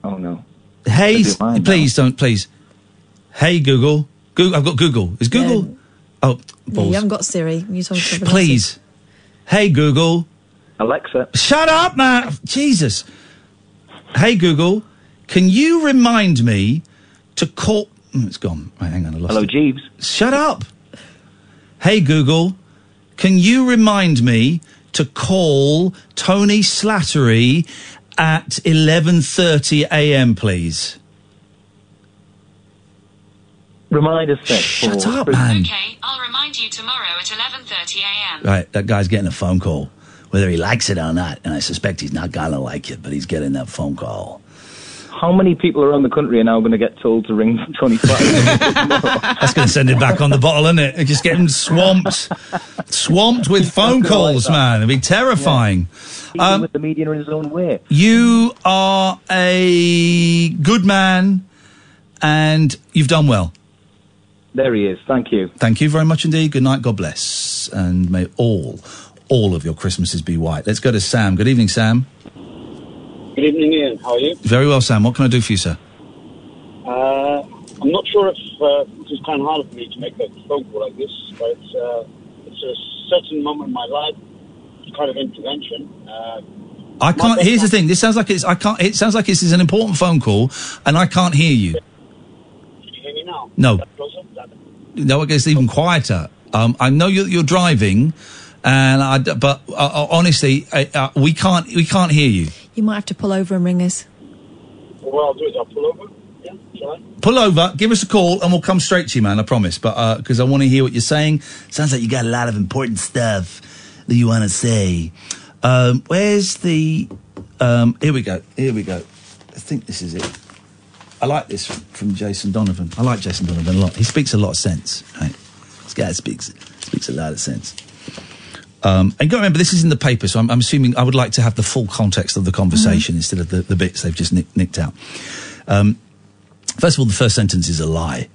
Oh no. Hey, Could be mine please don't, please. Hey Google. Google. I've got Google. Is Google? Oh, No, you haven't got Siri. You told something else. please. Hey Google. Alexa. Shut up, man. Jesus. Hey Google. Can you remind me to call? Mm, it's gone. Right, hang on. I lost Hello, it. Jeeves. Shut up. Hey Google. Can you remind me to call Tony Slattery at 11:30 a.m. please? Reminder set. Shut for- up, man. Okay, I'll remind you tomorrow at 11:30 a.m. Right, that guy's getting a phone call, whether he likes it or not, and I suspect he's not gonna like it, but he's getting that phone call. How many people around the country are now going to get told to ring Tony Flattery? *laughs* *laughs* That's going to send him back on the bottle, isn't it? Just getting swamped, swamped with phone calls, man. It'd be terrifying. Dealing um, with the media in his own way. You are a good man, and you've done well. There he is. Thank you. Thank you very much indeed. Good night. God bless, and may all, all of your Christmases be white. Let's go to Sam. Good evening, Sam. Good evening, Iain. How are you? Very well, Sam. What can I do for you, sir? Uh, I'm not sure if uh, this is kind of hard for me to make a phone call like this, but it's, uh, it's a certain moment in my life, kind of intervention. Uh, I can't. Here's the thing. This sounds like it's. I can't. It sounds like this is an important phone call, and I can't hear you. can you hear me now? No. That closer? That- No, it gets even quieter. Um, I know you're, you're driving, and I. d- But uh, uh, honestly, uh, uh, we can't. We can't hear you. You might have to pull over and ring us. What I'll do is I'll pull over. Yeah, shall I? Pull over, give us a call, and we'll come straight to you, man. I promise. But because I want to hear what you're saying. Sounds like you got a lot of important stuff that you want to say. Um, where's the? Um, here we go. Here we go. I think this is it. I like this from Jason Donovan. I like Jason Donovan a lot. He speaks a lot of sense. Right? This guy speaks speaks a lot of sense. Um, and you got to remember, this is in the paper, so I'm, I'm assuming I would like to have the full context of the conversation instead of the, the bits they've just nick, nicked out. Um, first of all, the first sentence is a lie.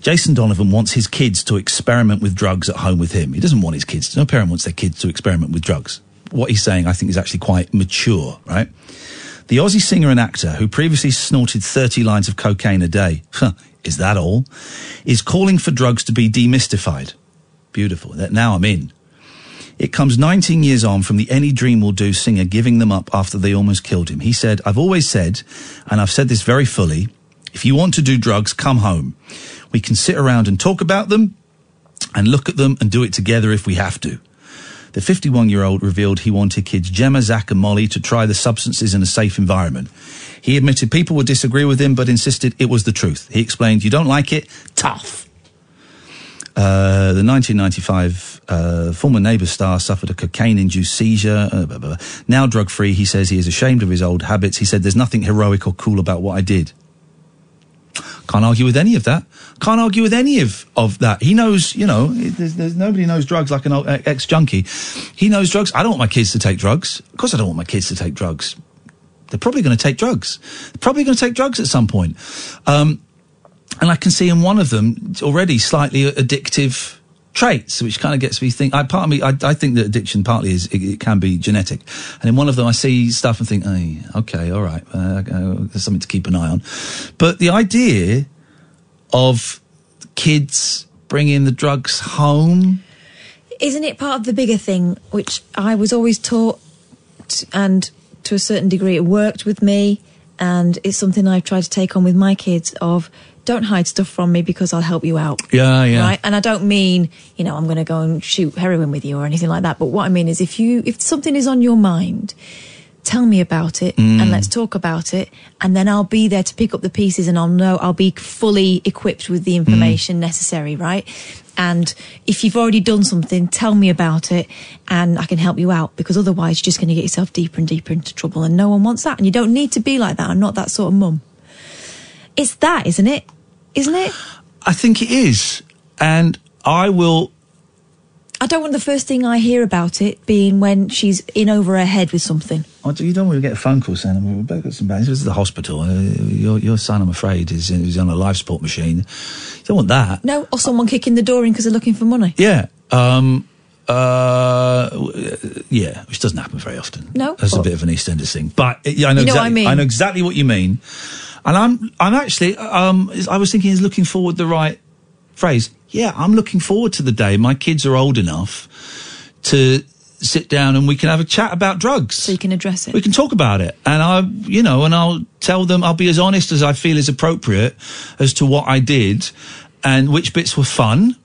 Jason Donovan wants his kids to experiment with drugs at home with him. He doesn't want his kids. No parent wants their kids to experiment with drugs. What he's saying, I think, is actually quite mature, right? The Aussie singer and actor, who previously snorted 30 lines of cocaine a day, huh, is that all? Is calling for drugs to be demystified. Beautiful. Now I'm in. It comes 19 years on from the Any Dream Will Do singer giving them up after they almost killed him. He said, I've always said, and I've said this very fully, if you want to do drugs, come home. We can sit around and talk about them and look at them and do it together if we have to. The 51 year old revealed he wanted kids Gemma, Zach, and Molly to try the substances in a safe environment. He admitted people would disagree with him, but insisted it was the truth. He explained, You don't like it? Tough. Uh, the 1995 uh, former Neighbour star suffered a cocaine-induced seizure. Uh, blah, blah, blah. Now drug-free, he says he is ashamed of his old habits. He said, "There's nothing heroic or cool about what I did." Can't argue with any of that. Can't argue with any of, of that. He knows, you know, there's, there's nobody knows drugs like an old uh, ex-junkie. He knows drugs. I don't want my kids to take drugs. Of course, I don't want my kids to take drugs. They're probably going to take drugs. They're probably going to take drugs at some point. Um, and I can see in one of them already slightly addictive traits, which kind of gets me think. I part of me, I, I think that addiction partly is it, it can be genetic, and in one of them I see stuff and think, hey, okay, all right, uh, uh, there's something to keep an eye on. But the idea of kids bringing the drugs home, Isn't it part of the bigger thing, which I was always taught, and to a certain degree. It worked with me, and it's something I've tried to take on with my kids. Of don't hide stuff from me because I'll help you out. Yeah, yeah. Right, and I don't mean you know I'm going to go and shoot heroin with you or anything like that. But what I mean is if you if something is on your mind, tell me about it Mm. and let's talk about it, and then I'll be there to pick up the pieces and I'll know I'll be fully equipped with the information necessary. Right. And if you've already done something, tell me about it and I can help you out because otherwise you're just going to get yourself deeper and deeper into trouble and no one wants that. And you don't need to be like that. I'm not that sort of mum. It's that, isn't it? Isn't it? I think it is. And I will. I don't want the first thing I hear about it being when she's in over her head with something. I do- You don't want to get a phone call saying, "We've both got some bad. This is the hospital. Uh, your, your son, I'm afraid, is, is on a life support machine. You don't want that. No, or someone kicking the door in because they're looking for money. Yeah. Um, uh, yeah, which doesn't happen very often. No. That's a bit of an EastEnders thing. But uh, yeah, I know, You know what I exactly, mean. know exactly what you mean. And I'm, I'm actually, um, I was thinking, is looking forward the right phrase? Yeah, I'm looking forward to the day my kids are old enough to sit down and we can have a chat about drugs. So you can address it. We can talk about it. And I, you know, and I'll tell them, I'll be as honest as I feel is appropriate as to what I did and which bits were fun.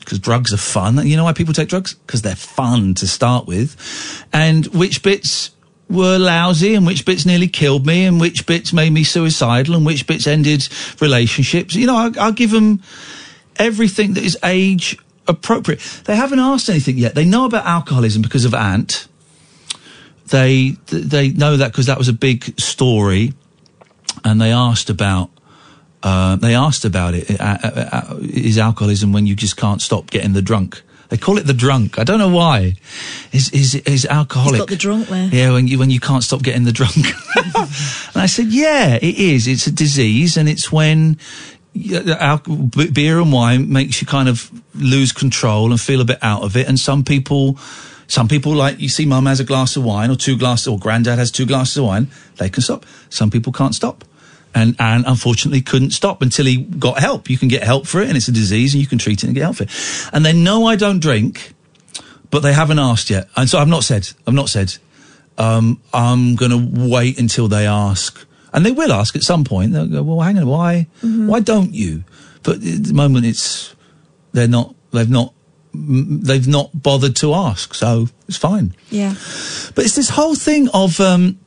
Because drugs are fun. You know why people take drugs? Because they're fun to start with. And which bits were lousy and which bits nearly killed me and which bits made me suicidal and which bits ended relationships. You know, I'll, I'll give them everything that is age appropriate. They haven't asked anything yet. They know about alcoholism because of Ant. They they know that because that was a big story, and they asked about uh, they asked about it. Uh, uh, uh, is alcoholism when you just can't stop getting the drunk? They call it the drunk. I don't know why. Is is is alcoholic? He's got the drunk there. Yeah, when you when you can't stop getting the drunk. *laughs* and I said, yeah, it is. It's a disease, and it's when beer and wine makes you kind of lose control and feel a bit out of it. And some people, some people like you see, mum has a glass of wine or two glasses, or granddad has two glasses of wine. They can stop. Some people can't stop. And, and unfortunately couldn't stop until he got help. You can get help for it and it's a disease and you can treat it and get help for it. And they know I don't drink, but they haven't asked yet. And so I've not said, I've not said, um, I'm going to wait until they ask. And they will ask at some point. They'll go, well, hang on, why, why don't you? But at the moment it's, they're not, they've not, they've not bothered to ask. So it's fine. Yeah. But it's this whole thing of, um,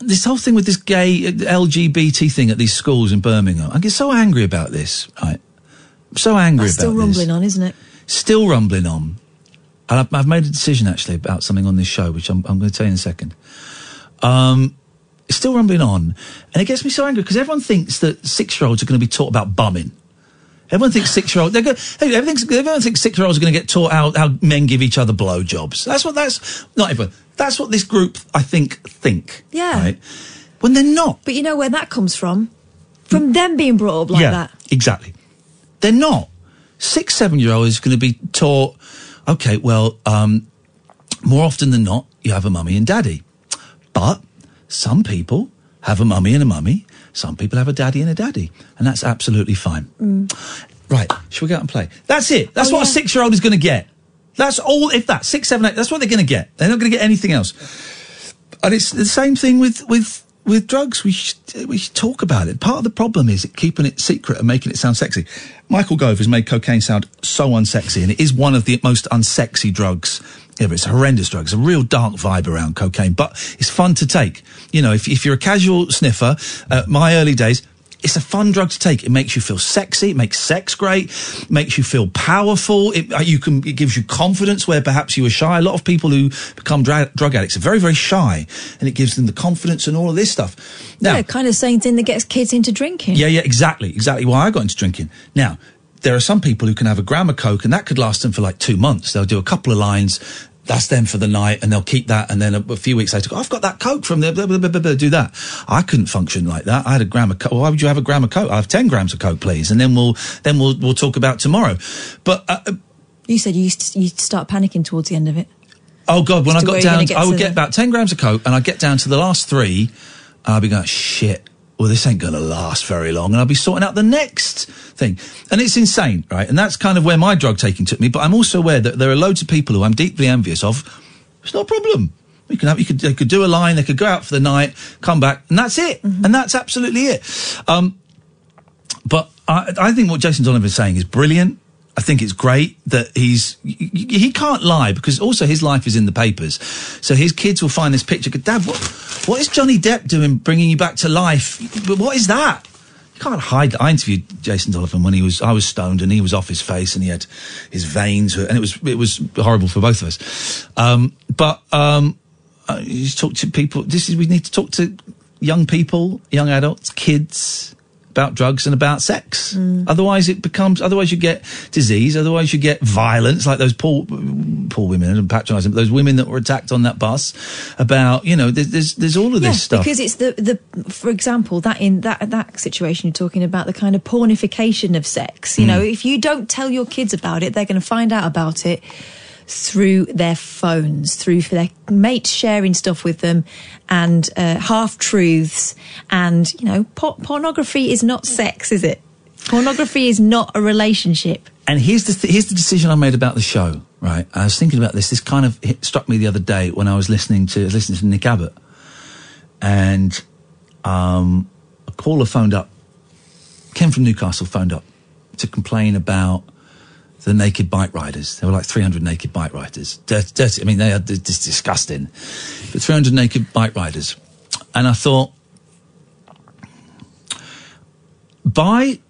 this whole thing with this gay uh, LGBT thing at these schools in Birmingham. I get so angry about this, right? I'm so angry That's about still this rumbling on, isn't it? still rumbling on. And I've, I've made a decision actually about something on this show, which I'm, I'm going to tell you in a second. Um, it's still rumbling on, and it gets me so angry because everyone thinks that six-year-olds are going to be taught about bumming. Everyone thinks six year olds. Hey, everyone thinks, thinks six year olds are going to get taught how, how men give each other blowjobs. That's what that's not everyone. That's what this group I think think. Yeah. Right. When they're not. But you know where that comes from? From them being brought up like yeah, that. exactly. They're not. Six, seven year old is going to be taught, okay, well, um, more often than not, you have a mummy and daddy. But some people have a mummy and a mummy. Some people have a daddy and a daddy. And that's absolutely fine. Mm. Right. Shall we go out and play? That's it. That's Oh, what a six year old is going to get. That's all, if that, six, seven, eight, that's what they're going to get. They're not going to get anything else. And it's the same thing with, with, with drugs. We should, we should talk about it. Part of the problem is keeping it secret and making it sound sexy. Michael Gove has made cocaine sound so unsexy, and it is one of the most unsexy drugs ever. It's a horrendous drug. It's a real dark vibe around cocaine, but it's fun to take. You know, if, if you're a casual sniffer, uh, my early days, it's a fun drug to take. It makes you feel sexy. It makes sex great. It Makes you feel powerful. It, uh, you can, it gives you confidence where perhaps you were shy. A lot of people who become dra- drug addicts are very, very shy and it gives them the confidence and all of this stuff. Now, yeah, kind of same thing that gets kids into drinking. yeah, yeah, exactly, exactly why I got into drinking. Now, there are some people who can have a gram of coke and that could last them for like two months. They'll do a couple of lines, that's them for the night, and they'll keep that. And then a, a few weeks later, go, I've got that coke from there. Blah, blah, blah, do that. I couldn't function like that. I had a gram of coke. Why would you have a gram of coke? I have ten grams of coke, please, and then we'll then we'll we'll talk about tomorrow. But uh, uh, You said you used to, you start panicking towards the end of it. Oh God! When I got down, I would get the- about ten grams of coke, and I'd get down to the last three, and I'd be going, "Shit! Well, this ain't going to last very long," and I'll be sorting out the next thing, and it's insane, right? And that's kind of where my drug taking took me. But I'm also aware that there are loads of people who I'm deeply envious of. It's not a problem. You can have, you could, they could do a line, they could go out for the night, come back, and that's it. And that's absolutely it. Um, but I, I think what Jason Donovan is saying is brilliant. I think it's great that he's he can't lie because also his life is in the papers. So his kids will find this picture. Dad, what what is Johnny Depp doing, bringing you back to life? But what is that? You can't hide. That. I interviewed Jason Donovan when he was I was stoned and he was off his face and he had his veins and it was it was horrible for both of us. Um, but um, uh, you just talk to people. This is we need to talk to young people, young adults, kids about drugs and about sex. Otherwise, it becomes. Otherwise, you get disease. Otherwise, you get violence, like those poor, poor women and patronising. But those women that were attacked on that bus about, you know, there's there's, there's all of yeah, this stuff. because it's the the for example that in that that situation you're talking about the kind of pornification of sex. You Mm. know, if you don't tell your kids about it, they're going to find out about it through their phones, through their mates sharing stuff with them, and uh, half truths. And you know, por- pornography is not sex, is it? Pornography is not a relationship. And here's the th- here's the decision I made about the show. Right, I was thinking about this. This kind of struck me the other day when I was listening to listening to Nick Abbott, and um, a caller phoned up. came from Newcastle phoned up to complain about the naked bike riders. There were like 300 naked bike riders. Dirty, dirty. I mean, they are just disgusting. But 300 naked bike riders, and I thought, by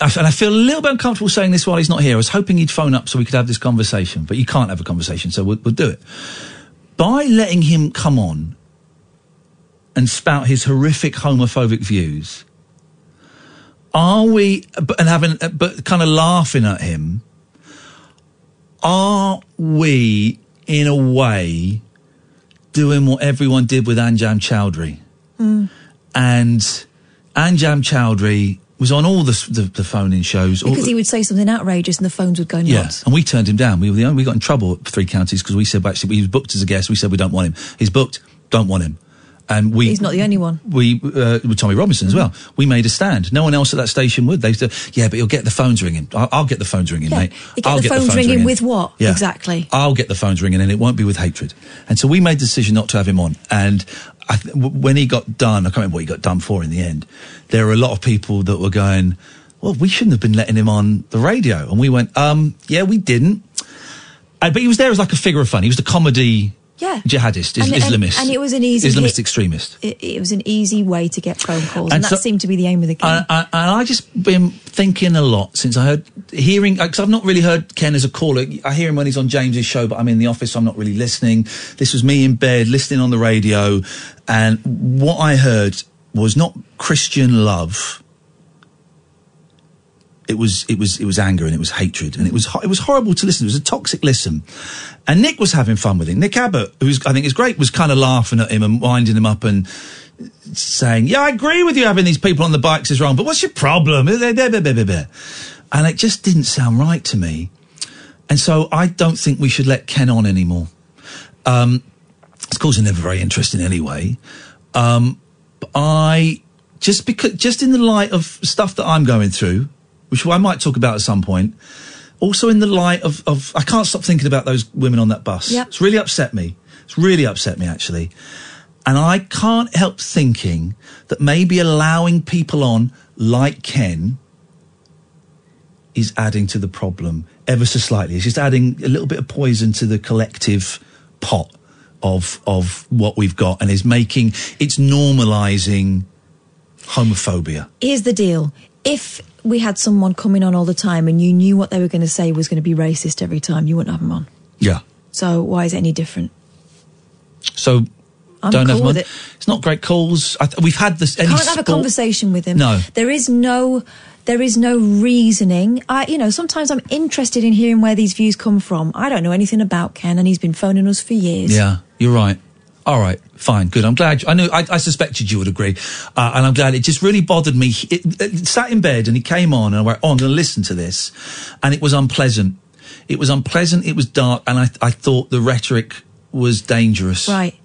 and I feel a little bit uncomfortable saying this while he's not here. I was hoping he'd phone up so we could have this conversation, but you can't have a conversation, so we'll, we'll do it. By letting him come on and spout his horrific homophobic views, are we, and having, but kind of laughing at him, are we, in a way, doing what everyone did with Anjem Choudary? Hmm. and Anjem Choudary was on all the the, the phone-in shows. Because he would say something outrageous and the phones would go yeah, nuts. and we turned him down. We were the only, we got in trouble at Three Counties because we said well, actually he was booked as a guest. We said we don't want him. He's booked, don't want him. And we He's not the only one. we uh, with Tommy Robinson as well. We made a stand. No one else at that station would. They said, "Yeah, but you'll get the phones ringing. I'll, I'll get the phones ringing, Yeah, mate. you get I'll the phones ringing with what? Exactly. I'll get the phones ringing, and it won't be with hatred." And so we made the decision not to have him on. And I th- when he got done, I can't remember what he got done for in the end. There were a lot of people that were going, "Well, we shouldn't have been letting him on the radio." And we went, "Um, yeah, we didn't." Uh, but he was there as like a figure of fun. He was the comedy Yeah. jihadist, is, And- and- Islamist, and it was an easy Islamist hit. extremist. It, it was an easy way to get phone calls, and, And that seemed to be the aim of the game. And, and, and I just been thinking a lot since I heard hearing uh, because I've not really heard Ken as a caller. I hear him when he's on James's show, but I'm in the office, so I'm not really listening. This was me in bed listening on the radio, and what I heard was not Christian love. It was it was it was anger and it was hatred and it was it was horrible to listen. It was a toxic listen, and Nick was having fun with it. Nick Abbott, who's I think is great, was kind of laughing at him and winding him up and saying, "Yeah, I agree with you. Having these people on the bikes is wrong, but what's your problem?" And it just didn't sound right to me, and so I don't think we should let Ken on anymore. Um, of course, they're never very interesting anyway. Um, I just because just in the light of stuff that I'm going through, which I might talk about at some point. Also, in the light of, of I can't stop thinking about those women on that bus. Yep. It's really upset me. It's really upset me actually. And I can't help thinking that maybe allowing people on like Ken is adding to the problem ever so slightly. It's just adding a little bit of poison to the collective pot of of what we've got and is making it's normalizing homophobia. Here's the deal: if we had someone coming on all the time and you knew what they were going to say was going to be racist every time, you wouldn't have them on. Yeah. So why is it any different? So I'm don't have cool with it. It's not great calls. I th- we've had this. Any Can't have a conversation with him. No. there is no. There is no reasoning. I, you know, sometimes I'm interested in hearing where these views come from. I don't know anything about Ken, and he's been phoning us for years. Yeah, you're right. All right, fine, good. I'm glad. You, I knew. I, I suspected you would agree, uh, and I'm glad. It just really bothered me. It, it sat in bed, and he came on, and I went, "Oh, I'm going to listen to this," and it was unpleasant. It was unpleasant. It was dark, and I, I thought the rhetoric was dangerous. Right.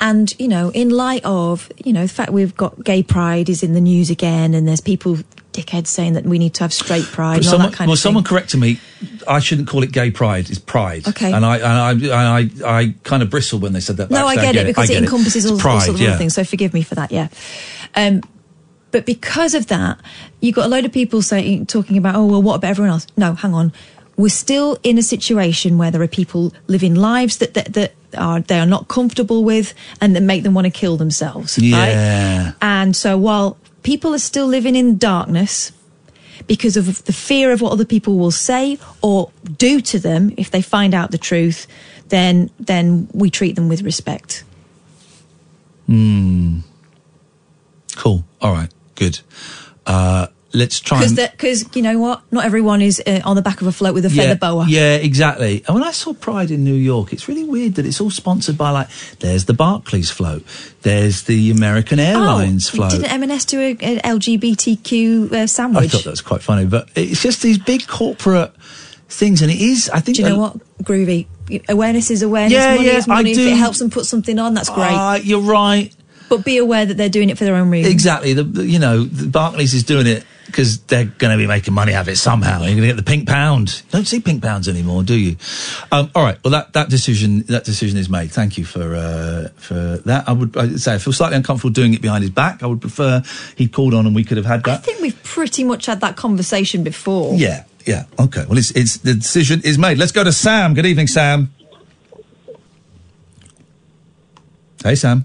And, you know, in light of, you know, the fact we've got gay pride is in the news again and there's people, dickheads, saying that we need to have straight pride and all someone, that kind well, of someone thing. corrected me. I shouldn't call it gay pride. It's pride. Okay. And I and I and I, I kind of bristle when they said that. No, I backstage. get it because I it encompasses It's all, all sorts of yeah. other things. So forgive me for that. Yeah. Um, but because of that, you've got a load of people saying, talking about, oh well, what about everyone else? No, hang on. We're still in a situation where there are people living lives that that, that are they are not comfortable with, and that make them want to kill themselves. Right? Yeah. And so while people are still living in darkness because of the fear of what other people will say or do to them if they find out the truth, then then we treat them with respect. Hmm. Cool. All right. Good. Uh, let's try Because you know what, not everyone is uh, on the back of a float with a feather yeah, boa. yeah, exactly. And when I saw Pride in New York, it's really weird that it's all sponsored by like. There's the Barclays float. There's the American Airlines float. Oh, Didn't M&S do a, a LGBTQ uh, I sandwich? thought that was quite funny, but it's just these big corporate things, and it is. I think. Do you know what, Groovy? Awareness is awareness. Yeah, money yeah, is money. I If do- it helps them put something on, that's great. Ah, you're right. but be aware that they're doing it for their own reasons. Exactly. The- you know, the Barclays is doing it because they're going to be making money out of it somehow. You're going to get the pink pound. You don't see pink pounds anymore, do you? Um, all right. Well, that, that decision that decision is made. Thank you for uh, for that. I would I'd say I feel slightly uncomfortable doing it behind his back. I would prefer he'd called on and we could have had that. I think we've pretty much had that conversation before. Yeah. Yeah. Okay. Well, it's it's the decision is made. Let's go to Sam. Good evening, Sam. Hey, Sam.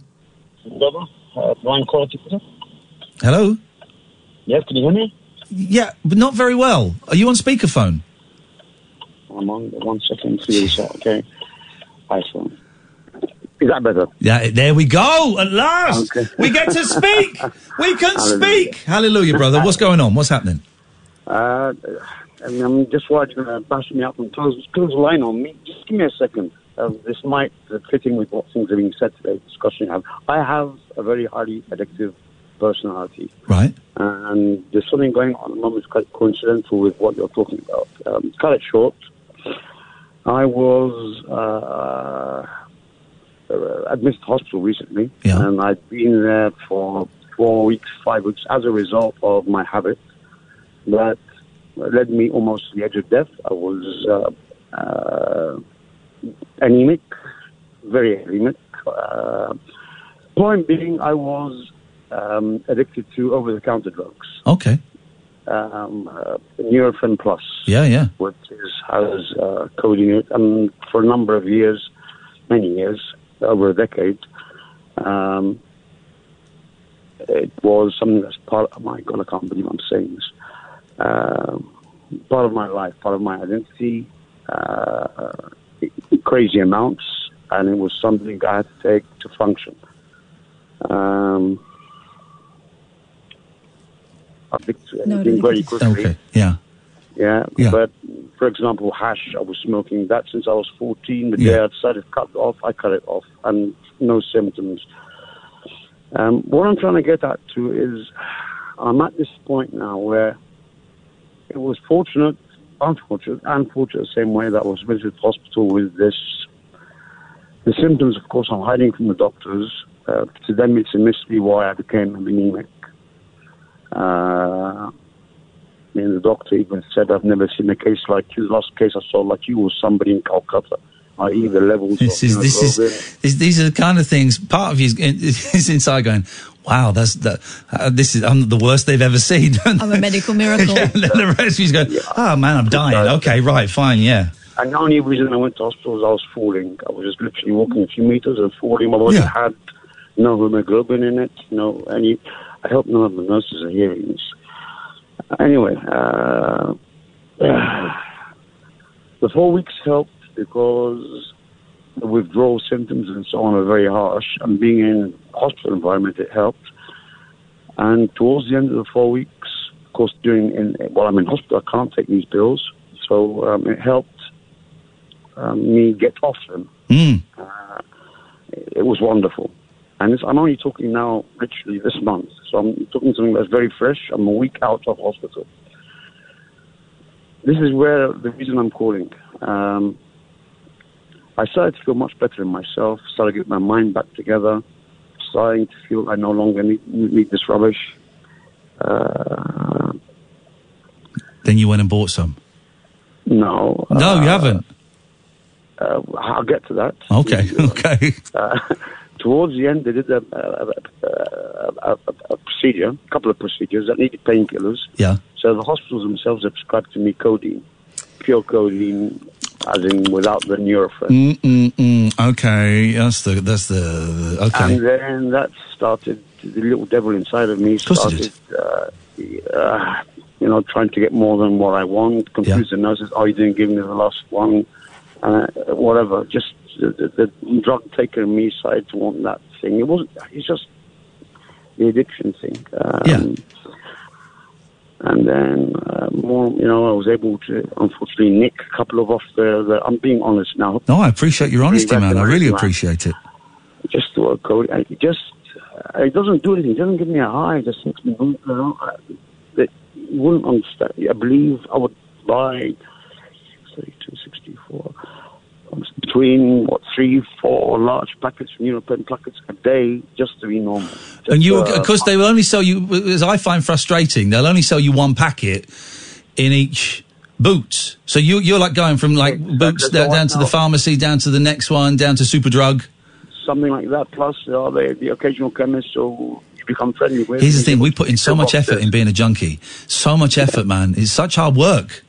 Brother, uh, line Hello. Yes, can you hear me? Yeah, but not very well. Are you on speakerphone? I'm on one second. See okay. iPhone. Is that better? Yeah, there we go. At last, Okay. we get to speak. We can Hallelujah. speak. Hallelujah, brother. What's going on? What's happening? Uh, I mean, I'm just worried you're going to bash me up and close, close the line on me. Just give me a second. Um, this might uh, fit in with what things are being said today, discussion. I have a very highly addictive personality. Right. And there's something going on at the moment quite coincidental with what you're talking about. Um, cut it short. I was uh, uh, admitted to hospital recently, and I'd been there for four weeks, five weeks, as a result of my habit that led me almost to the edge of death. I was uh, uh, anemic, very anemic. Uh, point being, I was um, addicted to over-the-counter drugs, Okay. um, uh, Nurofen Plus Yeah, yeah. which is has uh, codeine and for a number of years, many years, over a decade, um, it was something that's part. Oh my God, I can't believe I'm saying this. Um part of my life, part of my identity, uh, crazy amounts, and it was something I had to take to function. Um, I think No, anything very quickly. Okay. Yeah. Yeah, Yeah. but for example, hash, I was smoking that since I was 14. The Yeah. day I decided to cut it off, I cut it off, and no symptoms. Um, what I'm trying to get at to is I'm at this point now where it was fortunate, unfortunate, unfortunate the same way that I was visited hospital with this. The symptoms, of course, I'm hiding from the doctors. Uh, to them, it's a mystery why I became anemic. Uh, I mean, the doctor even said, I've never seen a case like you. The last case I saw like you was somebody in Calcutta, i.e. the levels This of is this is hemoglobin. this, these are the kind of things. Part of you is, *laughs* is inside going, "Wow, that's that. Uh, this is I'm the worst they've ever seen." *laughs* I'm a medical miracle. Yeah, *laughs* and then the rest of you's going, "Oh man, I'm dying." Okay, right, fine, yeah. And the only reason I went to hospital was I was falling. I was just literally walking a few meters and falling. My body Yeah. had no hemoglobin in it, no any. I hope none of the nurses are hearing this. Anyway, uh, *sighs* the four weeks helped because the withdrawal symptoms and so on are very harsh. And being in hospital environment, it helped. And towards the end of the four weeks, of course, during in, while I'm in hospital, I can't take these pills, so um, it helped um, me get off them. Mm. Uh, it was wonderful. And I'm only talking now, literally this month. So I'm talking something that's very fresh. I'm a week out of hospital. This is where the reason I'm calling. Um, I started to feel much better in myself. Started to get my mind back together. Starting to feel I no longer need, need this rubbish. Uh, Then you went and bought some. No. No, you haven't. Uh, I'll get to that. Okay, *laughs* okay. Towards the end, they did a, a, a, a, a procedure, a couple of procedures that needed painkillers. Yeah. So the hospitals themselves have prescribed to me codeine, pure codeine, as in without the Nurofen. Mm mm mm. Okay, that's the that's the, the okay. And then that started, the little devil inside of me started, uh, uh, you know, trying to get more than what I want, confuse the nurses, oh, you didn't give me the last one, uh, whatever. Just the, the, the drug taker me to want that thing. It wasn't, it's just the addiction thing. Um, Yeah. And then, uh, more, you know, I was able to, unfortunately, nick a couple of off the, the I'm being honest now, No, I appreciate your honesty, man. I really appreciate it. just to a code. It just uh, it doesn't do anything. It doesn't give me a high. It just makes me you know, that you wouldn't understand. I believe I would buy 32, 64, um, between what three, four large packets from Nurofen packets a day just to be normal. Just, and you, uh, of course, they will only sell you, as I find frustrating, they'll only sell you one packet in each boot. So you, you're like going from like Boots down, down to the pharmacy, down to the next one, down to Superdrug. something like that. Plus, uh, the, the occasional chemist who you become friendly with. Here's the thing: we put in so much effort in being a junkie. So much effort, man. It's such hard work.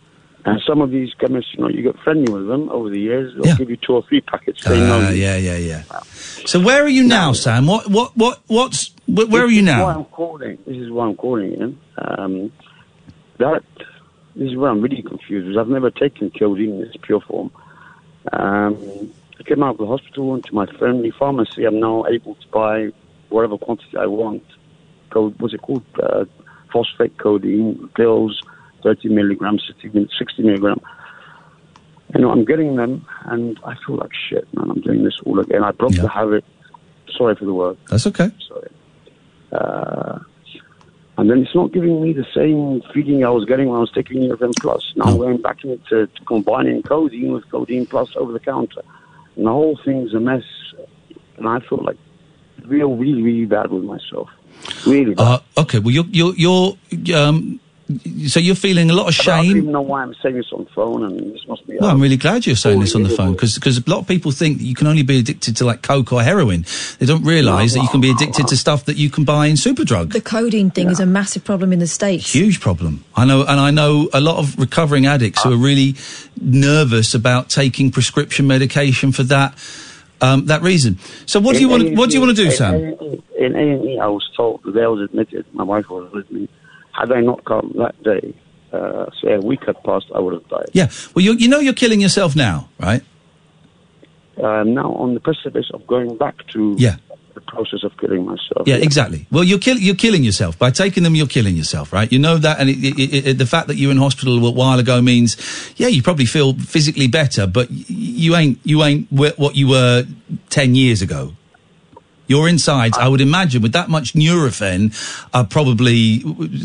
And some of these chemists, you know, you get friendly with them over the years. They'll give you two or three packets. They know Ah, yeah, yeah, yeah. So where are you now, Sam? What, what, what, what's? Wh- where are This you is Why now? I'm calling. This is why I'm calling you. Um, that this is where I'm really confused because I've never taken codeine in its pure form. Um, I came out of the hospital, went to my friendly pharmacy. I'm now able to buy whatever quantity I want. Code, what's it called? Uh, phosphate codeine pills, 30 milligrams, 60, mil- 60 milligram. You know, I'm getting them, and I feel like shit, man. I'm doing this all again. I broke the habit. Sorry for the word. That's okay. Sorry. Uh, and then it's not giving me the same feeling I was getting when I was taking Nurofen Plus. Now I'm going back into to combining codeine with codeine plus over the counter. And the whole thing's a mess. And I feel like real, really, really bad with myself. Really bad. Uh, okay. Well, you're, you're, you're. Um, so you're feeling a lot of shame. I don't even know why I'm saying this on the phone, and this must be. Well, I'm really glad you're saying this on the phone because because a lot of people think that you can only be addicted to like coke or heroin. They don't realise that you can be addicted to stuff that you can buy in Superdrug. The codeine thing is a massive problem in the States. Huge problem. I know, and I know a lot of recovering addicts who are really nervous about taking prescription medication for that um, that reason. So, what do you want? What do you want to do, Sam? In A&E, I was told, the day I was admitted, my wife was with me, had I not come that day, uh, say a week had passed, I would have died. Yeah. Well, you you know you're killing yourself now, right? I'm now on the precipice of going back to Yeah. the process of killing myself. Yeah, exactly. Well, you're kill- you're killing yourself by taking them. You're killing yourself, right? You know that, and it, it, it, the fact that you were in hospital a while ago means, yeah, you probably feel physically better, but you ain't you ain't what you were ten years ago. Your insides, I would imagine, with that much Nurofen, are probably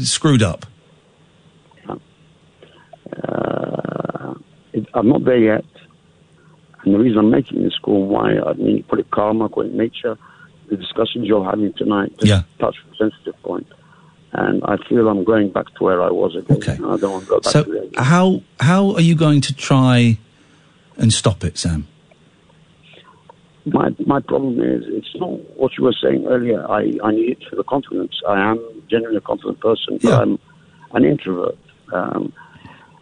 screwed up. Uh, it, I'm not there yet. And the reason I'm making this call, why I mean, put it karma, call it nature, the discussions you're having tonight, just Yeah. touch a sensitive point. And I feel I'm going back to where I was again. Okay. I don't want to go back So, to there. how how are you going to try and stop it, Sam? My my problem is it's not what you were saying earlier. I, I need it for the confidence. I am genuinely a confident person, but I'm an introvert. Um,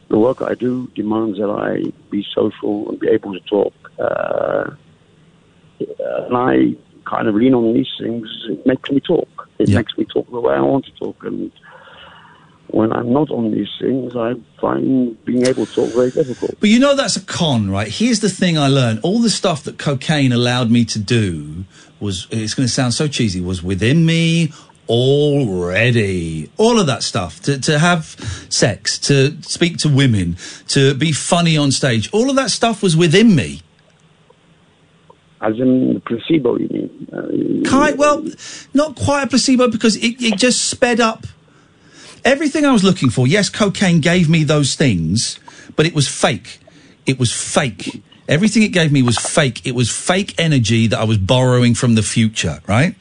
the work I do demands that I be social and be able to talk. Uh, and I kind of lean on these things. It makes me talk. It makes me talk the way I want to talk. And when I'm not on these things, I find being able to talk very difficult. But you know that's a con, right? Here's the thing I learned. All the stuff that cocaine allowed me to do was, it's going to sound so cheesy, was within me already. All of that stuff. To, to have sex, to speak to women, to be funny on stage. All of that stuff was within me. As in the placebo, you mean? Uh, Kind, well, not quite a placebo because it, it just sped up everything I was looking for. Yes, cocaine gave me those things, but it was fake. It was fake. Everything it gave me was fake. It was fake energy that I was borrowing from the future, right?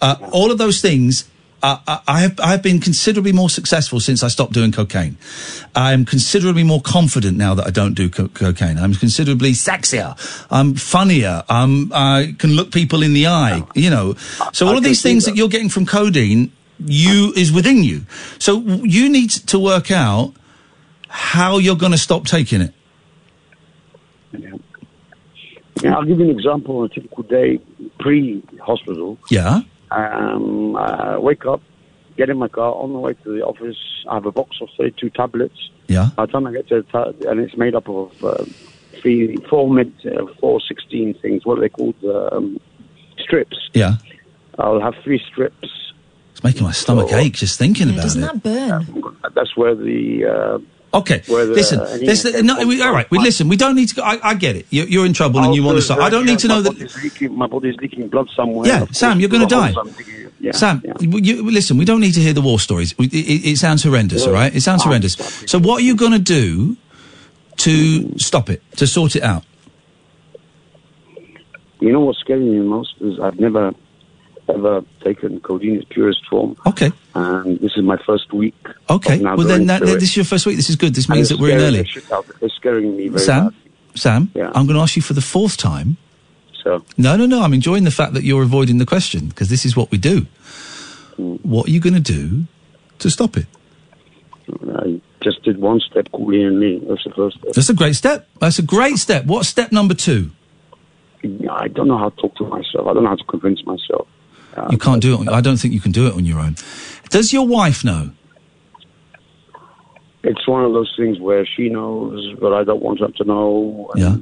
Uh, all of those things uh, I- I have I have been considerably more successful since I stopped doing cocaine. I'm considerably more confident now that I don't do co- cocaine. I'm considerably sexier. I'm funnier. I'm, I can look people in the eye. You know, so all I of these things that. that you're getting from codeine, you is within you. So you need to work out how you're going to stop taking it. Yeah, I'll give you an example on a typical day pre-hospital. Yeah. Um, I wake up, get in my car, on the way to the office, I have a box of say two tablets. Yeah. By the time I get to the ta- and it's made up of uh, three, four mid, uh, four 16 things. What are they called? Um, strips. Yeah. I'll have three strips. It's making my stomach ache just thinking about Doesn't it. that burn? That's where the. Uh, Okay, where the listen. anemia This, no, we, all right. We listen. We don't need to. Go, I, I get it. You're, you're in trouble and you want to stop. I don't need to know that. Body's leaking, my body's leaking blood somewhere. Yeah, Of course, Sam, you're going to die. holes I'm digging- Yeah, Sam, yeah. you, you- listen. We don't need to hear the war stories. It, it, it sounds horrendous. All right, it sounds horrendous. So, what are you going to do to stop it? To sort it out? You know what's scaring me most is I've never ever taken codeine in its purest form. Okay. And this is my first week. Okay. Well, then that, this is your first week. This is good. This means that we're in early. the shit out of- It's scaring me very Sam, bad. Sam, Yeah. I'm going to ask you for the fourth time. So No, no, no. I'm enjoying the fact that you're avoiding the question because this is what we do. Hmm. What are you going to do to stop it? I just did one step called Iain Lee. That's the first step. That's a great step. That's a great step. What's step number two? I don't know how to talk to myself. I don't know how to convince myself. You can't do it. On, I don't think you can do it on your own. Does your wife know? It's one of those things where she knows, but I don't want her to know. Yeah.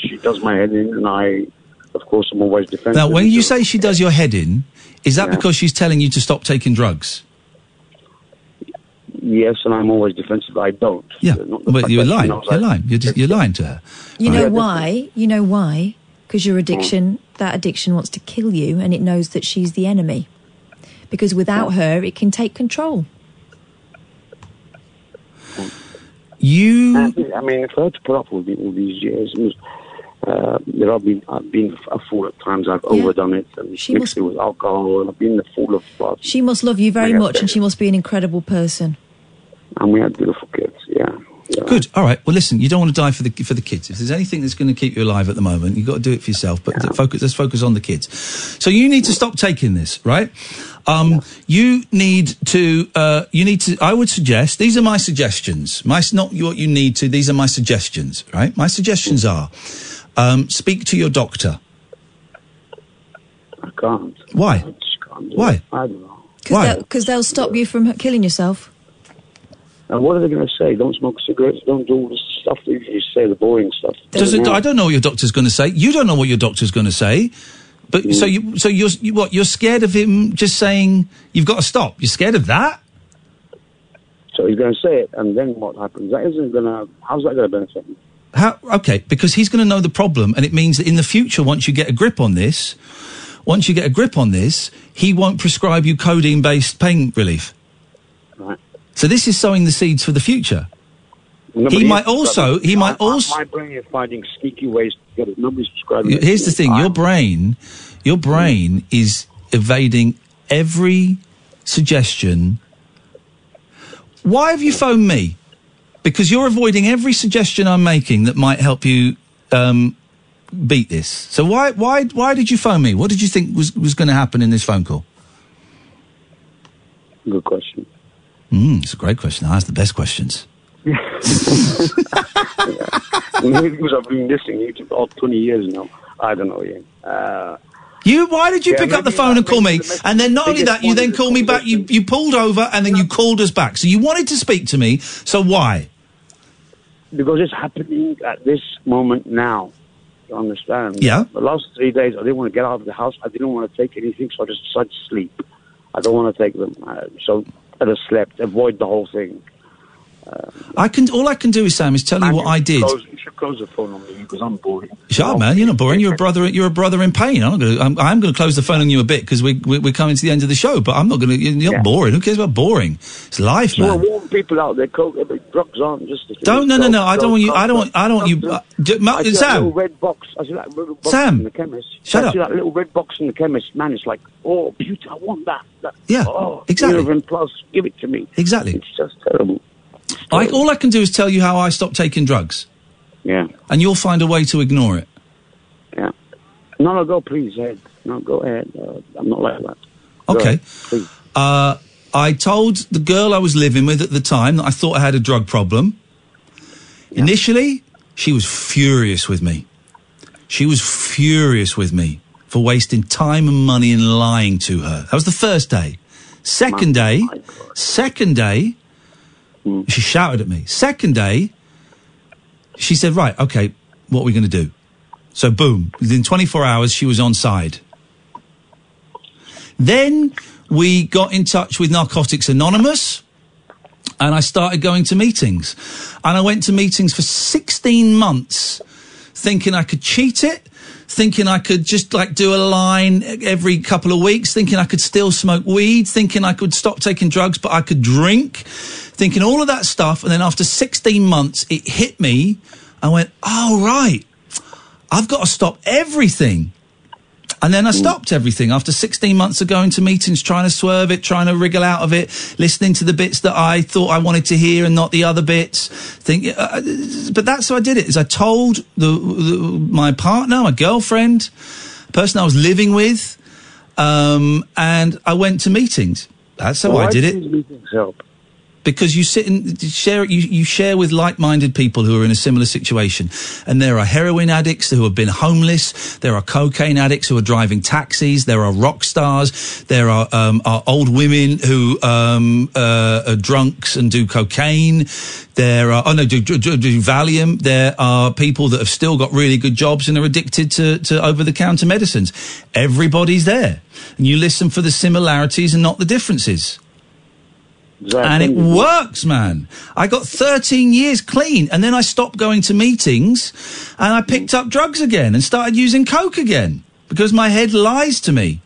She does my head in, and I, of course, I'm always defensive. Now, when you say she does your head in, is that Yeah. because she's telling you to stop taking drugs? Yes, and I'm always defensive. I don't. Yeah, but you're lying. You're lying. You're, just, you're lying to her. You Right. know why? You know why? Because your addiction, Hmm. that addiction wants to kill you and it knows that she's the enemy. Because without her, it can take control. You. I mean, if I had to put up with it all these years, it was, uh, there have been I've been a fool at times. I've overdone it and She mixed it with alcohol, and I've been the fool of blood. She must love you very Yeah. much and she must be an incredible person. And we had beautiful kids. Yeah. Good. All right. Well, listen. You don't want to die for the for the kids. If there's anything that's going to keep you alive at the moment, you've got to do it for yourself. But th- focus. Let's focus on the kids. So you need to stop taking this, right? Um, You need to. Uh, you need to. I would suggest. These are my suggestions. My not what you need to. These are my suggestions. Right. My suggestions are. Um, speak to your doctor. I can't. Why? Can't do Why? it. I don't know. Why? Because they'll stop you from killing yourself. And what are they going to say? Don't smoke cigarettes. Don't do all this stuff that you say, the boring stuff. Does it, I don't know what your doctor's going to say. You don't know what your doctor's going to say. But so mm. you, so you're, you, what? You're scared of him just saying you've got to stop. You're scared of that? So he's going to say it, and then what happens? That isn't going to. How's that going to benefit me? How? Okay, because he's going to know the problem, and it means that in the future, once you get a grip on this, once you get a grip on this, he won't prescribe you codeine-based pain relief. Right. So this is sowing the seeds for the future. Nobody he might also. He might my- also. My brain is finding sneaky ways to get it. Nobody's prescribing it. Here's the thing: your brain, your brain is evading every suggestion. Why have you phoned me? Because you're avoiding every suggestion I'm making that might help you um, beat this. So why, why, why did you phone me? What did you think was was going to happen in this phone call? Good question. Mm, it's a great question. I ask the best questions. Because *laughs* I've been listening to you for all 20 years now. I don't know, Iain. Uh, You, why did you Yeah, pick up the phone and call me? the And then not only that, you then called me back. You, you pulled over and then you called us back. So you wanted to speak to me. So why? because it's happening at this moment now. You understand? Yeah. The last three days, I didn't want to get out of the house. I didn't want to take anything, so I just decided to sleep. I don't want to take them. Uh, so I just slept. Avoid the whole thing. I can. All I can do is Sam is tell you what I did. Close, you should close the phone on me because I'm boring. Shut up, man. You're not boring. You're a brother. You're a brother in pain. I'm going to. I'm, I'm going to close the phone on you a bit because we, we we're coming to the end of the show. But I'm not going to. You're not boring. Who cares about boring? It's life, Well, man. warm people out there, coke, drugs aren't just. Don't. No, no, no. I don't want you. I don't want. I don't want you. Uh, J- Ma- I see that Sam. red box. I see that little box Sam, in the chemist. shut I up. that little red box in the chemist. Man, it's like, oh, beauty. I want that. that Yeah, oh, exactly. Plus. Give it to me. Exactly. It's just terrible. I, all I can do is tell you how I stopped taking drugs. Yeah. And you'll find a way to ignore it. Yeah. No, no, go please ahead. No, go ahead. Uh, I'm not like that. Go Okay. ahead, please. Uh, I told the girl I was living with at the time that I thought I had a drug problem. Initially, she was furious with me. She was furious with me for wasting time and money and lying to her. That was the first day. Second day, second day, Mm. she shouted at me. Second day, she said, Right, okay, what are we going to do? So, boom, within 24 hours, she was on side. Then we got in touch with Narcotics Anonymous and I started going to meetings. And I went to meetings for 16 months thinking I could cheat it, thinking I could just like do a line every couple of weeks, thinking I could still smoke weed, thinking I could stop taking drugs, but I could drink, thinking all of that stuff. And then after 16 months, it hit me. I went, oh, right. I've got to stop everything. And then I stopped everything after 16 months of going to meetings, trying to swerve it, trying to wriggle out of it, listening to the bits that I thought I wanted to hear and not the other bits. Think, uh, but that's how I did it. Is I told the, the my partner, my girlfriend, the person I was living with, um, and I went to meetings. That's how Why I did it meetings help? Because you sit and share you, you share with like-minded people who are in a similar situation. And there are heroin addicts who have been homeless. There are cocaine addicts who are driving taxis. There are rock stars. There are, um, are old women who um, uh, are drunks and do cocaine. There are oh no do, do, do, Valium. There are people that have still got really good jobs and are addicted to, to over-the-counter medicines. Everybody's there. And you listen for the similarities and not the differences and it works, man. I got 13 years clean, and then I stopped going to meetings, and I picked up drugs again and started using coke again because my head lies to me.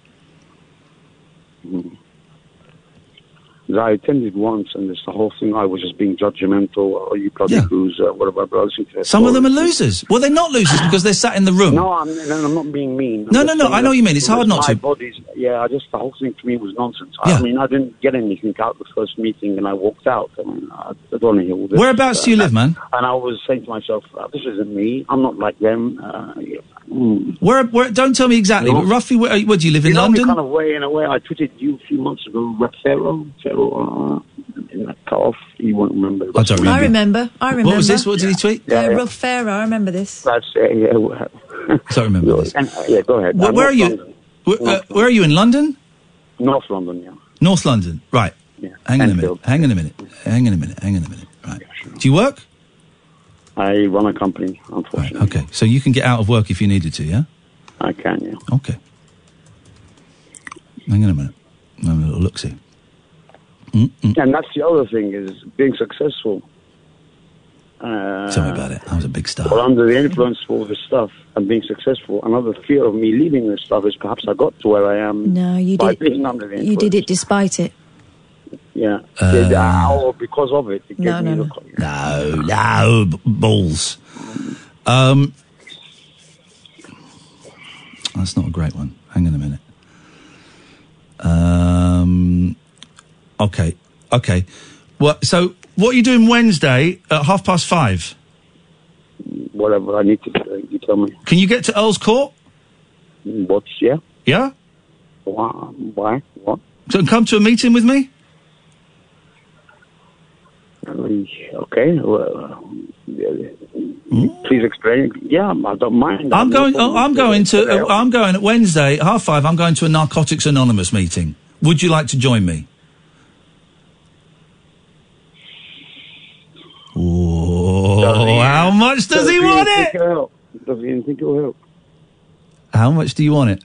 I attended once, and it's the whole thing. I was just being judgmental. Oh, you bloody loser, whatever. But I listened to their Some of them are losers. Well, they're not losers because they're sat in the room. No, I'm, no, I'm not being mean. I'm No, no, no, I know that you mean. It's hard not my to. Bodies, yeah, I just the whole thing to me was nonsense. Yeah. I mean, I didn't get anything out the first meeting, and I walked out. I mean, I, I don't want to hear all this. Whereabouts do you live, man? And I was saying to myself, uh, "This isn't me. I'm not like them." Uh, yeah. Mm. Where, where? Don't tell me exactly, No. but roughly, where, where do you live in you know London? Me kind of way in a way. I tweeted you a few months ago, Rep Pharaoh, Pharaoh, uh, in that cut off. You won't remember. I don't I remember. I remember. What was this? What did he tweet? Yeah, Yeah, yeah. Rob Farrow. I remember this. That's uh, yeah. well, Don't remember this. And, uh, yeah, go ahead. Where, where are you? Where, uh, where are you in London? North London, yeah. North London. Right. Hang on a minute. Hang on a minute. Hang on a minute. Hang on a minute. Right. Do you work? I run a company, unfortunately. Okay. So you can get out of work if you needed to, yeah? I can, yeah. Okay. Hang on a minute. Have a little look see. And that's the other thing is being successful. Uh, Tell me about it. I was a big star. Or under the influence of all this stuff and being successful. Another fear of me leaving this stuff is perhaps I got to where I am No, you by did. being under the influence. You did it despite it. Yeah. Uh, Did- or because of it. it No, gave me no, the- No, no, b- balls. Um, that's not a great one. Hang on a minute. Um, okay, okay. Well, so what are you doing Wednesday at half past five? Whatever I need to do, you tell me. Can you get to Earl's Court? What's, yeah? Yeah? Why? Why? What? So come to a meeting with me? Okay. Well, yeah, please explain. Yeah, I don't mind. I'm No going. oh, I'm going to. uh, I'm going at Wednesday at half five. I'm going to a Narcotics Anonymous meeting. Would you like to join me? Oh, how much does he want it? Does he even think it'll help? How much do you want it?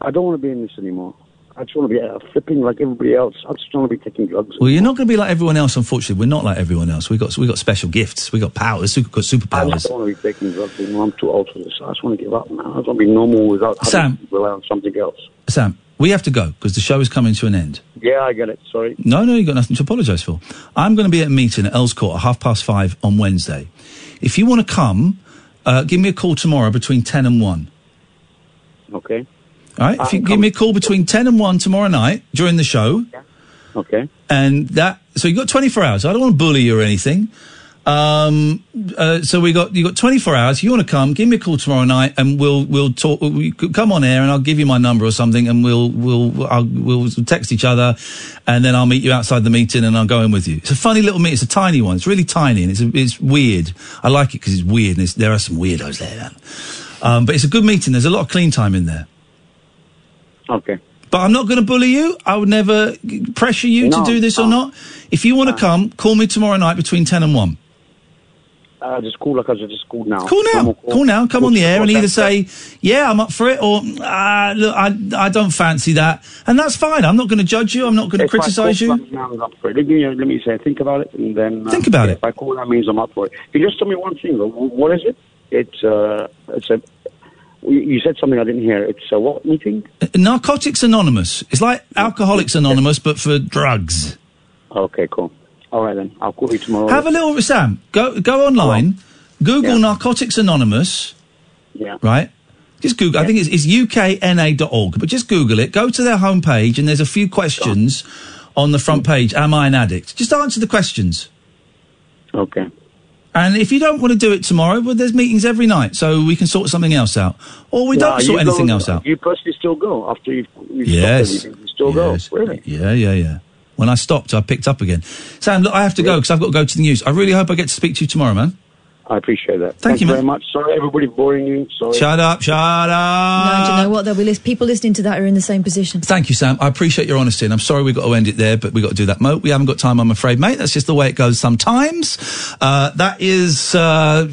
I don't want to be in this anymore. I just want to be uh, flipping like everybody else. I just want to be taking drugs. Well, you're not going to be like everyone else. Unfortunately, we're not like everyone else. We got we got special gifts. We got powers. We got I superpowers. just don't want to be taking drugs anymore. I'm too old for this. I just want to give up now. I just want to be normal without having Sam. to rely on something else. Sam, we have to go because the show is coming to an end. Yeah, I get it. Sorry. No, no, you got nothing to apologise for. I'm going to be at a meeting at Earls Court at half past five on Wednesday. If you want to come, uh, give me a call tomorrow between ten and one. Okay. All right. If you give me a call between ten and one tomorrow night during the show, Okay. and that so you got 24 hours. I don't want to bully you or anything. Um, uh, so we got you got 24 hours. If you want to come, give me a call tomorrow night, and we'll we'll talk. We could come on air, and I'll give you my number or something, and we'll we'll I'll, we'll text each other, and then I'll meet you outside the meeting, and I'll go in with you. It's a funny little meeting. It's a tiny one. It's really tiny, and it's it's weird. I like it because it's weird, and it's, there are some weirdos there. Um, but it's a good meeting. There's a lot of clean time in there. Okay. But I'm not going to bully you. I would never pressure you No, to do this or not. If you want to come, call me tomorrow night between 10 and 1. Uh, just call like I just called now. Call now. Normal Call now. Come on the air and either say, yeah, I'm up for it, or, ah, look, I, I don't fancy that. And that's fine. I'm not going to judge you. I'm not going to criticise you. Now, I'm up for it. Let me, uh, let me say, think about it, and then uh, Think about it. If I call, that means I'm up for it. Can you just tell me one thing? What is it? It's uh, it's a. You you said something I didn't hear. It's a what meeting? Uh, Narcotics Anonymous. It's like Alcoholics Anonymous, but for drugs. Okay, cool. All right then, I'll call you tomorrow. Have a little, Sam, go, go online, Google Narcotics Anonymous. Yeah. right? Just Google. I think it's, it's ukna.org, but just Google it. Go to their homepage, and there's a few questions on the front page. Am I an addict? Just answer the questions. Okay. And if you don't want to do it tomorrow, well, there's meetings every night, so we can sort something else out, or we Nah, don't sort anything go- else out. You personally still go after you've, you've Yes. stopped everything. You still Yes. go. Really? Yeah, yeah, yeah. When I stopped, I picked up again. Sam, look, I have to go because I've got to go to the news. I really hope I get to speak to you tomorrow, man. I appreciate that. Thank you, very much. Sorry, everybody, boring you. Sorry. Shut up, shut up. no, do you know what? There'll be lis- people listening to that are in the same position. Thank you, Sam. I appreciate your honesty, and I'm sorry we've got to end it there, but we've got to do that. Mo, we haven't got time, I'm afraid, mate. That's just the way it goes sometimes. Uh, that is, uh,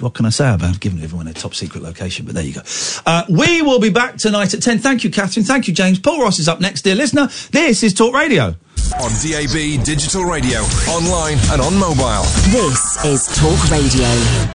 what can I say about giving everyone a top secret location, but there you go. Uh, we will be back tonight at 10. Thank you, Catherine. Thank you, James. Paul Ross is up next, dear listener. This is Talk Radio. On DAB, digital radio, online, and on mobile. This is Talk Radio.